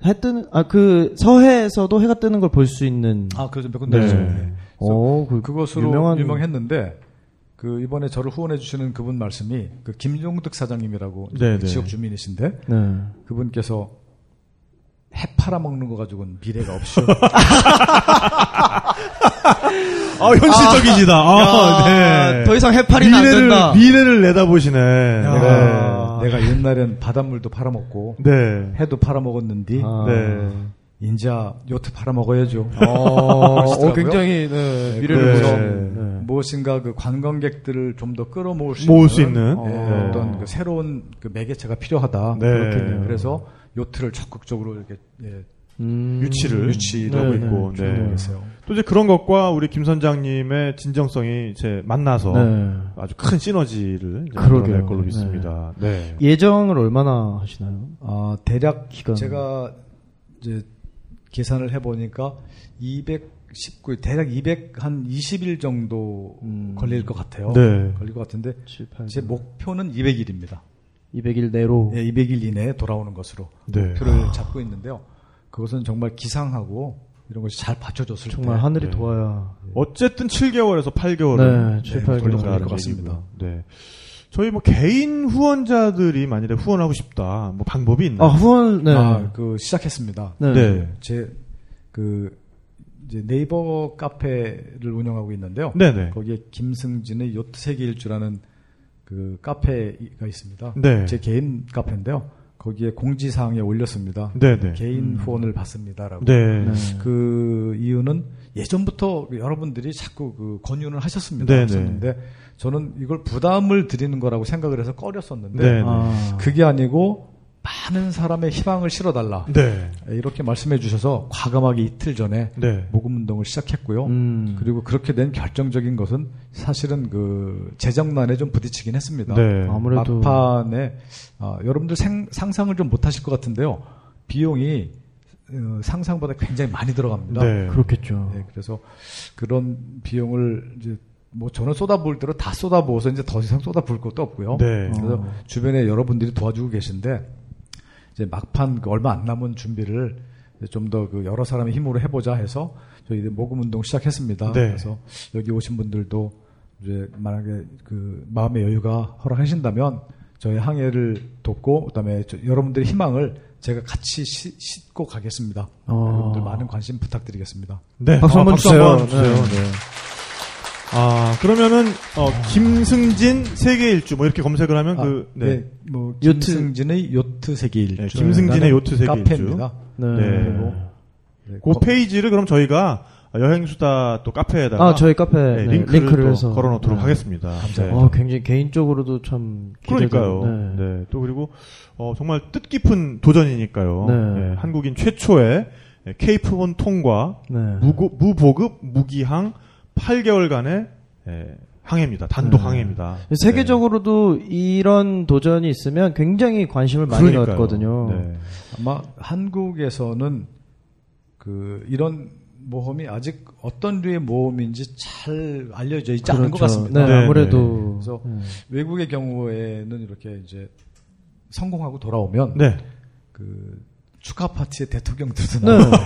해 뜨는, 아, 그, 서해에서도 해가 뜨는 걸 볼 수 있는. 아, 그렇죠. 몇 군데 네. 있죠. 네. 오, 그, 그것으로 유명한- 유명했는데 그 이번에 저를 후원해 주시는 그분 말씀이 그 김종득 사장님이라고 네, 그 네. 지역 주민이신데 네. 그분께서 해 팔아먹는 거 가지고는 미래가 없이요. *laughs* 아, 현실적이시다. 아, 네. 더 이상 해파리는 안 미래를, 된다. 미래를 내다보시네. 내가, 내가 옛날엔 바닷물도 팔아먹고 네. 해도 팔아먹었는데 아. 네. 인자 요트 팔아먹어야죠. 어, 어. 굉장히 네, 미래를 네. 보시는. 네. 무엇인가 그 관광객들을 좀 더 끌어모을 수 모을 있는, 수 있는. 네, 네. 어떤 그 새로운 그 매개체가 필요하다. 네. 그렇게 그래서 요트를 적극적으로 이렇게 예, 음, 유치를 유치를 하고 네, 있고, 네, 네. 하고 있어요. 또 이제 그런 것과 우리 김 선장님의 진정성이 이제 만나서 네. 아주 큰 시너지를. 만들어낼 걸로 믿습니다. 네. 예정을 얼마나 하시나요? 아, 대략 기간. 제가 이제 계산을 해보니까 219, 대략 200, 한 20일 정도 음. 걸릴 것 같아요. 네. 걸릴 것 같은데, 7, 8, 제 목표는 200일입니다. 200일 내로. 예, 200일 이내에 돌아오는 것으로 네. 표를 잡고 있는데요. 그것은 정말 기상하고 이런 것이 잘 받쳐줬을 정말 때 하늘이 네. 도와야. 어쨌든 7개월에서 8개월은 네, 7, 네, 8개월 걸릴 것 같습니다. 네. 저희 뭐 개인 후원자들이 만일에 후원하고 싶다, 뭐 방법이 아, 있나요? 후원, 네. 아, 그 시작했습니다. 네. 네. 제 그 이제 네이버 카페를 운영하고 있는데요. 네네. 거기에 김승진의 요트 세계 일주라는 그 카페가 있습니다. 네. 제 개인 카페인데요. 거기에 공지사항에 올렸습니다. 네네. 개인 후원을 받습니다라고. 네. 네. 그 이유는 예전부터 여러분들이 자꾸 그 권유를 하셨습니다. 네네. 하셨는데 저는 이걸 부담을 드리는 거라고 생각을 해서 꺼렸었는데 네네. 아, 그게 아니고 많은 사람의 희망을 실어달라 네. 이렇게 말씀해 주셔서 과감하게 이틀 전에 네. 모금 운동을 시작했고요. 음. 그리고 그렇게 된 결정적인 것은 사실은 그 재정난에 좀 부딪히긴 했습니다. 네. 아무래도. 막판에 아, 여러분들 생- 상상을 좀 못하실 것 같은데요. 비용이 어, 상상보다 굉장히 많이 들어갑니다. 네. 그렇겠죠. 네, 그래서 그런 비용을 이제 뭐 저는 쏟아부을 대로 다 쏟아부어서 이제 더 이상 쏟아부을 것도 없고요. 네. 그래서 어. 주변에 여러분들이 도와주고 계신데 이제 막판 그 얼마 안 남은 준비를 좀 더 그 여러 사람의 힘으로 해보자 해서 저희 모금 운동 시작했습니다. 네. 그래서 여기 오신 분들도 이제 만약에 그 마음의 여유가 허락하신다면 저희 항해를 돕고 그다음에 저- 여러분들의 희망을 제가 같이 시- 싣고 가겠습니다. 어. 여러분들 많은 관심 부탁드리겠습니다. 네. 박수 아, 한번 주세요. 한번 주세요. 네. 네. 아, 그러면은, 어, 김승진 세계 일주, 뭐 이렇게 검색을 하면 아, 그, 네. 네, 뭐 요트. 김승진의 요트 세계 일주. 네, 김승진의 요트 세계 일주. 네. 네. 그리고 네, 그 거- 페이지를 그럼 저희가 여행수다 또 카페에다가 아, 저희 카페 네, 네, 링크를, 링크를 또 해서. 걸어놓도록 네. 하겠습니다. 감사합니다. 네. 어, 굉장히 개인적으로도 참 그러니까요. 네. 네. 또 그리고 어, 정말 뜻깊은 도전이니까요. 네. 네, 한국인 최초의 케이프본 통과 네. 무고, 무보급 무기항 8개월간의 예, 항해입니다. 단독 네. 항해입니다. 세계적으로도 이런 도전이 있으면 굉장히 관심을 많이 그러니까요. 갖거든요. 네. 아마 한국에서는 그 이런 모험이 아직 어떤 류의 모험인지 잘 알려져 있지 않은 것 그렇죠. 같습니다. 네, 네, 아무래도. 그래서 네. 외국의 경우에는 이렇게 이제 성공하고 돌아오면 네. 그 축하 파티에 대통령들도 네. 나오고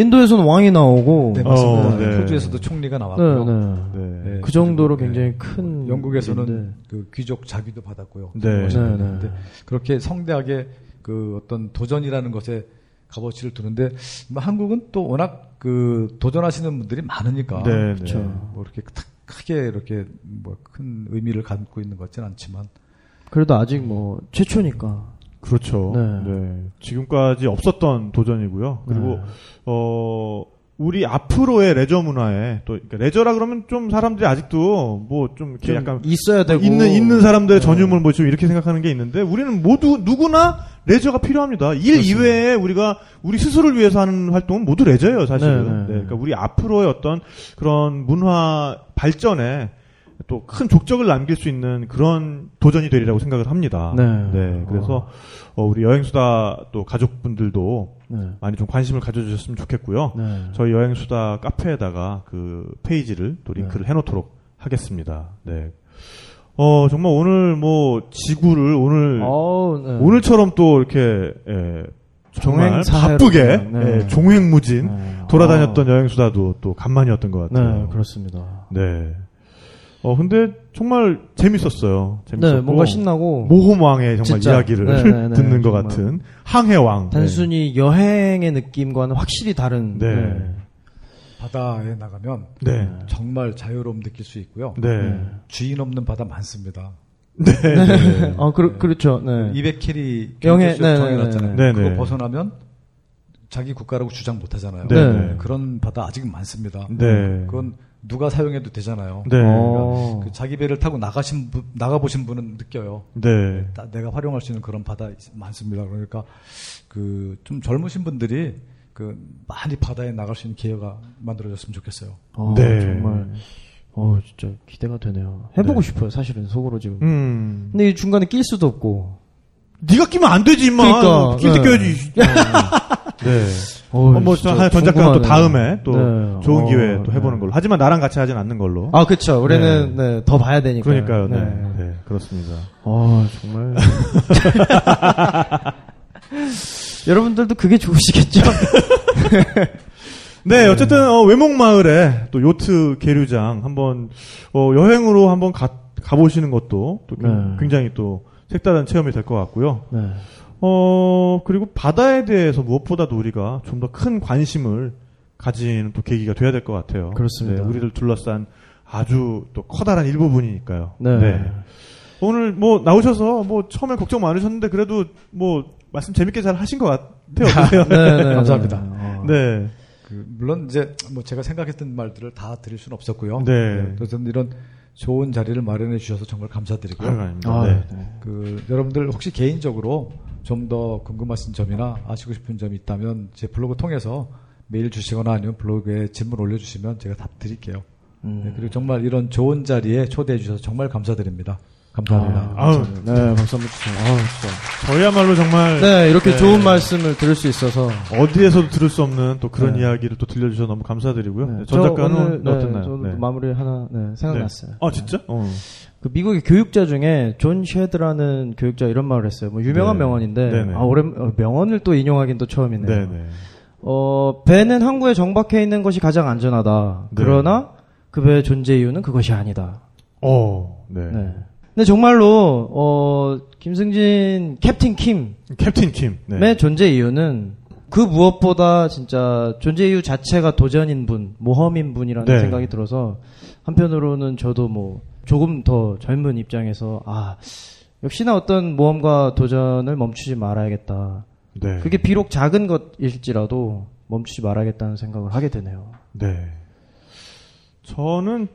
인도에서는 왕이 나오고. 네, 맞습니다. 어, 네. 호주에서도 총리가 네, 나왔고요. 네. 네. 네, 그 정도로 굉장히 네. 큰. 영국에서는 일인데. 그 귀족 자기도 받았고요. 네. 네, 네. 그렇게 성대하게 그 어떤 도전이라는 것에 값어치를 두는데 뭐 한국은 또 워낙 그 도전하시는 분들이 많으니까 네, 네. 그렇죠. 뭐 이렇게 탁- 크게 이렇게 뭐 큰 의미를 갖고 있는 것 같지는 않지만 그래도 아직 뭐, 최초니까. 그렇죠. 네. 네. 지금까지 없었던 도전이고요. 그리고 네. 어 우리 앞으로의 레저 문화에 또 그러니까 레저라 그러면 좀 사람들이 아직도 뭐 좀 이렇게 좀 약간 있어야 되고. 있는 있는 사람들의 네. 전유물 뭐 좀 이렇게 생각하는 게 있는데 우리는 모두 누구나 레저가 필요합니다. 일 이외에 우리가 우리 스스로를 위해서 하는 활동은 모두 레저예요, 사실은. 네, 네. 네, 그러니까 우리 앞으로의 어떤 그런 문화 발전에 또 큰 족적을 남길 수 있는 그런 도전이 되리라고 생각을 합니다. 네. 그래서 어, 우리 여행수다 또 가족분들도 네. 많이 좀 관심을 가져주셨으면 좋겠고요. 네. 저희 여행수다 카페에다가 그 페이지를 또 링크를 해놓도록 하겠습니다. 네. 어, 정말 오늘 뭐 지구를 오늘 어우, 네. 오늘처럼 또 이렇게 예, 정말 바쁘게 네. 예, 종횡무진 네. 돌아다녔던 여행수다도 또 간만이었던 것 네, 같아요. 그렇습니다. 네. 어 근데 정말 재밌었어요. 재밌었고 네, 뭔가 신나고. 모험왕의 정말 진짜. 이야기를 네, 네, 네, *laughs* 듣는 것 정말. 같은 항해왕. 단순히 여행의 느낌과는 확실히 다른. 네. 바다에 나가면 네. 정말 자유로움 느낄 수 있고요. 네. 주인 없는 바다 많습니다. 네. 네. *laughs* 어, 그, 그렇죠. 네. 200캐리 영해- 경제수역 네, 네, 정해놨잖아요. 네, 네. 그거 네. 벗어나면 자기 국가라고 주장 못 하잖아요. 네. 그런 바다 아직 많습니다. 네. 그건 누가 사용해도 되잖아요. 네. 어. 그 자기 배를 타고 나가신 분, 나가 보신 분은 느껴요. 네. 나- 내가 활용할 수 있는 그런 바다 많습니다. 그러니까 그 좀 젊으신 분들이 그 많이 바다에 나갈 수 있는 기회가 만들어졌으면 좋겠어요. 어, 네. 정말. 어, 진짜 기대가 되네요. 해보고 네. 싶어요, 사실은 속으로 지금. 음. 근데 이 중간에 낄 수도 없고. 네가 끼면 안 되지, 임마. 그러니까, 낄때 네. 껴야지. *laughs* 네. 어, 어, 뭐, 한 전작가는 또. 다음에 또 네. 좋은 어, 기회에 또 네. 해보는 걸로. 하지만 나랑 같이 하진 않는 걸로. 아, 그쵸. 우리는 네, 더 봐야 되니까. 그러니까요. 네. 네. 그렇습니다. 아, 정말. *laughs* 여러분들도 그게 좋으시겠죠? *laughs* 네, 어쨌든 어, 외목마을에 또 요트 계류장 한번 어, 여행으로 한번 가, 가보시는 것도 또 네. 굉장히 또 색다른 체험이 될 것 같고요. 네. 어 그리고 바다에 대해서 무엇보다도 우리가 좀 더 큰 관심을 가지는 또 계기가 돼야 될 것 같아요. 그렇습니다. 네, 우리를 둘러싼 아주 또 커다란 일부분이니까요. 네. 오늘 뭐 나오셔서 뭐 처음에 걱정 많으셨는데 그래도 뭐 말씀 재밌게 잘 하신 것 같아요. 어떠세요? *laughs* 네, 네, *laughs* 감사합니다. 네. 어. 네. 그 물론 이제 뭐 제가 생각했던 말들을 다 드릴 수는 없었고요. 네. 그래서 이런 좋은 자리를 마련해 주셔서 정말 감사드리고요. 아, 네. 네. 그 여러분들 혹시 개인적으로 좀 더 궁금하신 점이나 아시고 싶은 점이 있다면 제 블로그 통해서 메일 주시거나 아니면 블로그에 질문 올려주시면 제가 답 드릴게요. 음. 네, 그리고 정말 이런 좋은 자리에 초대해 주셔서 정말 감사드립니다. 감사합니다. 아 우, 네, 박수 한번 주세요. 아우, 진짜. 저희야말로 정말 네, 이렇게 네. 좋은 말씀을 들을 수 있어서. 어디에서도 들을 수 없는 또 그런 네. 이야기를 또 들려주셔서 너무 감사드리고요. 네, 네, 전저 작가는 오늘, 네, 어땠나요? 저도 네. 마무리 하나 네, 생각났어요. 네. 아 진짜? 어. 그 미국의 교육자 중에 존 쉐드라는 교육자 이런 말을 했어요. 뭐 유명한 네. 명언인데 네네. 아, 오랜 어, 명언을 또 인용하긴 또 처음이네요. 네네. 어, 배는 항구에 정박해 있는 것이 가장 안전하다. 네. 그러나 그 배의 존재 이유는 그것이 아니다. 어. 네. 네. 근데 정말로 어, 김승진 캡틴 킴의 캡틴 킴. 네. 존재 이유는 그 무엇보다 진짜 존재 이유 자체가 도전인 분, 모험인 분이라는 네. 생각이 들어서 한편으로는 저도 뭐 조금 더 젊은 입장에서 아 역시나 어떤 모험과 도전을 멈추지 말아야겠다. 네. 그게 비록 작은 것일지라도 멈추지 말아야겠다는 생각을 하게 되네요. 네. 저는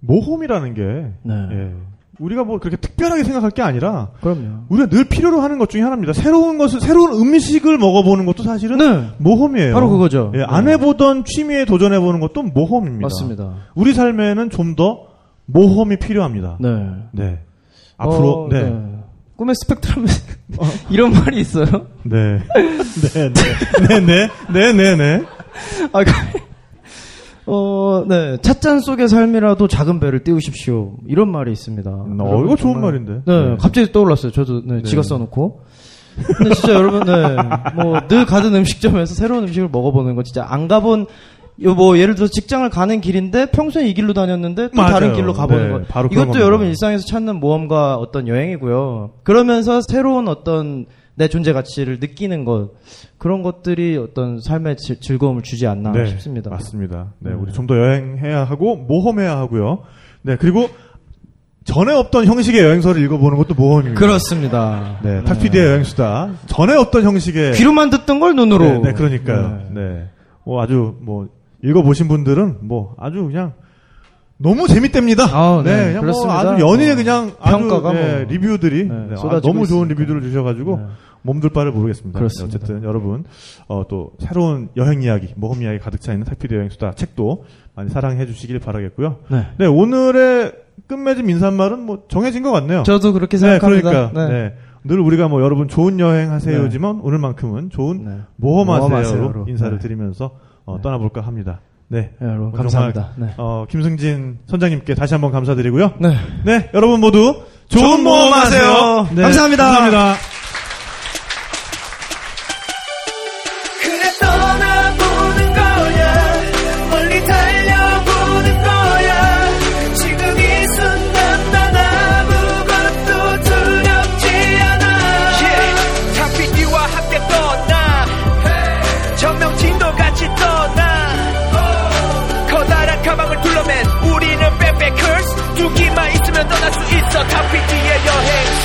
모험이라는 게 네. 예. 우리가 뭐 그렇게 특별하게 생각할 게 아니라 그럼요. 우리가 늘 필요로 하는 것 중에 하나입니다. 새로운 것을 새로운 음식을 먹어보는 것도 사실은 네. 모험이에요. 바로 그거죠. 예, 안 네. 해보던 취미에 도전해보는 것도 모험입니다. 맞습니다. 우리 삶에는 좀 더 모험이 필요합니다. 네. 네. 앞으로 어, 네. 꿈의 스펙트럼 *laughs* 이런 말이 있어요. 네. 네, 네. 네, 네. 네, 네, 네. 아, 그- 어, 네. 찻잔 속의 삶이라도 작은 배를 띄우십시오. 이런 말이 있습니다. 어, 이거 좋은 말인데. 네, 갑자기 떠올랐어요. 저도 네, 네. 지가 써놓고. 근데 진짜 여러분, 네, 뭐 늘 가던 음식점에서 새로운 음식을 먹어보는 거 진짜 안 가본 요 뭐 예를 들어 직장을 가는 길인데 평소에 이 길로 다녔는데 또 맞아요. 다른 길로 가보는 네, 거. 바로 이것도. 여러분 일상에서 찾는 모험과 어떤 여행이고요. 그러면서 새로운 어떤 내 존재 가치를 느끼는 것 그런 것들이 어떤 삶의 지- 즐거움을 주지 않나 네, 싶습니다. 맞습니다. 네, 네. 우리 좀 더 여행해야 하고 모험해야 하고요. 네, 그리고 전에 없던 형식의 여행서를 읽어보는 것도 모험입니다. 그렇습니다. 네, 탁피디의 여행수다. 전에 없던 형식의 귀로만 듣던 걸 눈으로. 네, 네, 그러니까요. 네. 네. 뭐 아주 뭐 읽어보신 분들은 뭐 아주 그냥 너무 재밌답니다. 아, 네, 그냥 그렇습니다. 뭐 아주 연인의 뭐 그냥 아주 평가가 네, 뭐 리뷰들이 네, 네, 아, 너무 좋은 있으니까. 리뷰들을 주셔가지고 네. 몸둘 바를 모르겠습니다. 그렇습니다. 네, 어쨌든 여러분 어, 또 새로운 여행 이야기, 모험 이야기 가득 차 있는 탁피디 여행 수다 책도 많이 사랑해 주시길 바라겠고요. 네. 네, 오늘의 끝맺음 인사말은 뭐 정해진 것 같네요. 저도 그렇게 네, 생각합니다. 그러니까 네. 늘 우리가 뭐 여러분 좋은 여행 하세요지만 네. 오늘만큼은 좋은 네. 모험하세요로 모험하세요로. 인사를 네. 드리면서 어, 네. 떠나볼까 합니다. 네. 네, 여러분 감사합니다. 네. 어, 김승진 선장님께 다시 한번 감사드리고요. 네. 네, 여러분 모두 좋은, 모험 하세요. 모험하세요. 네, 감사합니다. 감사합니다. So come quickly in your